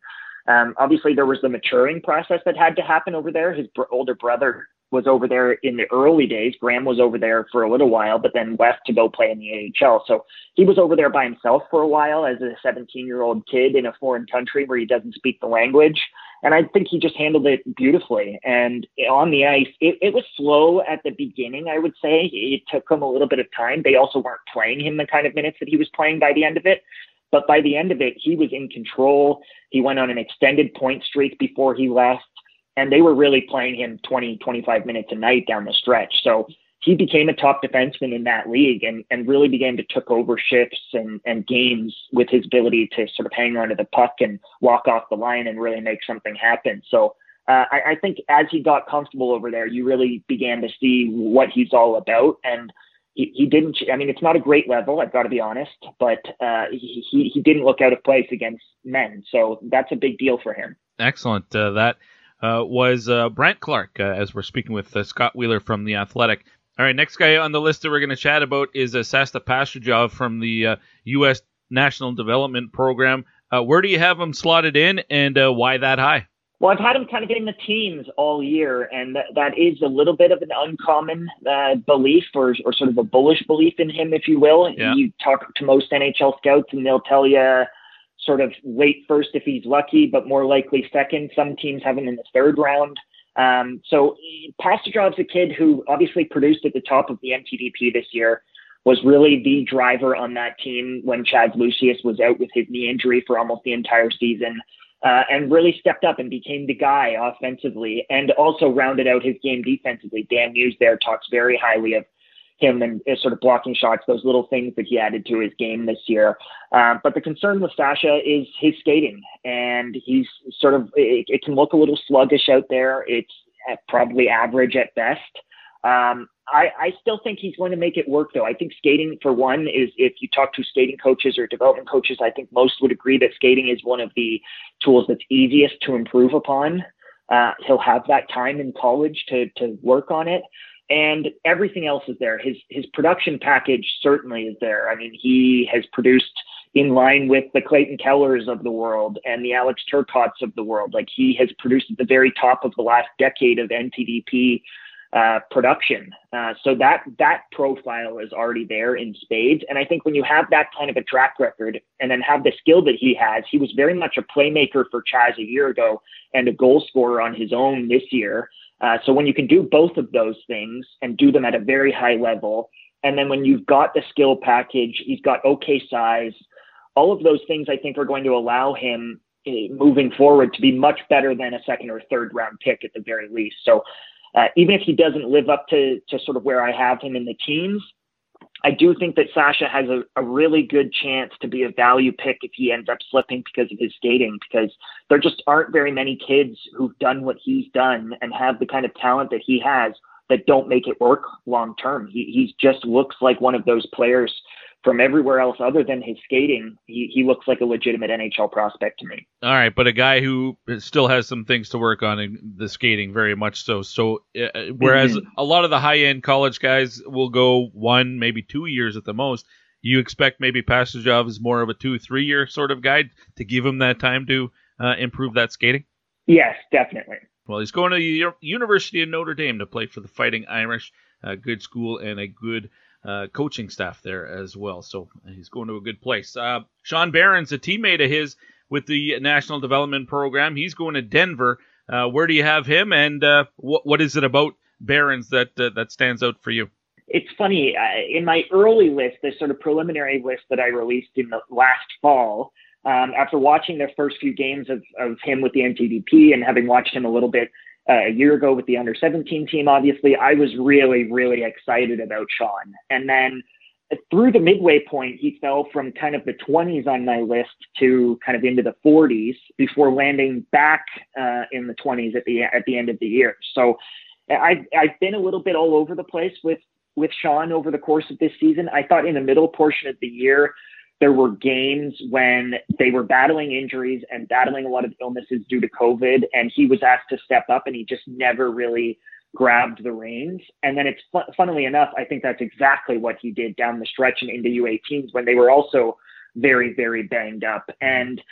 um, obviously, there was the maturing process that had to happen over there. His br- older brother was over there in the early days. Graham was over there for a little while, but then left to go play in the AHL. So he was over there by himself for a while as a 17 year old kid in a foreign country where he doesn't speak the language. And I think he just handled it beautifully. And on the ice, it, it was slow at the beginning, I would say. It took him a little bit of time. They also weren't playing him the kind of minutes that he was playing by the end of it. But by the end of it, he was in control. He went on an extended point streak before he left and they were really playing him 20, 25 minutes a night down the stretch. So he became a top defenseman in that league and, and really began to took over shifts and, and games with his ability to sort of hang onto the puck and walk off the line and really make something happen. So uh, I, I think as he got comfortable over there, you really began to see what he's all about. And he, he didn't, I mean, it's not a great level, I've got to be honest, but uh, he, he, didn't look out of place against men. So that's a big deal for him. Excellent. Uh, that uh, was uh, Brandt Clarke, uh, as we're speaking with uh, Scott Wheeler from The Athletic. All right, next guy on the list that we're going to chat about is uh, Sasha Pastujov from the U.S. National Development Program. where do you have him slotted in, and why that high? Well, I've had him kind of in the teams all year, and that, that is a little bit of an uncommon uh, belief or, or sort of a bullish belief in him, if you will. Yeah. You talk to most NHL scouts, and they'll tell you sort of late first if he's lucky, but more likely second. Some teams have him in the third round. Um, so Pastujov's a kid who obviously produced at the top of the NTDP this year, was really the driver on that team when Chaz Lucius was out with his knee injury for almost the entire season. Uh, and really stepped up and became the guy offensively and also rounded out his game defensively. Dan Muse there talks very highly of him and uh, sort of blocking shots, those little things that he added to his game this year. Um, but the concern with Sasha is his skating, and he's sort of it, it can look a little sluggish out there. It's probably average at best. Um, I, I still think he's going to make it work, though. I think skating, for one, is if you talk to skating coaches or development coaches, I think most would agree that skating is one of the tools that's easiest to improve upon. Uh, he'll have that time in college to to work on it and everything else is there. His his production package certainly is there. I mean, he has produced in line with the Clayton Kellers of the world and the Alex Turcottes of the world. Like he has produced at the very top of the last decade of NTDP uh, production. Uh, so that that profile is already there in spades. And I think when you have that kind of a track record and then have the skill that he has, he was very much a playmaker for Chaz a year ago and a goal scorer on his own this year. Uh, so when you can do both of those things and do them at a very high level, and then when you've got the skill package, he's got okay size, all of those things I think are going to allow him uh, moving forward to be much better than a second or third round pick at the very least. So uh, even if he doesn't live up to, to sort of where I have him in the teams, I do think that Sasha has a, a really good chance to be a value pick if he ends up slipping because of his skating, because there just aren't very many kids who've done what he's done and have the kind of talent that he has that don't make it work long term. He he just looks like one of those players from everywhere else other than his skating, he, he looks like a legitimate NHL prospect to me. All right, but a guy who still has some things to work on in the skating, very much so. So, uh, whereas mm-hmm. a lot of the high end college guys will go one, maybe two years at the most, you expect maybe Pastujov is more of a two, three year sort of guy to give him that time to uh, improve that skating? Yes, definitely. Well, he's going to the University of Notre Dame to play for the Fighting Irish. A good school and a good uh, coaching staff there as well. So he's going to a good place. Uh, Sean Behrens, a teammate of his with the National Development Program, he's going to Denver. Uh, where do you have him, and uh, what what is it about Behrens that uh, that stands out for you? It's funny in my early list, this sort of preliminary list that I released in the last fall. Um, after watching the first few games of, of him with the NTDP and having watched him a little bit uh, a year ago with the under 17 team, obviously, I was really, really excited about Sean. And then through the midway point, he fell from kind of the 20s on my list to kind of into the 40s before landing back uh, in the 20s at the at the end of the year. So I've I've been a little bit all over the place with with Sean over the course of this season. I thought in the middle portion of the year there were games when they were battling injuries and battling a lot of illnesses due to COVID, and he was asked to step up, and he just never really grabbed the reins. And then it's funnily enough, I think that's exactly what he did down the stretch and into U18s when they were also very, very banged up. And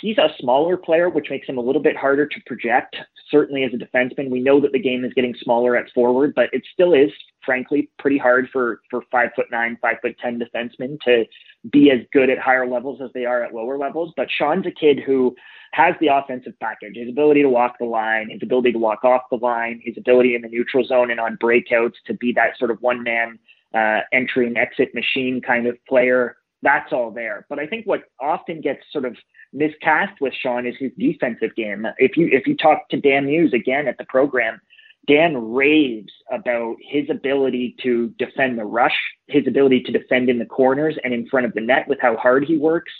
he's a smaller player, which makes him a little bit harder to project. Certainly as a defenseman, we know that the game is getting smaller at forward, but it still is, frankly, pretty hard for for five foot nine, five foot ten defensemen to be as good at higher levels as they are at lower levels. But Sean's a kid who has the offensive package, his ability to walk the line, his ability to walk off the line, his ability in the neutral zone and on breakouts to be that sort of one man uh, entry and exit machine kind of player. That's all there. But I think what often gets sort of miscast with Sean is his defensive game. If you if you talk to Dan Muse again at the program, Dan raves about his ability to defend the rush, his ability to defend in the corners and in front of the net with how hard he works,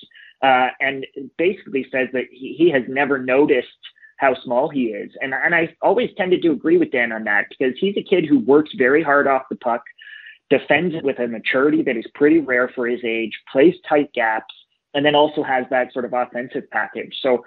uh, and basically says that he, he has never noticed how small he is. And, and I always tended to agree with Dan on that because he's a kid who works very hard off the puck, defends it with a maturity that is pretty rare for his age, plays tight gaps, and then also has that sort of offensive package. So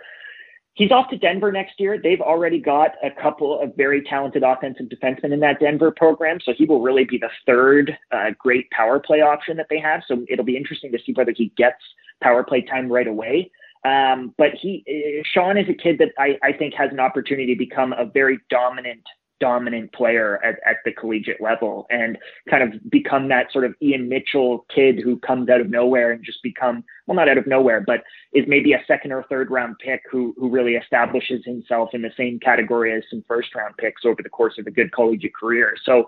he's off to Denver next year. They've already got a couple of very talented offensive defensemen in that Denver program. So he will really be the third uh, great power play option that they have. So it'll be interesting to see whether he gets power play time right away. Um, but he, uh, Sean is a kid that I, I think has an opportunity to become a very dominant dominant player at, at the collegiate level and kind of become that sort of Ian Mitchell kid who comes out of nowhere and just become well not out of nowhere but is maybe a second or third round pick who who really establishes himself in the same category as some first round picks over the course of a good collegiate career. So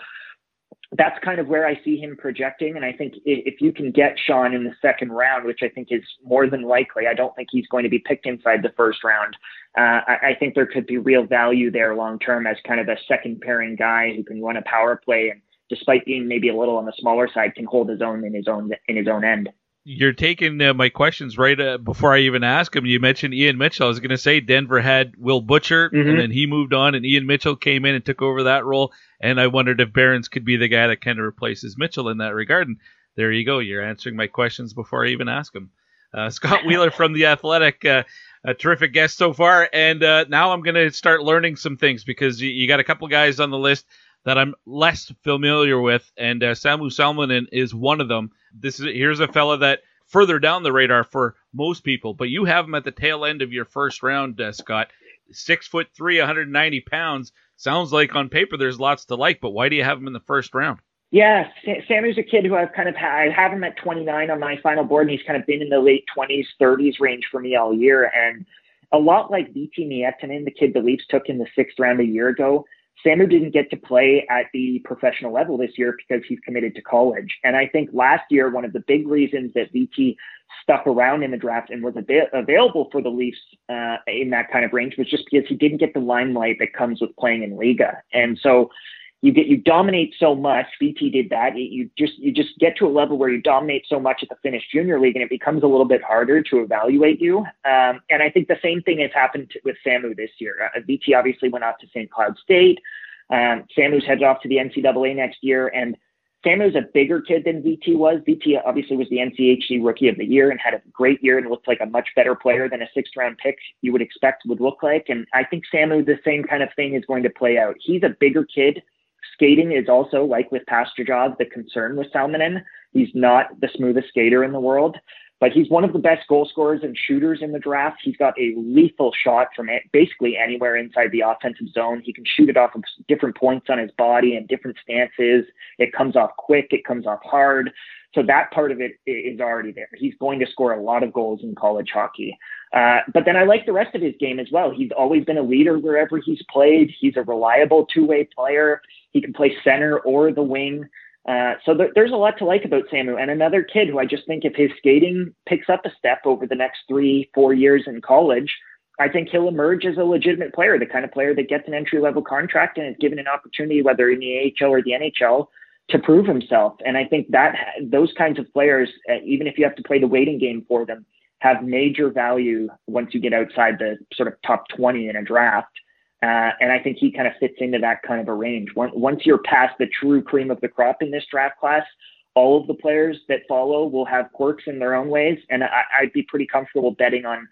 that's kind of where I see him projecting. And I think if you can get Sean in the second round, which I think is more than likely, I don't think he's going to be picked inside the first round. Uh, I, I, think there could be real value there long term as kind of a second pairing guy who can run a power play and, despite being maybe a little on the smaller side, can hold his own in his own in his own end. You're taking uh, my questions right uh, before I even ask them. You mentioned Ian Mitchell. I was going to say Denver had Will Butcher, mm-hmm. and then he moved on, and Ian Mitchell came in and took over that role. And I wondered if Behrens could be the guy that kind of replaces Mitchell in that regard. And there you go. You're answering my questions before I even ask them. Uh, Scott Wheeler from The Athletic, uh, a terrific guest so far. And uh, now I'm going to start learning some things because you, you, got a couple guys on the list that I'm less familiar with. And uh, Samu Salminen is one of them. This is Here's a fella that further down the radar for most people, but you have him at the tail end of your first round, uh, Scott. Six foot three, 190 pounds sounds like on paper there's lots to like, but why do you have him in the first round? Yeah, Samu's a kid who I've kind of had. I have him at 29 on my final board, and he's kind of been in the late 20s, 30s range for me all year. And a lot like Veeti Miettinen, the kid the Leafs took in the sixth round a year ago, Samu didn't get to play at the professional level this year because he's committed to college. And I think last year, one of the big reasons that Veeti stuck around in the draft and was available for the Leafs uh, in that kind of range was just because he didn't get the limelight that comes with playing in Liiga. And so you get you dominate so much. Veeti did that. You just you just get to a level where you dominate so much at the Finnish Junior League, and it becomes a little bit harder to evaluate you. Um, and I think the same thing has happened to, with Samu this year. Uh, Veeti obviously went off to St. Cloud State. Um, Samu's heads off to the NCAA next year, and Samu's a bigger kid than Veeti was. Veeti obviously was the NCHC Rookie of the Year and had a great year and looked like a much better player than a sixth round pick you would expect would look like. And I think Samu, the same kind of thing is going to play out. He's a bigger kid Skating is also, like with Pastujov, the concern with Salminen. He's not the smoothest skater in the world, but he's one of the best goal scorers and shooters in the draft. He's got a lethal shot from it, basically anywhere inside the offensive zone. He can shoot it off of different points on his body and different stances. It comes off quick, it comes off hard. So that part of it is already there. He's going to score a lot of goals in college hockey. Uh, but then I like the rest of his game as well. He's always been a leader wherever he's played. He's a reliable two-way player. He can play center or the wing. Uh, so there, there's a lot to like about Samu. And another kid who I just think if his skating picks up a step over the next three, four years in college, I think he'll emerge as a legitimate player, the kind of player that gets an entry level contract and is given an opportunity, whether in the AHL or the NHL, to prove himself. And I think that those kinds of players, uh, even if you have to play the waiting game for them, have major value once you get outside the sort of top 20 in a draft. Uh, and I think he kind of fits into that kind of a range. Once, you're past the true cream of the crop in this draft class, all of the players that follow will have quirks in their own ways, and I, I'd be pretty comfortable betting on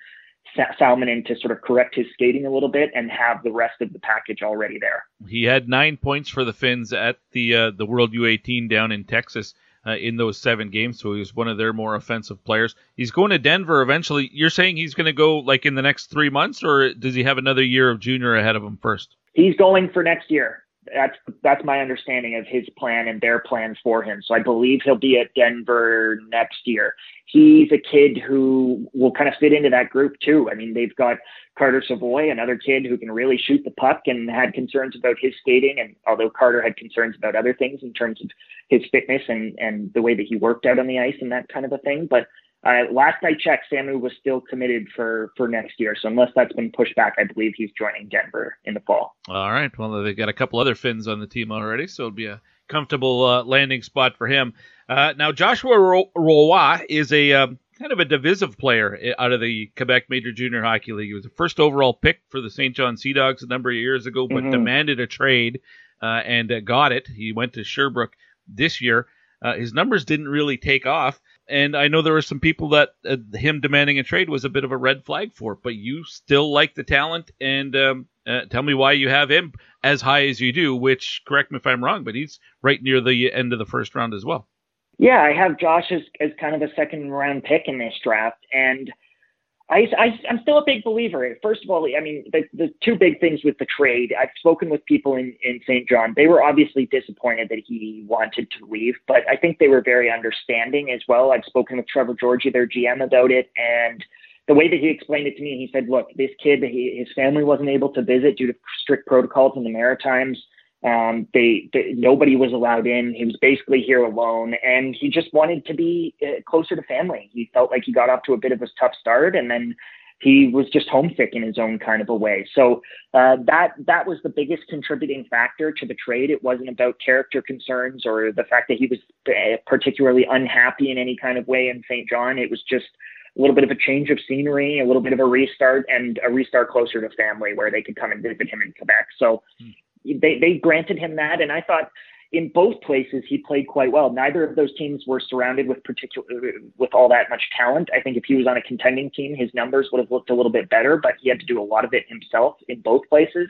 Salminen to sort of correct his skating a little bit and have the rest of the package already there. He had nine points for the Finns at the uh, the World U18 down in Texas uh, in those seven games, so he was one of their more offensive players. He's going to Denver eventually. You're saying he's going to go like in the next three months, or does he have another year of junior ahead of him first? He's going for next year. That's that's my understanding of his plan and their plans for him. So I believe he'll be at Denver next year. He's a kid who will kind of fit into that group too. I mean, they've got Carter Savoie, another kid who can really shoot the puck and had concerns about his skating. And although Carter had concerns about other things in terms of his fitness and, and the way that he worked out on the ice and that kind of a thing. But uh, last I checked, Samu was still committed for for next year. So unless that's been pushed back, I believe he's joining Denver in the fall. All right. Well, they've got a couple other Finns on the team already, so it'll be a comfortable uh, landing spot for him. Uh, now, Joshua Roy is a um, kind of a divisive player eh, out of the Quebec Major Junior Hockey League. He was the first overall pick for the Saint John Sea Dogs a number of years ago, but mm-hmm. demanded a trade uh, and uh, got it. He went to Sherbrooke this year. Uh, his numbers didn't really take off, and I know there were some people that uh, him demanding a trade was a bit of a red flag for. But you still like the talent, and um, uh, tell me why you have him as high as you do. Which, correct me if I'm wrong, but he's right near the end of the first round as well. Yeah, I have Josh as, as kind of a second round pick in this draft, and I, am still a big believer. First of all, I mean, the, the two big things with the trade, I've spoken with people in, in Saint John. They were obviously disappointed that he wanted to leave, but I think they were very understanding as well. I've spoken with Trevor Georgie, their GM, about it. And the way that he explained it to me, he said, look, this kid, he, his family wasn't able to visit due to strict protocols in the Maritimes. Um, they, they, nobody was allowed in. He was basically here alone, and he just wanted to be uh, closer to family. He felt like he got off to a bit of a tough start, and then he was just homesick in his own kind of a way. So uh, that that was the biggest contributing factor to the trade. It wasn't about character concerns or the fact that he was uh, particularly unhappy in any kind of way in Saint John. It was just a little bit of a change of scenery, a little bit of a restart, and a restart closer to family where they could come and visit him in Quebec. So. They, they granted him that. And I thought in both places he played quite well. Neither of those teams were surrounded with particular with all that much talent. I think if he was on a contending team, his numbers would have looked a little bit better, but he had to do a lot of it himself in both places.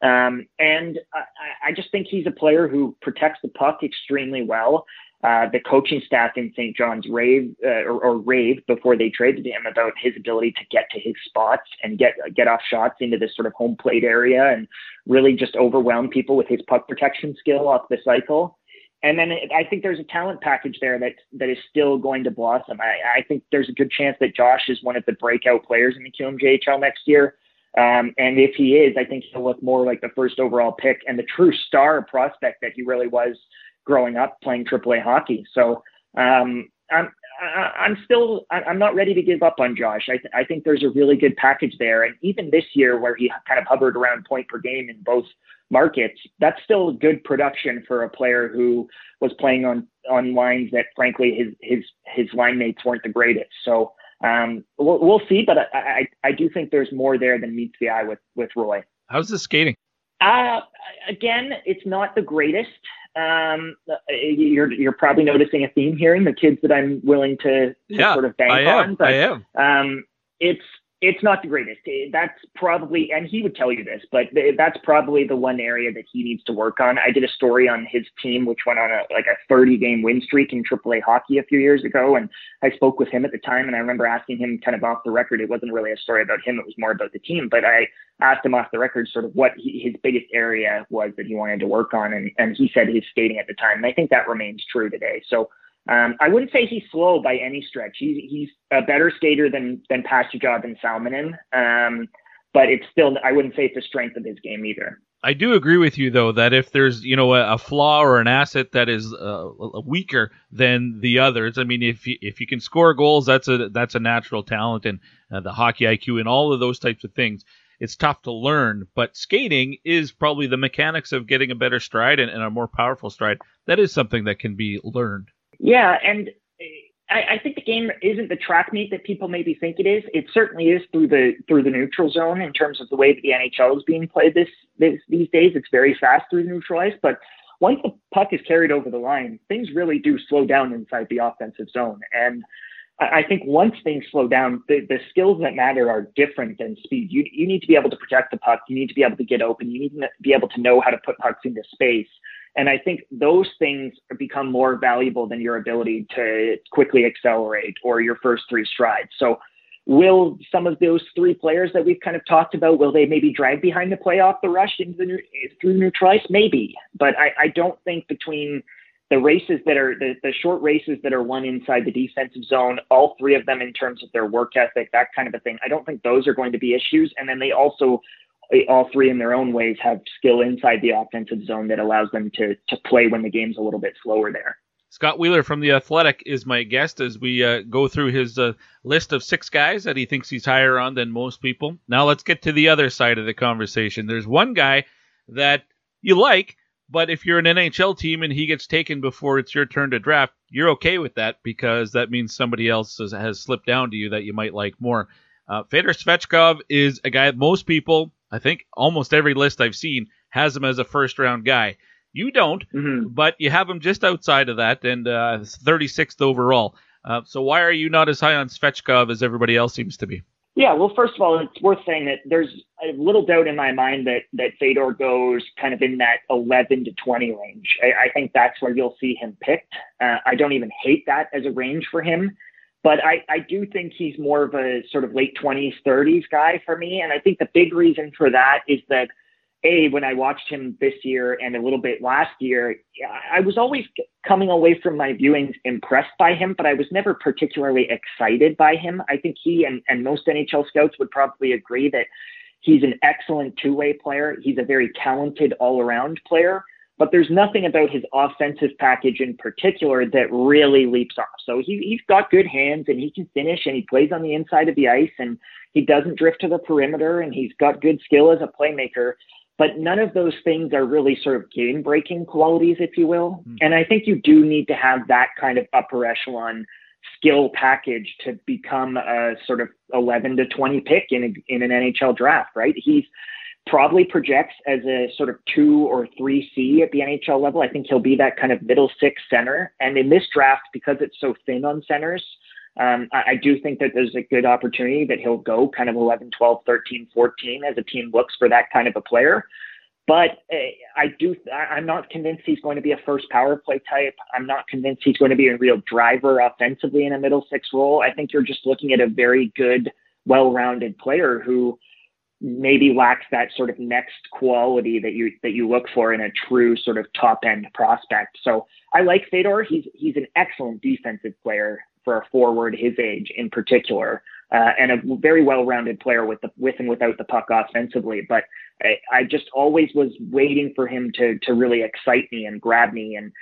Um, and I, I just think he's a player who protects the puck extremely well. Uh, the coaching staff in Saint John's rave uh, or, or before they traded him about his ability to get to his spots and get get off shots into this sort of home plate area and really just overwhelm people with his puck protection skill off the cycle. And then I think there's a talent package there that that is still going to blossom. I, I think there's a good chance that Josh is one of the breakout players in the QMJHL next year. Um, and if he is, I think he'll look more like the first overall pick and the true star prospect that he really was growing up playing AAA hockey. So um, I'm I'm still I'm not ready to give up on Josh. I, th- I think there's a really good package there, and even this year where he kind of hovered around point per game in both markets, that's still good production for a player who was playing on on lines that frankly his his his line mates weren't the greatest. So um, we'll, we'll see, but I, I I do think there's more there than meets the eye with with Roy. How's the skating? Uh, again, it's not the greatest um, you're you're probably noticing a theme here in the kids that I'm willing to, to yeah, sort of bank I on. Am, but I am. Um, it's it's not the greatest. Eh, that's probably, and he would tell you this, but that's probably the one area that he needs to work on. I did a story on his team, which went on a like a 30 game win streak in AAA hockey a few years ago, and I spoke with him at the time, and I remember asking him kind of off the record. It wasn't really a story about him; it was more about the team. But I asked him off the record sort of what he, his biggest area was that he wanted to work on, and and he said his skating at the time, and I think that remains true today. So um, I wouldn't say he's slow by any stretch. He's he's a better skater than than Pastujov and Salminen, um, but it's still I wouldn't say it's a strength of his game either. I do agree with you though that if there's you know a, a flaw or an asset that is uh, weaker than the others, I mean if you, if you can score goals, that's a that's a natural talent and uh, the hockey IQ and all of those types of things. It's tough to learn, but skating is probably the mechanics of getting a better stride and, and a more powerful stride. That is something that can be learned. Yeah, and I, I, think the game isn't the track meet that people maybe think it is. It certainly is through the through the neutral zone in terms of the way that the NHL is being played this, this these days. It's very fast through the neutral ice, but once the puck is carried over the line, things really do slow down inside the offensive zone. And I think once things slow down, the, the skills that matter are different than speed. You, you need to be able to protect the puck. You need to be able to get open. You need to be able to know how to put pucks into space. And I think those things become more valuable than your ability to quickly accelerate or your first three strides. So will some of those three players that we've kind of talked about, will they maybe drag behind the playoff the rush into the, through neutral ice? Maybe. But I, I don't think between – the races that are the, the short races that are won inside the defensive zone, all three of them in terms of their work ethic, that kind of a thing. I don't think those are going to be issues. And then they also, all three in their own ways, have skill inside the offensive zone that allows them to to play when the game's a little bit slower there. Scott Wheeler from The Athletic is my guest as we uh, go through his uh, list of six guys that he thinks he's higher on than most people. Now let's get to the other side of the conversation. There's one guy that you like, but if you're an NHL team and he gets taken before it's your turn to draft, you're okay with that because that means somebody else has, has slipped down to you that you might like more. Uh, Fedor Svechkov is a guy most people, I think almost every list I've seen, has him as a first round guy. You don't, mm-hmm. but you have him just outside of that and uh, 36th overall. Uh, so why are you not as high on Svechkov as everybody else seems to be? Yeah, well, first of all, it's worth saying that there's a little doubt in my mind that that Fedor goes kind of in that 11 to 20 range. I, I think that's where you'll see him picked. Uh, I don't even hate that as a range for him, but I, I do think he's more of a sort of late 20s, 30s guy for me. And I think the big reason for that is that a when I watched him this year and a little bit last year, I was always coming away from my viewings impressed by him, but I was never particularly excited by him. I think he and, and most NHL scouts would probably agree that he's an excellent two-way player. He's a very talented all-around player, but there's nothing about his offensive package in particular that really leaps off. So he, he's got good hands and he can finish and he plays on the inside of the ice and he doesn't drift to the perimeter and he's got good skill as a playmaker but none of those things are really sort of game breaking qualities, if you will. Mm. And I think you do need to have that kind of upper echelon skill package to become a sort of 11 to 20 pick in, a, in an NHL draft, right? He's probably projects as a sort of two or three C at the NHL level. I think he'll be that kind of middle six center. And in this draft, because it's so thin on centers, um, I, I, do think that there's a good opportunity that he'll go kind of 11, 12, 13, 14 as a team looks for that kind of a player. But uh, I do, I, I'm not convinced he's going to be a first power play type. I'm not convinced he's going to be a real driver offensively in a middle six role. I think you're just looking at a very good, well-rounded player who maybe lacks that sort of next quality that you that you look for in a true sort of top end prospect. So I like Fedor. He's he's an excellent defensive player for a forward his age in particular, uh, and a very well-rounded player with the with and without the puck offensively. But I, I just always was waiting for him to to really excite me and grab me and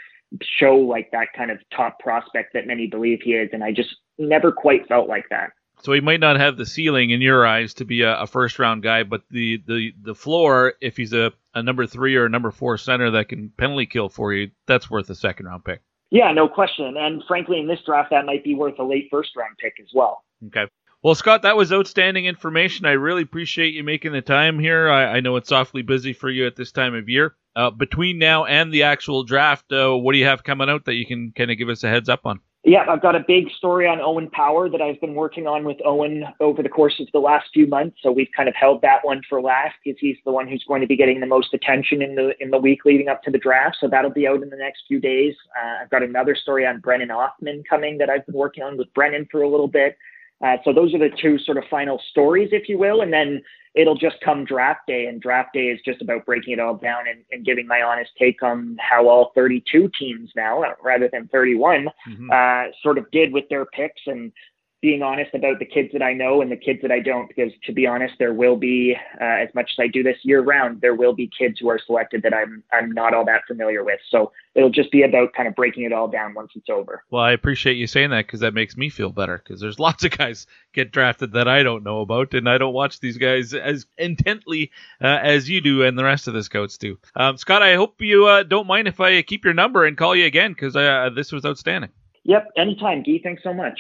show like that kind of top prospect that many believe he is, and I just never quite felt like that. So he might not have the ceiling in your eyes to be a, a first round guy, but the, the, the floor, if he's a, a number three or a number four center that can penalty kill for you, that's worth a second round pick. Yeah, no question. And frankly, in this draft, that might be worth a late first round pick as well. Okay. Well, Scott, that was outstanding information. I really appreciate you making the time here. I, I know it's awfully busy for you at this time of year. Uh, between now and the actual draft, uh, what do you have coming out that you can kind of give us a heads up on? Yeah, I've got a big story on Owen Power that I've been working on with Owen over the course of the last few months. So we've kind of held that one for last because he's the one who's going to be getting the most attention in the in the week leading up to the draft. So that'll be out in the next few days. Uh, I've got another story on Brennan Othmann coming that I've been working on with Brennan for a little bit. Uh, so those are the two sort of final stories, if you will. And then it'll just come draft day, and draft day is just about breaking it all down and, and giving my honest take on how all 32 teams now, rather than 31, mm-hmm. uh, sort of did with their picks and being honest about the kids that I know and the kids that I don't, because to be honest, there will be, uh, as much as I do this year round, there will be kids who are selected that I'm I'm not all that familiar with. So it'll just be about kind of breaking it all down once it's over. Well, I appreciate you saying that because that makes me feel better because there's lots of guys get drafted that I don't know about, and I don't watch these guys as intently uh, as you do and the rest of the scouts do. Um, Scott, I hope you uh, don't mind if I keep your number and call you again because uh, this was outstanding. Yep, anytime, Gee. Thanks so much.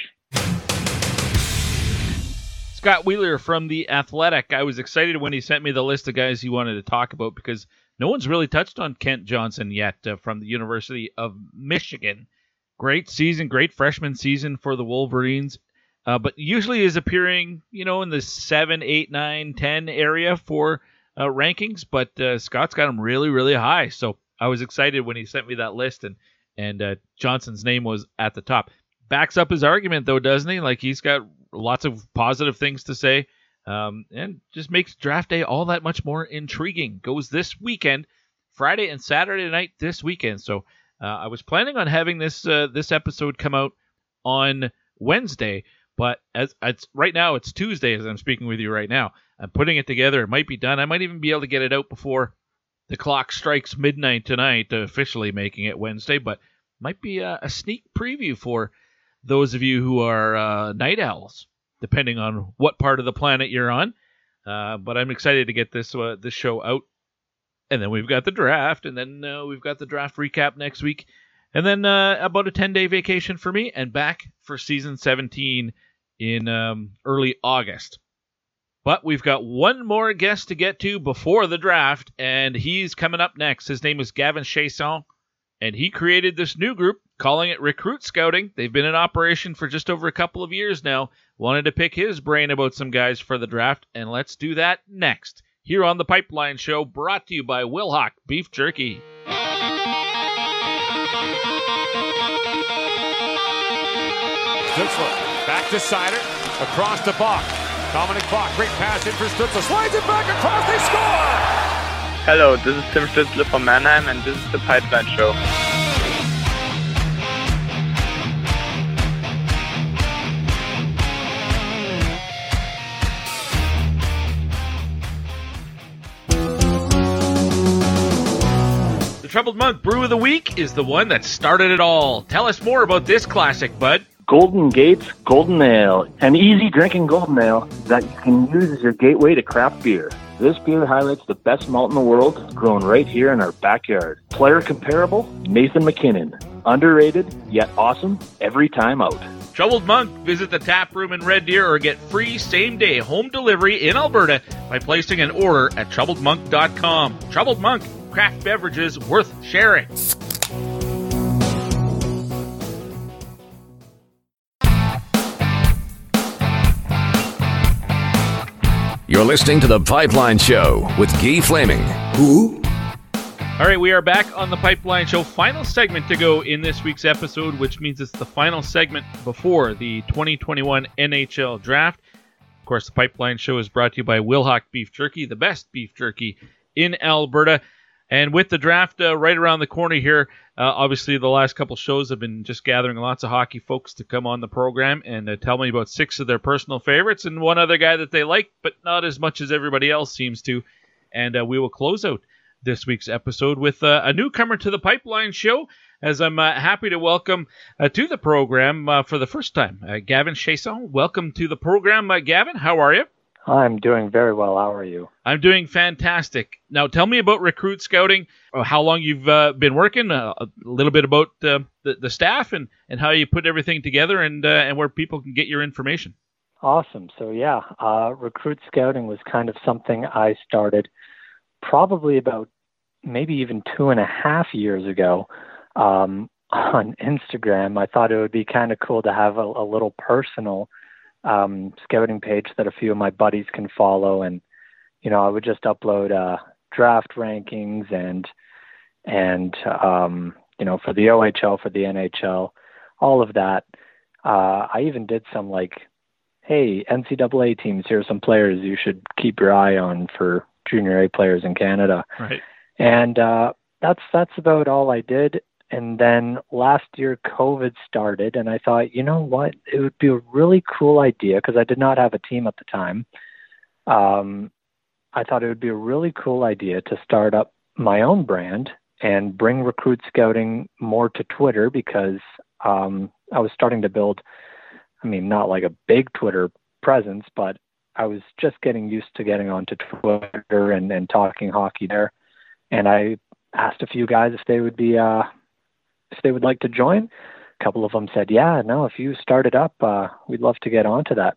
Scott Wheeler from The Athletic. I was excited when he sent me the list of guys he wanted to talk about because no one's really touched on Kent Johnson yet uh, from the University of Michigan. Great season, great freshman season for the Wolverines, uh, but usually is appearing, you know, in the 7, 8, 9, 10 area for uh, rankings, but uh, Scott's got him really, really high. So I was excited when he sent me that list, and, and uh, Johnson's name was at the top. Backs up his argument, though, doesn't he? Like he's got lots of positive things to say um, and just makes draft day all that much more intriguing. Goes this weekend, Friday and Saturday night this weekend. So uh, I was planning on having this uh, this episode come out on Wednesday, but as it's right now it's Tuesday as I'm speaking with you right now. I'm putting it together. It might be done. I might even be able to get it out before the clock strikes midnight tonight, officially making it Wednesday. But might be a, a sneak preview for those of you who are uh, night owls depending on what part of the planet you're on. Uh, but I'm excited to get this uh, this show out, and then we've got the draft, and then uh, we've got the draft recap next week, and then uh, about a 10 day vacation for me, and back for season 17 in um, early August. But we've got one more guest to get to before the draft, and he's coming up next. His name is Gavin Chiasson, and he created this new group calling it Recruit Scouting. They've been in operation for just over a couple of years now. Wanted to pick his brain about some guys for the draft, and let's do that next. Here on the Pipeline Show, brought to you by Wilhauk Beef Jerky. Stützle back to Seider, across to Bokk. Dominik Bokk, great pass in for Stützle, slides it back across, they score! Hello, this is Tim Stützle from Mannheim, and this is the Pipeline Show. The Troubled Monk Brew of the Week is the one that started it all. Tell us more about this classic, bud. Golden Gates Golden Ale, an easy drinking golden ale that you can use as your gateway to craft beer. This beer highlights the best malt in the world, grown right here in our backyard. Player comparable, Nathan MacKinnon. Underrated, yet awesome, every time out. Troubled Monk, visit the tap room in Red Deer or get free same day home delivery in Alberta by placing an order at troubledmonk.com. Troubled Monk, craft beverages worth sharing. You're listening to The Pipeline Show with Guy Flaming. Who? All right, we are back on the Pipeline Show. Final segment to go in this week's episode, which means it's the final segment before the 2021 NHL Draft. Of course, the Pipeline Show is brought to you by Wilhauk Beef Jerky, the best beef jerky in Alberta. And with the draft uh, right around the corner here, uh, obviously the last couple shows have been just gathering lots of hockey folks to come on the program and uh, tell me about six of their personal favorites and one other guy that they like, but not as much as everybody else seems to. And uh, we will close out this week's episode with uh, a newcomer to the Pipeline Show, as I'm uh, happy to welcome to the program for the first time, Gavin Chiasson. Welcome to the program, Gavin. How are you? I'm doing very well. How are you? I'm doing fantastic. Now, tell me about recruit scouting. How long you've uh, been working? Uh, a little bit about uh, the, the staff and, and how you put everything together, and uh, and where people can get your information. Awesome. So yeah, uh, recruit scouting was kind of something I started probably about maybe even two and a half years ago um, on Instagram. I thought it would be kind of cool to have a, a little personal um, scouting page that a few of my buddies can follow, and you know I would just upload uh, draft rankings and and um, you know for the OHL, for the NHL, all of that. Uh, I even did some like, hey NCAA teams, here are some players you should keep your eye on for junior A players in Canada. Right. And uh, that's that's about all I did. And then last year, COVID started, and I thought, you know what? It would be a really cool idea because I did not have a team at the time. Um, I thought it would be a really cool idea to start up my own brand and bring recruit scouting more to Twitter because um, I was starting to build, I mean, not like a big Twitter presence, but I was just getting used to getting onto Twitter and, and talking hockey there. And I asked a few guys if they would be uh, if they would like to join. A couple of them said, "Yeah, no, if you start it up, uh, we'd love to get onto that."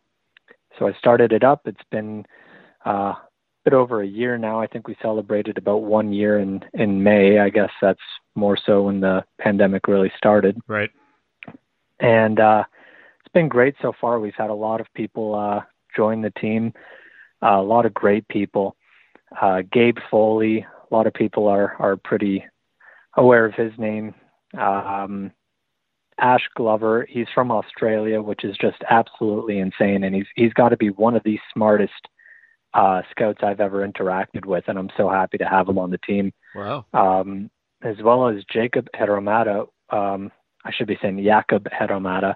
So I started it up. It's been uh, bit over a year now. I think we celebrated about one year in in May. I guess that's more so when the pandemic really started. Right. And uh, it's been great so far. We've had a lot of people uh, join the team, uh, a lot of great people. Uh, Gabe Foley, a lot of people are are pretty aware of his name. Um, Ash Glover, he's from Australia, which is just absolutely insane, and he's he's got to be one of the smartest uh, scouts I've ever interacted with, and I'm so happy to have him on the team. Wow. Um, as well as Jacob Heromata, um, I should be saying Jakob Heromata.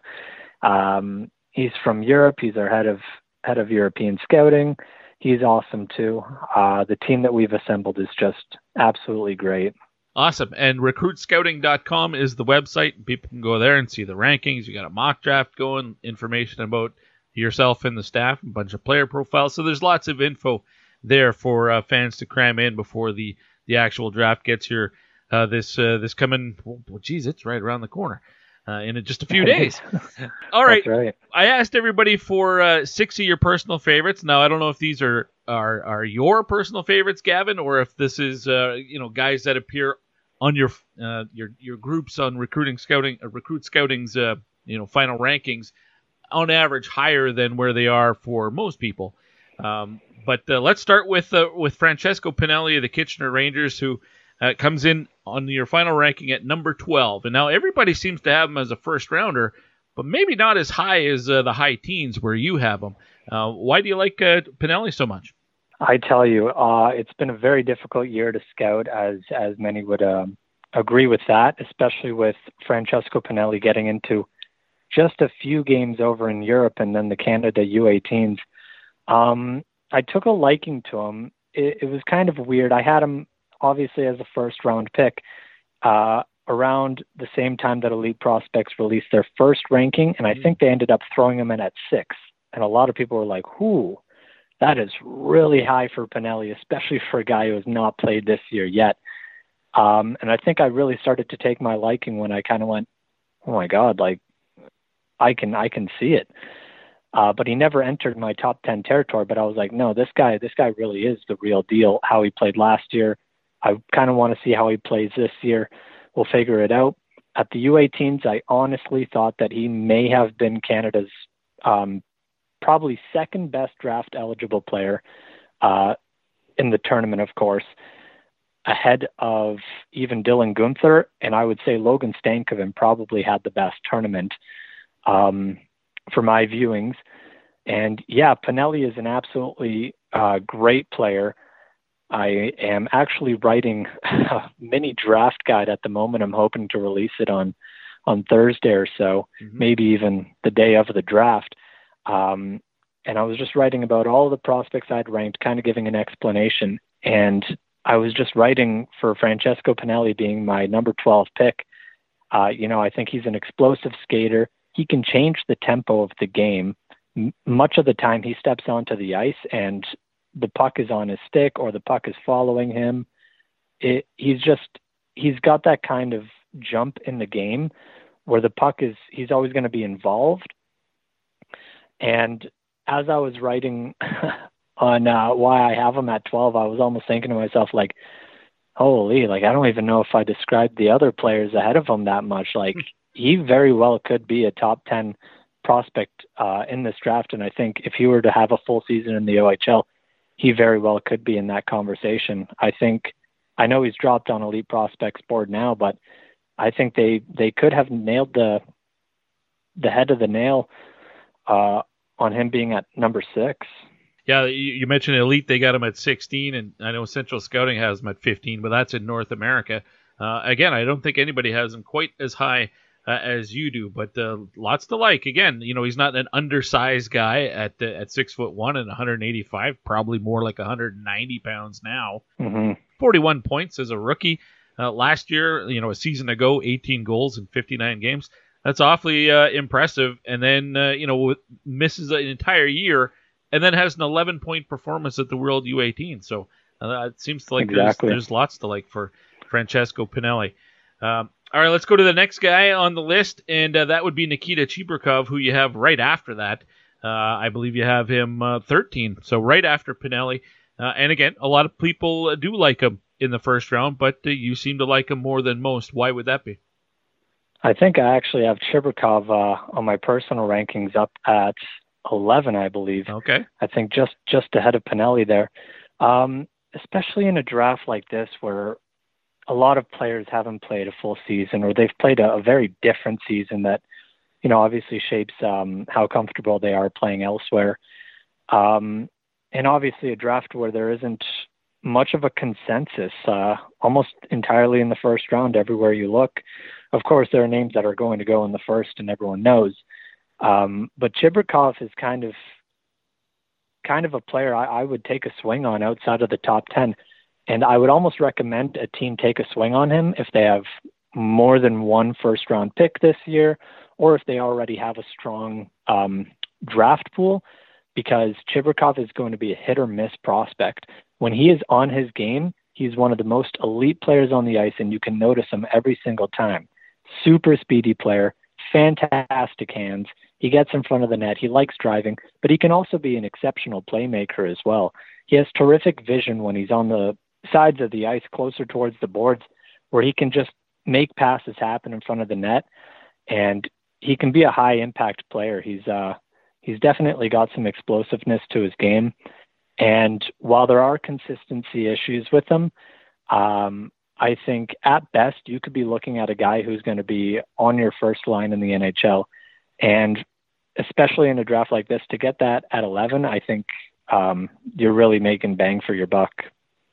Um, he's from Europe. He's our head of head of European scouting. He's awesome too. Uh, the team that we've assembled is just absolutely great. Awesome. And recruitscouting.com is the website. People can go there and see the rankings. You got a mock draft going, information about yourself and the staff, a bunch of player profiles. So there's lots of info there for uh, fans to cram in before the, the actual draft gets here. Uh, this uh, this coming, well, geez, it's right around the corner. Uh, in just a few days. All right. right. I asked everybody for uh, six of your personal favorites. Now I don't know if these are are are your personal favorites, Gavin, or if this is uh, you know guys that appear on your uh, your your groups on recruiting scouting uh, recruit scouting's uh, you know final rankings on average higher than where they are for most people. Um, but uh, let's start with uh, with Francesco Pinelli of the Kitchener Rangers, who uh, comes in on your final ranking at number 12. And now everybody seems to have him as a first rounder, but maybe not as high as the high teens where you have him. why do you like Pinelli so much? I tell you, uh, it's been a very difficult year to scout, as as many would um, agree with that, especially with Francesco Pinelli getting into just a few games over in Europe and then the Canada U18s. Um, I took a liking to him. It, it was kind of weird. I had him obviously as a first round pick uh, around the same time that Elite Prospects released their first ranking, and I think they ended up throwing him in at six. And a lot of people were like, "Who?" That is really high for Pinelli, especially for a guy who has not played this year yet. Um, and I think I really started to take my liking when I kind of went, oh my god, like I can I can see it. Uh, but he never entered my top ten territory. But I was like, no, this guy this guy really is the real deal. How he played last year, I kind of want to see how he plays this year. We'll figure it out. At the U18s, I honestly thought that he may have been Canada's um, probably second best draft eligible player uh, in the tournament, of course, ahead of even Dylan Guenther. And I would say Logan Stankoven probably had the best tournament um, for my viewings. And yeah, Pinelli is an absolutely uh, great player. I am actually writing a mini draft guide at the moment. I'm hoping to release it on on Thursday or so, mm-hmm. maybe even the day of the draft. Um, and I was just writing about all the prospects I'd ranked, kind of giving an explanation. And I was just writing for Francesco Pinelli being my number 12 pick. Uh, you know, I think he's an explosive skater. He can change the tempo of the game. M- much of the time, he steps onto the ice and the puck is on his stick or the puck is following him. It, he's just, he's got that kind of jump in the game where the puck is, he's always going to be involved and as I was writing on uh, why I have him at 12, I was almost thinking to myself, like, holy, like, I don't even know if I described the other players ahead of him that much. Like, he very well could be a top 10 prospect uh, in this draft. And I think if he were to have a full season in the OHL, he very well could be in that conversation. I think, I know he's dropped on elite prospects board now, but I think they, they could have nailed the, the head of the nail uh, on him being at number six. Yeah, you mentioned Elite. They got him at 16, and I know Central Scouting has him at 15, but that's in North America. Uh, again, I don't think anybody has him quite as high uh, as you do, but uh, lots to like. Again, you know, he's not an undersized guy at at six foot one and 185, probably more like 190 pounds now. Mm-hmm. 41 points as a rookie. Uh, last year, you know, a season ago, 18 goals in 59 games that's awfully uh, impressive. And then uh, you know misses an entire year, and then has an 11 point performance at the World U18. So uh, it seems like exactly. there's, there's lots to like for Francesco Pinelli. Um, all right, let's go to the next guy on the list, and uh, that would be Nikita Chibrikov, who you have right after that. Uh, I believe you have him uh, 13, so right after Pinelli. Uh, and again, a lot of people do like him in the first round, but uh, you seem to like him more than most. Why would that be? I think I actually have Chibrikov uh, on my personal rankings up at 11, I believe. Okay. I think just just ahead of Pinelli there, um, especially in a draft like this where a lot of players haven't played a full season or they've played a, a very different season that, you know, obviously shapes um, how comfortable they are playing elsewhere. Um, and obviously a draft where there isn't much of a consensus, uh, almost entirely in the first round everywhere you look. Of course, there are names that are going to go in the first, and everyone knows. Um, but Chibrikov is kind of kind of a player I, I would take a swing on outside of the top ten, and I would almost recommend a team take a swing on him if they have more than one first round pick this year, or if they already have a strong um, draft pool, because Chibrikov is going to be a hit or miss prospect. When he is on his game, he's one of the most elite players on the ice, and you can notice him every single time. Super speedy player, fantastic hands. He gets in front of the net. He likes driving, but he can also be an exceptional playmaker as well. He has terrific vision when he's on the sides of the ice, closer towards the boards, where he can just make passes happen in front of the net, and he can be a high impact player. He's uh he's definitely got some explosiveness to his game. And while there are consistency issues with him, um, I think at best you could be looking at a guy who's going to be on your first line in the NHL. And especially in a draft like this, to get that at 11, I think um, you're really making bang for your buck.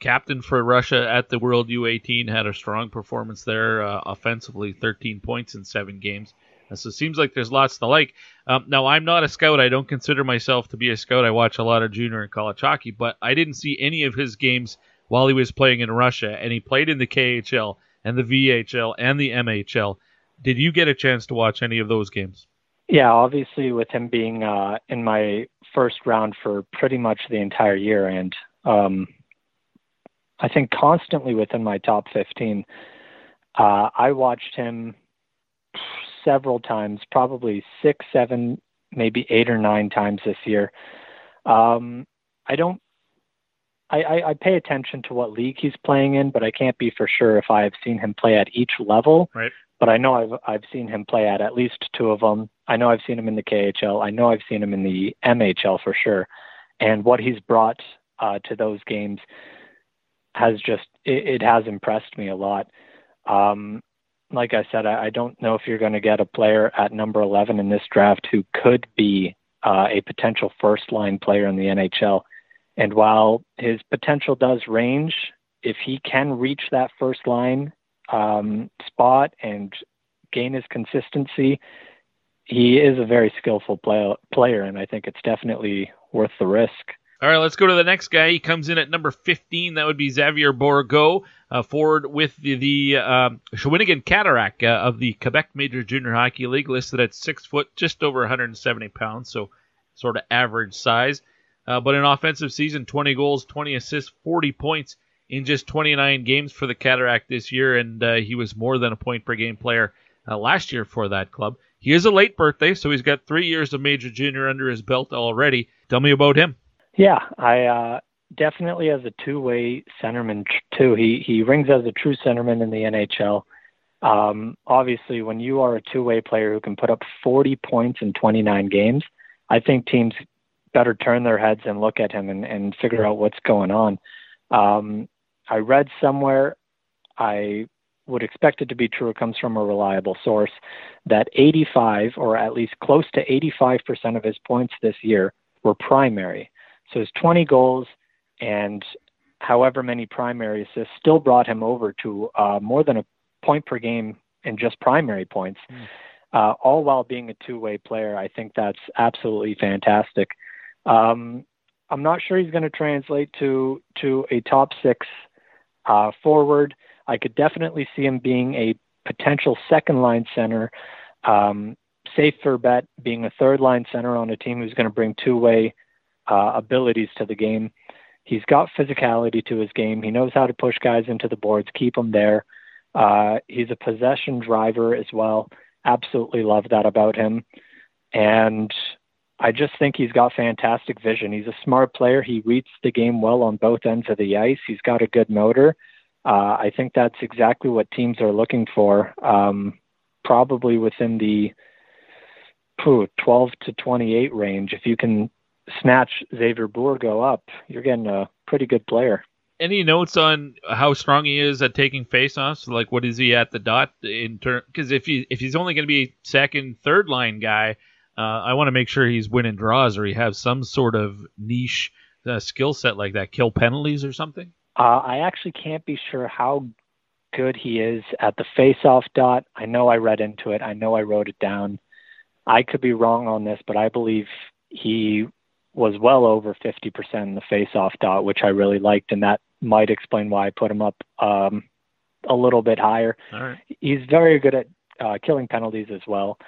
Captain for Russia at the World U18 had a strong performance there uh, offensively, 13 points in seven games. So it seems like there's lots to like. Um, now, I'm not a scout. I don't consider myself to be a scout. I watch a lot of junior and college hockey, but I didn't see any of his games while he was playing in Russia, and he played in the KHL and the VHL and the MHL. Did you get a chance to watch any of those games? Yeah, obviously, with him being uh, in my first round for pretty much the entire year, and um, I think constantly within my top 15, uh, I watched him several times, probably six, seven, maybe eight or nine times this year. Um, I don't. I, I, I pay attention to what league he's playing in, but I can't be for sure if I have seen him play at each level. Right. But I know I've I've seen him play at at least two of them. I know I've seen him in the KHL. I know I've seen him in the MHL for sure. And what he's brought uh, to those games has just it, it has impressed me a lot. Um, like I said, I, I don't know if you're going to get a player at number 11 in this draft who could be uh, a potential first line player in the NHL. And while his potential does range, if he can reach that first line um, spot and gain his consistency, he is a very skillful play- player, and I think it's definitely worth the risk. All right, let's go to the next guy. He comes in at number 15. That would be Xavier Bourgault, uh, forward with the, the um, Shawinigan Cataract uh, of the Quebec Major Junior Hockey League, listed at six foot, just over 170 pounds, so sort of average size. Uh, but an offensive season, 20 goals, 20 assists, 40 points in just 29 games for the Cataract this year, and uh, he was more than a point per game player uh, last year for that club. He is a late birthday, so he's got three years of Major Junior under his belt already. Tell me about him. Yeah, I uh, definitely as a two-way centerman too. He he rings as a true centerman in the NHL. Um, obviously, when you are a two-way player who can put up 40 points in 29 games, I think teams better turn their heads and look at him and, and figure out what's going on. Um, I read somewhere, I would expect it to be true. It comes from a reliable source that 85 or at least close to 85% of his points this year were primary. So his 20 goals and however many primary assists still brought him over to uh, more than a point per game in just primary points, mm. uh, all while being a two-way player. I think that's absolutely fantastic. Um, I'm not sure he's going to translate to to a top six uh, forward. I could definitely see him being a potential second line center. Um, safer bet being a third line center on a team who's going to bring two way uh, abilities to the game. He's got physicality to his game. He knows how to push guys into the boards, keep them there. Uh, he's a possession driver as well. Absolutely love that about him. And I just think he's got fantastic vision. He's a smart player. He reads the game well on both ends of the ice. He's got a good motor. Uh, I think that's exactly what teams are looking for. Um, probably within the phew, 12 to 28 range. If you can snatch Xavier Bourgault up, you're getting a pretty good player. Any notes on how strong he is at taking faceoffs? Like, what is he at the dot in turn? Because if he if he's only going to be second, third line guy, uh, I want to make sure he's winning draws or he has some sort of niche uh, skill set like that, kill penalties or something. Uh, I actually can't be sure how good he is at the face-off dot. I know I read into it. I know I wrote it down. I could be wrong on this, but I believe he was well over 50% in the face-off dot, which I really liked, and that might explain why I put him up um, a little bit higher. He's very good at uh, killing penalties as well.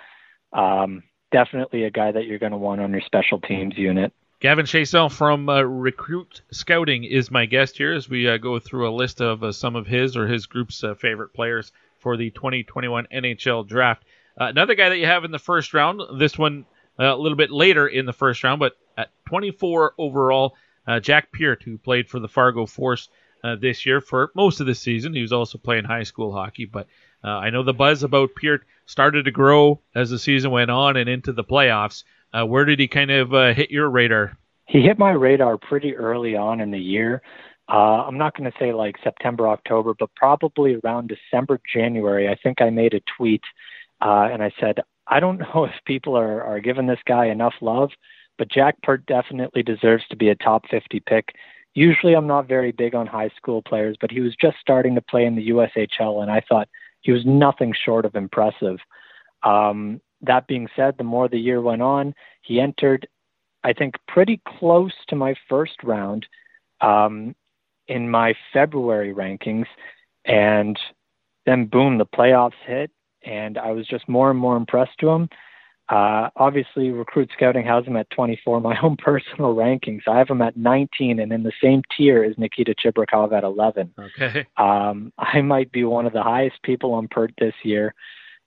Um, definitely a guy that you're going to want on your special teams unit. Gavin Chiasson from uh, Recruit Scouting is my guest here as we uh, go through a list of uh, some of his or his group's uh, favorite players for the 2021 NHL Draft. Uh, another guy that you have in the first round, this one uh, a little bit later in the first round, but at 24 overall, Jack Peart, who played for the Fargo Force this year for most of the season. He was also playing high school hockey, but I know the buzz about Peart started to grow as the season went on and into the playoffs. Uh, where did he kind of uh, hit your radar? He hit my radar pretty early on in the year. Uh, I'm not going to say like September, October, but probably around December, January. I think I made a tweet uh, and I said, I don't know if people are, are giving this guy enough love, but Jack Peart definitely deserves to be a top 50 pick. Usually I'm not very big on high school players, but he was just starting to play in the USHL, and I thought he was nothing short of impressive. Um, that being said, the more the year went on, he entered, I think, pretty close to my first round um, in my February rankings. And then, boom, the playoffs hit, and I was just more and more impressed to him. Uh, obviously, Recruit Scouting has him at 24. My own personal rankings, I have him at 19, and in the same tier as Nikita Chibrikov at 11. Okay. Um, I might be one of the highest people on Peart this year,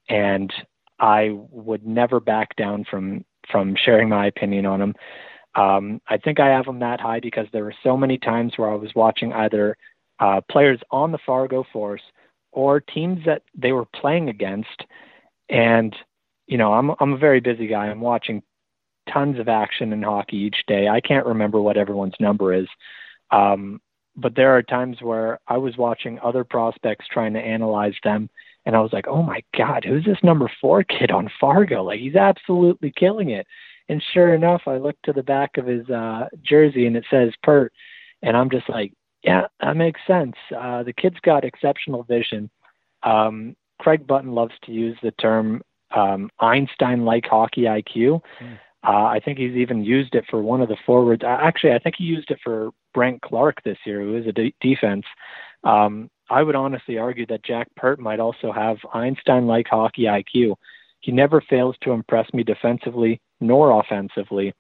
and I would never back down from from sharing my opinion on him. Um, I think I have him that high because there were so many times where I was watching either uh, players on the Fargo Force or teams that they were playing against, and you know I'm I'm a very busy guy. I'm watching tons of action in hockey each day. I can't remember what everyone's number is. Um, but there are times where I was watching other prospects trying to analyze them and I was like, oh my God, who's this number four kid on Fargo? Like he's absolutely killing it. And sure enough, I looked to the back of his uh, jersey and it says Peart. And I'm just like, yeah, that makes sense. Uh, the kid's got exceptional vision. Um, Craig Button loves to use the term um, Einstein like hockey IQ. Mm. Uh, I think he's even used it for one of the forwards. Actually, I think he used it for Brandt Clarke this year, who is a de- defense. Um, I would honestly argue that Jack Peart might also have Einstein like hockey IQ. He never fails to impress me defensively nor offensively.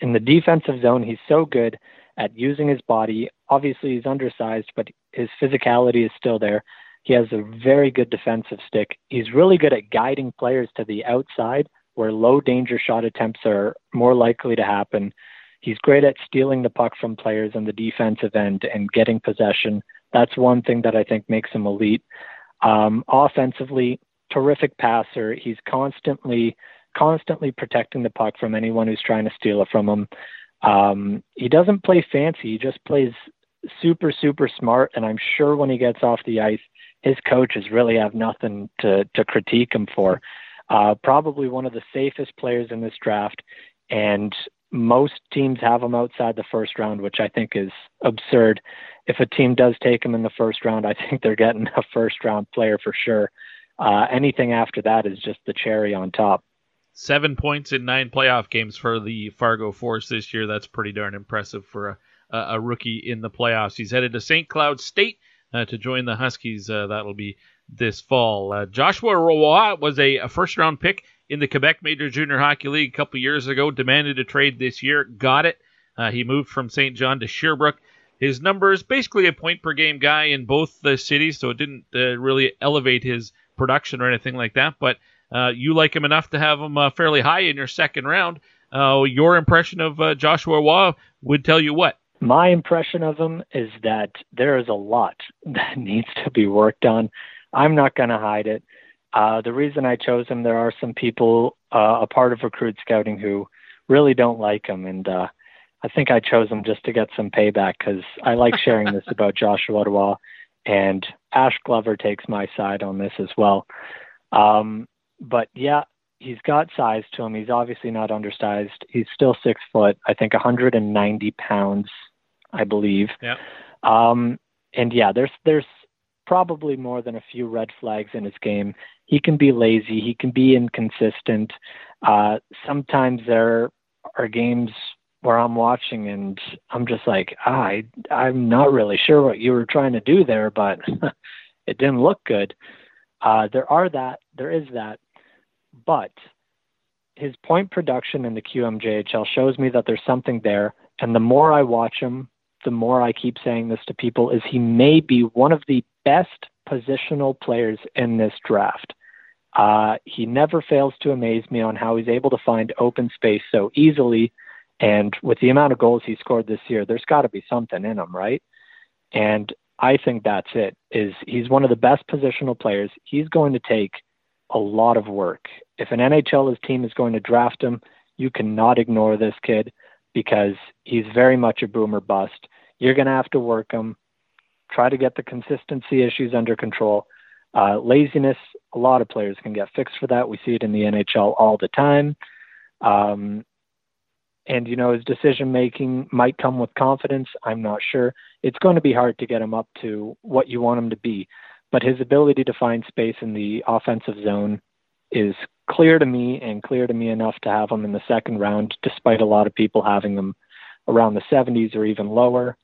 In the defensive zone, he's so good at using his body. Obviously, he's undersized, but his physicality is still there. He has a very good defensive stick. He's really good at guiding players to the outside where low danger shot attempts are more likely to happen. He's great at stealing the puck from players on the defensive end and getting possession. That's one thing that I think makes him elite. Um, offensively, terrific passer. He's constantly constantly protecting the puck from anyone who's trying to steal it from him. Um, he doesn't play fancy. He just plays super super smart. And I'm sure when he gets off the ice, his coaches really have nothing to to critique him for. Uh, probably one of the safest players in this draft, and most teams have him outside the first round, which I think is absurd. If a team does take him in the first round, I think they're getting a first round player for sure. Uh, anything after that is just the cherry on top. Seven points in nine playoff games for the Fargo Force this year. That's pretty darn impressive for a, a rookie in the playoffs. He's headed to St. Cloud State to join the Huskies. Uh, that'll be this fall. Uh, Joshua Roy was a, a first round pick in the Quebec Major Junior Hockey League a couple years ago. Demanded a trade this year, got it. Uh, he moved from Saint John to Sherbrooke. His numbers basically a point per game guy in both the cities, so it didn't uh, really elevate his production or anything like that. But uh, you like him enough to have him uh, fairly high in your second round. uh, your impression of uh, Joshua Roy would tell you what? My impression of him is that there is a lot that needs to be worked on. I'm not going to hide it. Uh, the reason I chose him, there are some people, uh, a part of recruit scouting, who really don't like him, and uh, I think I chose him just to get some payback because I like sharing this about Joshua Roy, and Ash Glover takes my side on this as well. Um, but yeah, he's got size to him. He's obviously not undersized. He's still six foot. I think 190 pounds, I believe. Yeah. Um, and yeah, there's there's probably more than a few red flags in his game. He can be lazy. He can be inconsistent. Uh, sometimes there are games where I'm watching and I'm just like, ah, I I'm not really sure what you were trying to do there, but it didn't look good. Uh, there are that, there is that, but his point production in the QMJHL shows me that there's something there. And the more I watch him, the more I keep saying this to people is he may be one of the best positional players in this draft. Uh, he never fails to amaze me on how he's able to find open space so easily. And with the amount of goals he scored this year, there's got to be something in him, right? And I think that's it. Is he's one of the best positional players. He's going to take a lot of work. If an NHL team is going to draft him, you cannot ignore this kid because he's very much a boomer bust. You're going to have to work him, try to get the consistency issues under control. Uh, laziness, a lot of players can get fixed for that. We see it in the NHL all the time. Um, and you know his decision making might come with confidence i'm not sure it's going to be hard to get him up to what you want him to be but his ability to find space in the offensive zone is clear to me and clear to me enough to have him in the second round despite a lot of people having them around the 70s or even lower.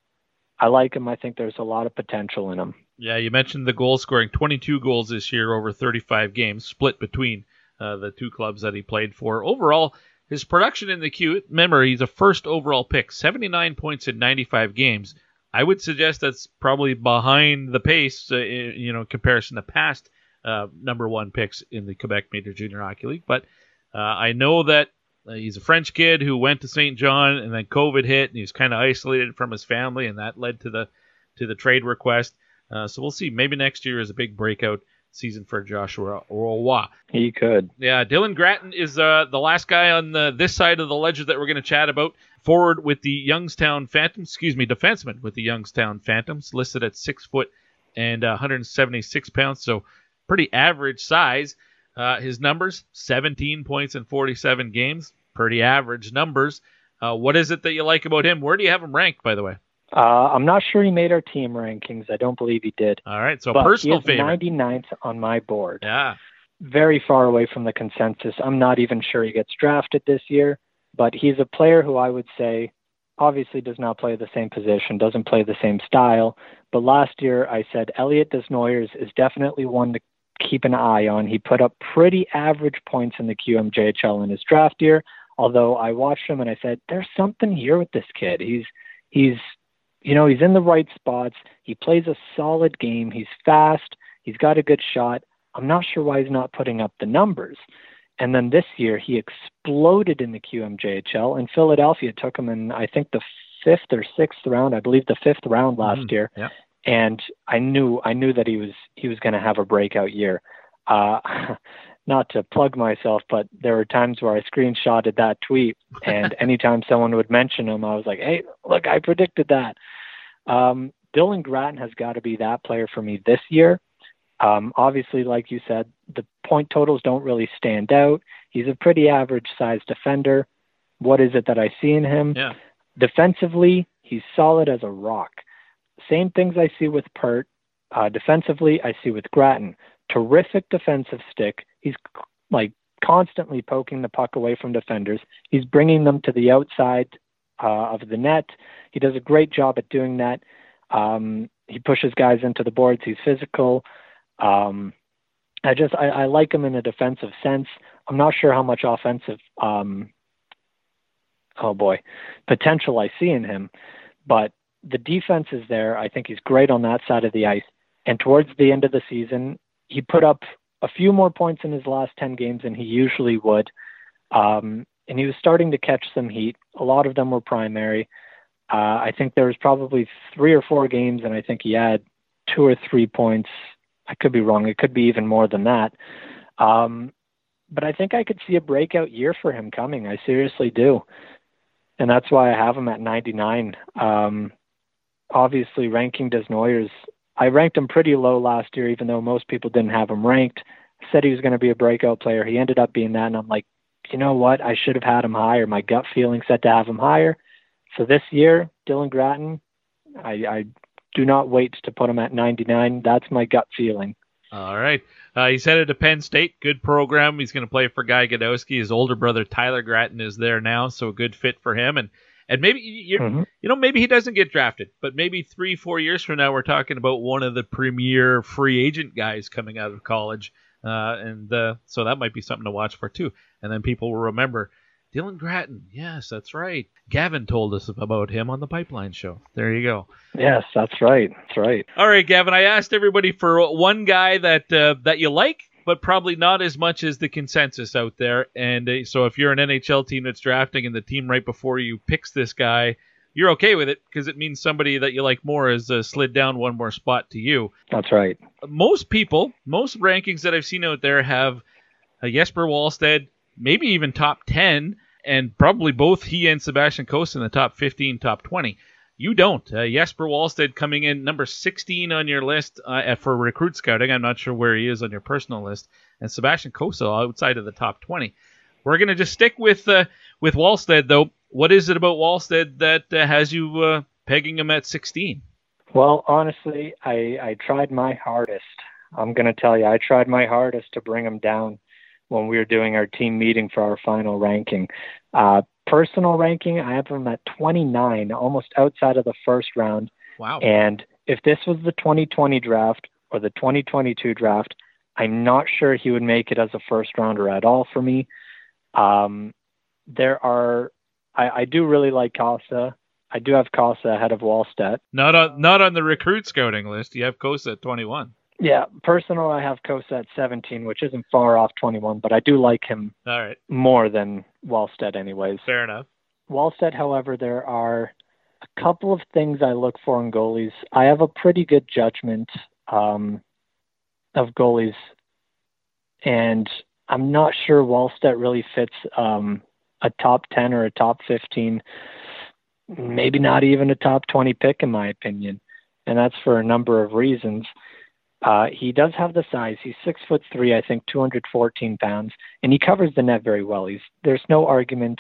I like him i think there's a lot of potential in him yeah you mentioned the goal scoring. 22 goals this year over 35 games split between uh, the two clubs that he played for. Overall his production in the Q, remember, he's a first overall pick, 79 points in 95 games. I would suggest that's probably behind the pace, uh, you know, comparison to past uh, number one picks in the Quebec Major Junior Hockey League. But uh, I know that uh, he's a French kid who went to Saint John, and then COVID hit, and he was kind of isolated from his family, and that led to the to the trade request. Uh, so we'll see. Maybe next year is a big breakout season for Joshua Roy. He could. Yeah, Dylan Gratton is uh, the last guy on the, this side of the ledger that we're going to chat about. Forward with the Youngstown Phantoms, excuse me, defenseman with the Youngstown Phantoms, listed at six foot and uh, 176 pounds, so pretty average size. Uh, his numbers: 17 points in 47 games, pretty average numbers. Uh, what is it that you like about him? Where do you have him ranked, by the way? Uh, I'm not sure he made our team rankings. I don't believe he did. All right, so but personal he is favorite. 99th on my board. Yeah. Very far away from the consensus. I'm not even sure he gets drafted this year, but he's a player who I would say obviously does not play the same position, doesn't play the same style. But last year I said Elliot Desnoyers is definitely one to keep an eye on. He put up pretty average points in the QMJHL in his draft year. Although I watched him and I said, there's something here with this kid. He's he's you know, he's in the right spots. He plays a solid game. He's fast. He's got a good shot. I'm not sure why he's not putting up the numbers. And then this year, he exploded in the QMJHL, and Philadelphia took him in, I think, the fifth or sixth round. I believe the fifth round last Mm, year. yeah. And I knew, I knew that he was, he was going to have a breakout year. Uh, not to plug myself, but there were times where I screenshotted that tweet, and anytime someone would mention him, I was like, "Hey, look, I predicted that." Um, Dylan Gratton has got to be that player for me this year. Um, obviously, like you said, the point totals don't really stand out. He's a pretty average sized defender. What is it that I see in him? Yeah. Defensively, he's solid as a rock. Same things I see with Peart. Uh, defensively, I see with Gratton. Terrific defensive stick. He's like constantly poking the puck away from defenders. He's bringing them to the outside uh, of the net. He does a great job at doing that. Um, he pushes guys into the boards. He's physical. Um, I just I, I like him in a defensive sense. I'm not sure how much offensive um, oh boy potential I see in him, but the defense is there. I think he's great on that side of the ice. And towards the end of the season, he put up a few more points in his last 10 games than he usually would. Um, and he was starting to catch some heat. A lot of them were primary. Uh, I think there was probably three or four games, and I think he had two or three points. I could be wrong. It could be even more than that. Um, but I think I could see a breakout year for him coming. I seriously do. And that's why I have him at 99. Um, obviously, ranking Desnoyers, I ranked him pretty low last year, even though most people didn't have him ranked. Said he was going to be a breakout player. He ended up being that. And I'm like, you know what? I should have had him higher. My gut feeling said to have him higher. So this year, Dylan Gratton, I, I do not wait to put him at 99. That's my gut feeling. All right. Uh, he's headed to Penn State. Good program. He's going to play for Guy Gadowsky. His older brother Tyler Gratton is there now, so a good fit for him. And and maybe you mm-hmm. you know maybe he doesn't get drafted, but maybe three four years from now we're talking about one of the premier free agent guys coming out of college, uh, and uh, so that might be something to watch for too. And then people will remember Dylan Gratton. Yes, that's right. Gavin told us about him on the Pipeline Show. There you go. Yes, that's right. That's right. All right, Gavin. I asked everybody for one guy that uh, that you like, but probably not as much as the consensus out there. And uh, so, if you're an NHL team that's drafting and the team right before you picks this guy, you're okay with it because it means somebody that you like more has uh, slid down one more spot to you. That's right. Most people, most rankings that I've seen out there have a Jesper Wallstedt, maybe even top ten and probably both he and Sebastian Cossa in the top 15, top 20. You don't. Uh, Jesper Wallstedt coming in number 16 on your list uh, for recruit scouting. I'm not sure where he is on your personal list. And Sebastian Cossa outside of the top 20. We're going to just stick with uh, with Wallstedt, though. What is it about Wallstedt that uh, has you uh, pegging him at 16? Well, honestly, I, I tried my hardest. I'm going to tell you, I tried my hardest to bring him down when we were doing our team meeting for our final ranking. Uh, personal ranking, I have him at 29, almost outside of the first round. Wow. And if this was the 2020 draft or the 2022 draft, I'm not sure he would make it as a first rounder at all for me. Um, there are, I, I do really like Cossa. I do have Cossa ahead of Wallstedt. Not on not on the recruit scouting list. You have Cossa at 21. Yeah, personal, I have Cossa at 17, which isn't far off 21, but I do like him All right. more than Wallstedt, anyways. Fair enough. Wallstedt, however, there are a couple of things I look for in goalies. I have a pretty good judgment um, of goalies, and I'm not sure Wallstedt really fits um, a top 10 or a top 15, maybe not even a top 20 pick, in my opinion. And that's for a number of reasons. Uh, he does have the size. He's six foot three, I think, 214 pounds, and he covers the net very well. He's there's no argument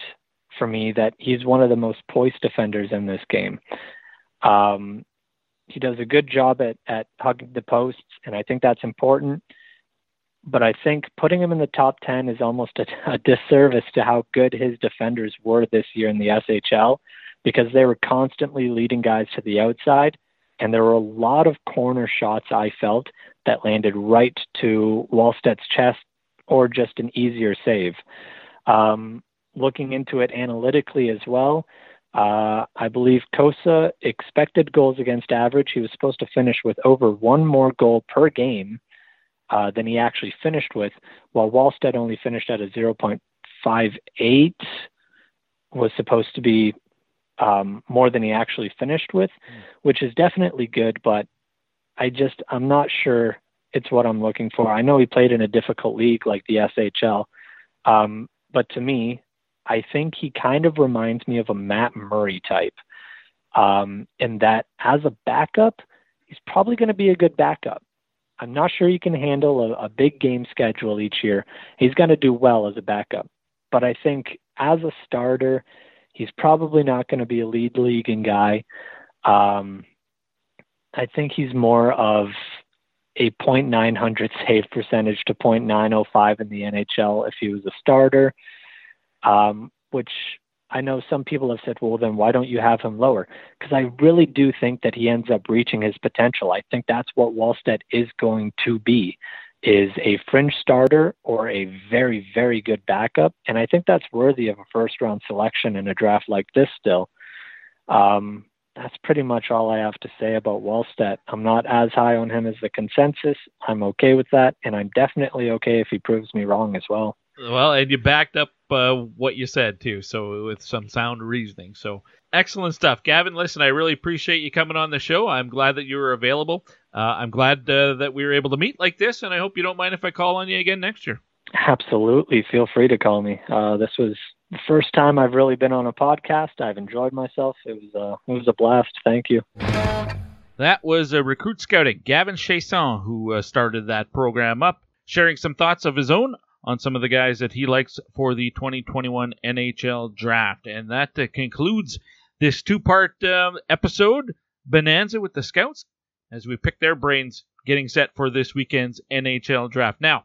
for me that he's one of the most poised defenders in this game. Um, he does a good job at at hugging the posts, and I think that's important. But I think putting him in the top 10 is almost a, a disservice to how good his defenders were this year in the SHL because they were constantly leading guys to the outside and there were a lot of corner shots I felt that landed right to Wallstedt's chest or just an easier save. Um, looking into it analytically as well, uh, I believe Cossa expected goals against average. He was supposed to finish with over one more goal per game uh, than he actually finished with, while Wallstedt only finished at a 0.58, was supposed to be um, more than he actually finished with, mm. which is definitely good. But I just I'm not sure it's what I'm looking for. I know he played in a difficult league like the SHL, um, but to me, I think he kind of reminds me of a Matt Murray type, um, in that as a backup, he's probably going to be a good backup. I'm not sure he can handle a, a big game schedule each year. He's going to do well as a backup, but I think as a starter He's probably not going to be a lead leaguing guy. Um, I think he's more of a .900 save percentage to .905 in the NHL if he was a starter, um, which I know some people have said, well, then why don't you have him lower? Because I really do think that he ends up reaching his potential. I think that's what Wallstedt is going to be is a fringe starter or a very, very good backup. And I think that's worthy of a first round selection in a draft like this still. Um, that's pretty much all I have to say about Wallstedt. I'm not as high on him as the consensus. I'm okay with that. And I'm definitely okay if he proves me wrong as well. Well, and you backed up uh, what you said too, so with some sound reasoning. So excellent stuff, Gavin. Listen, I really appreciate you coming on the show. I'm glad that you were available. Uh, I'm glad uh, that we were able to meet like this, and I hope you don't mind if I call on you again next year. Absolutely. Feel free to call me. Uh, this was the first time I've really been on a podcast. I've enjoyed myself. It was uh, it was a blast. Thank you. That was a recruit scouting, Gavin Chiasson, who uh, started that program up, sharing some thoughts of his own on some of the guys that he likes for the 2021 NHL draft. And that uh, concludes this two part um, episode, Bonanza with the Scouts, as we pick their brains getting set for this weekend's NHL draft. Now,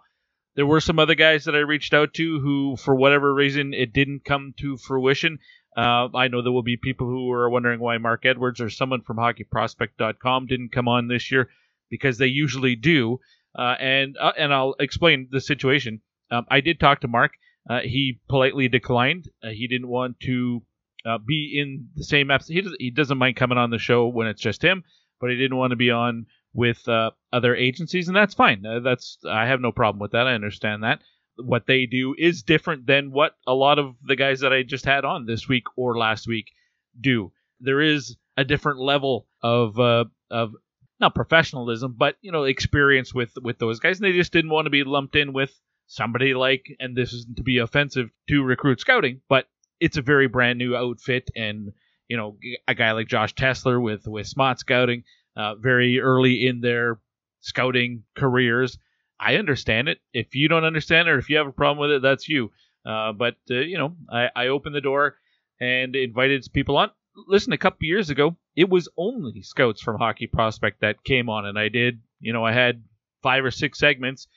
there were some other guys that I reached out to who, for whatever reason, it didn't come to fruition. Uh, I know there will be people who are wondering why Mark Edwards or someone from HockeyProspect.com didn't come on this year because they usually do. Uh, and uh, and I'll explain the situation. Um, I did talk to Mark. Uh, he politely declined. Uh, he didn't want to uh, be in the same episode. He, does, he doesn't mind coming on the show when it's just him, but he didn't want to be on with uh, other agencies, and that's fine. Uh, that's I have no problem with that. I understand that. What they do is different than what a lot of the guys that I just had on this week or last week do. There is a different level of uh, of not professionalism, but you know experience with with those guys, and they just didn't want to be lumped in with somebody like, and this isn't to be offensive to recruit scouting, but it's a very brand new outfit, and you know, a guy like Josh Tessler with with Smaht Scouting, uh, very early in their scouting careers. I understand it. If you don't understand it, or if you have a problem with it, that's you. Uh, but uh, you know, I, I opened the door and invited people on. Listen, a couple years ago, it was only scouts from Hockey Prospect that came on, and I did. You know, I had five or six segments,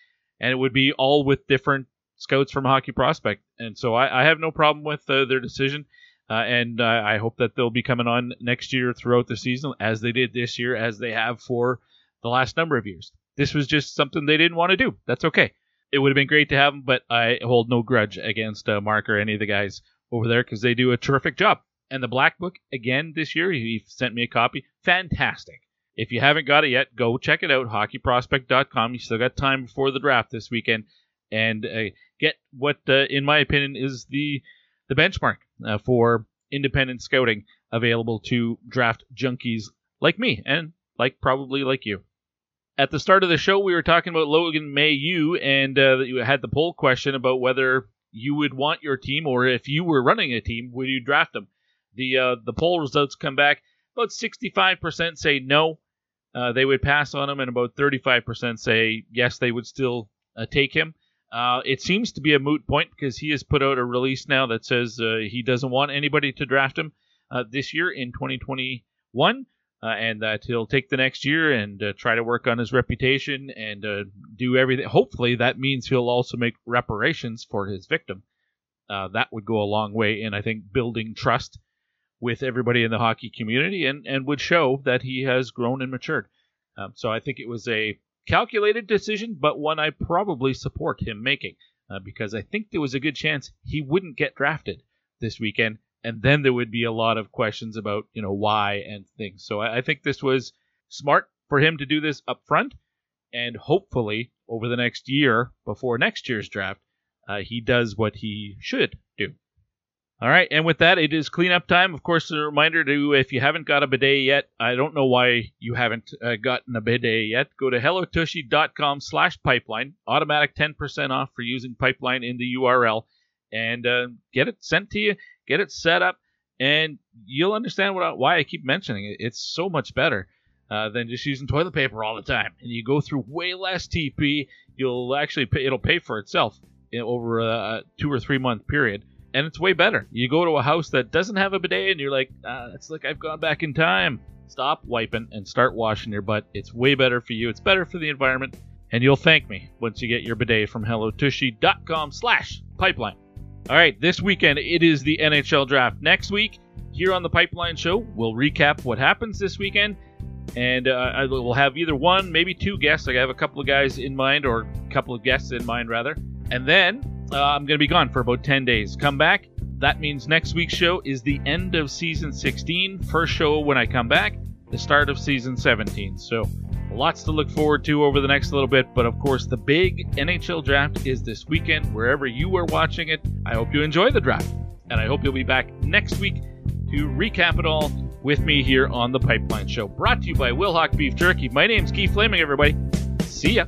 and it would be all with different scouts from Hockey Prospect. And so I, I have no problem with uh, their decision. Uh, and uh, I hope that they'll be coming on next year throughout the season, as they did this year, as they have for the last number of years. This was just something they didn't want to do. That's okay. It would have been great to have them, but I hold no grudge against uh, Mark or any of the guys over there because they do a terrific job. And the Black Book, again, this year, he sent me a copy. Fantastic. If you haven't got it yet, go check it out, hockeyprospect.com. You still got time before the draft this weekend and uh, get what, uh, in my opinion, is the the benchmark uh, for independent scouting available to draft junkies like me and like probably like you. At the start of the show, we were talking about Logan Mailloux and uh, you had the poll question about whether you would want your team, or if you were running a team, would you draft them? The uh, the poll results come back about 65% say no, uh, they would pass on him, and about 35% say yes, they would still uh, take him. Uh, it seems to be a moot point because he has put out a release now that says uh, he doesn't want anybody to draft him uh, this year in 2021, uh, and that he'll take the next year and try to work on his reputation and do everything. Hopefully, that means he'll also make reparations for his victim. that would go a long way in, I think, building trust with everybody in the hockey community and, and would show that he has grown and matured. Um, so I think it was a calculated decision, but one I probably support him making uh, because I think there was a good chance he wouldn't get drafted this weekend, and then there would be a lot of questions about you know why and things. So I, I think this was smart for him to do this up front, and hopefully over the next year before next year's draft, uh, he does what he should. All right, and with that, it is cleanup time. Of course, a reminder to if you haven't got a bidet yet, I don't know why you haven't uh, gotten a bidet yet. Go to hellotushy.com slash pipeline. Automatic 10% off for using pipeline in the URL. And uh, get it sent to you, get it set up, and you'll understand why I keep mentioning it. It's so much better uh, than just using toilet paper all the time. And you go through way less TP. You'll actually pay, it'll pay for itself over a two or three month period and it's way better. You go to a house that doesn't have a bidet, and you're like, ah, it's like I've gone back in time. Stop wiping and start washing your butt. It's way better for you. It's better for the environment, and you'll thank me once you get your bidet from hellotushy.com slash pipeline. All right, this weekend it is the NHL draft. Next week, here on the Pipeline Show, we'll recap what happens this weekend, and uh, I will have either one, maybe two guests. I have a couple of guys in mind, or a couple of guests in mind, rather. And then uh, I'm going to be gone for about 10 days. Come back. That means next week's show is the end of season 16. First show when I come back, the start of season 17. So Lots to look forward to over the next little bit, but of course, the big NHL draft is this weekend, wherever you are watching it. I hope you enjoy the draft, and I hope you'll be back next week to recap it all with me here on the Pipeline Show. Brought to you by Wilhauk Beef Jerky. My name's Keith Flaming, everybody. See ya.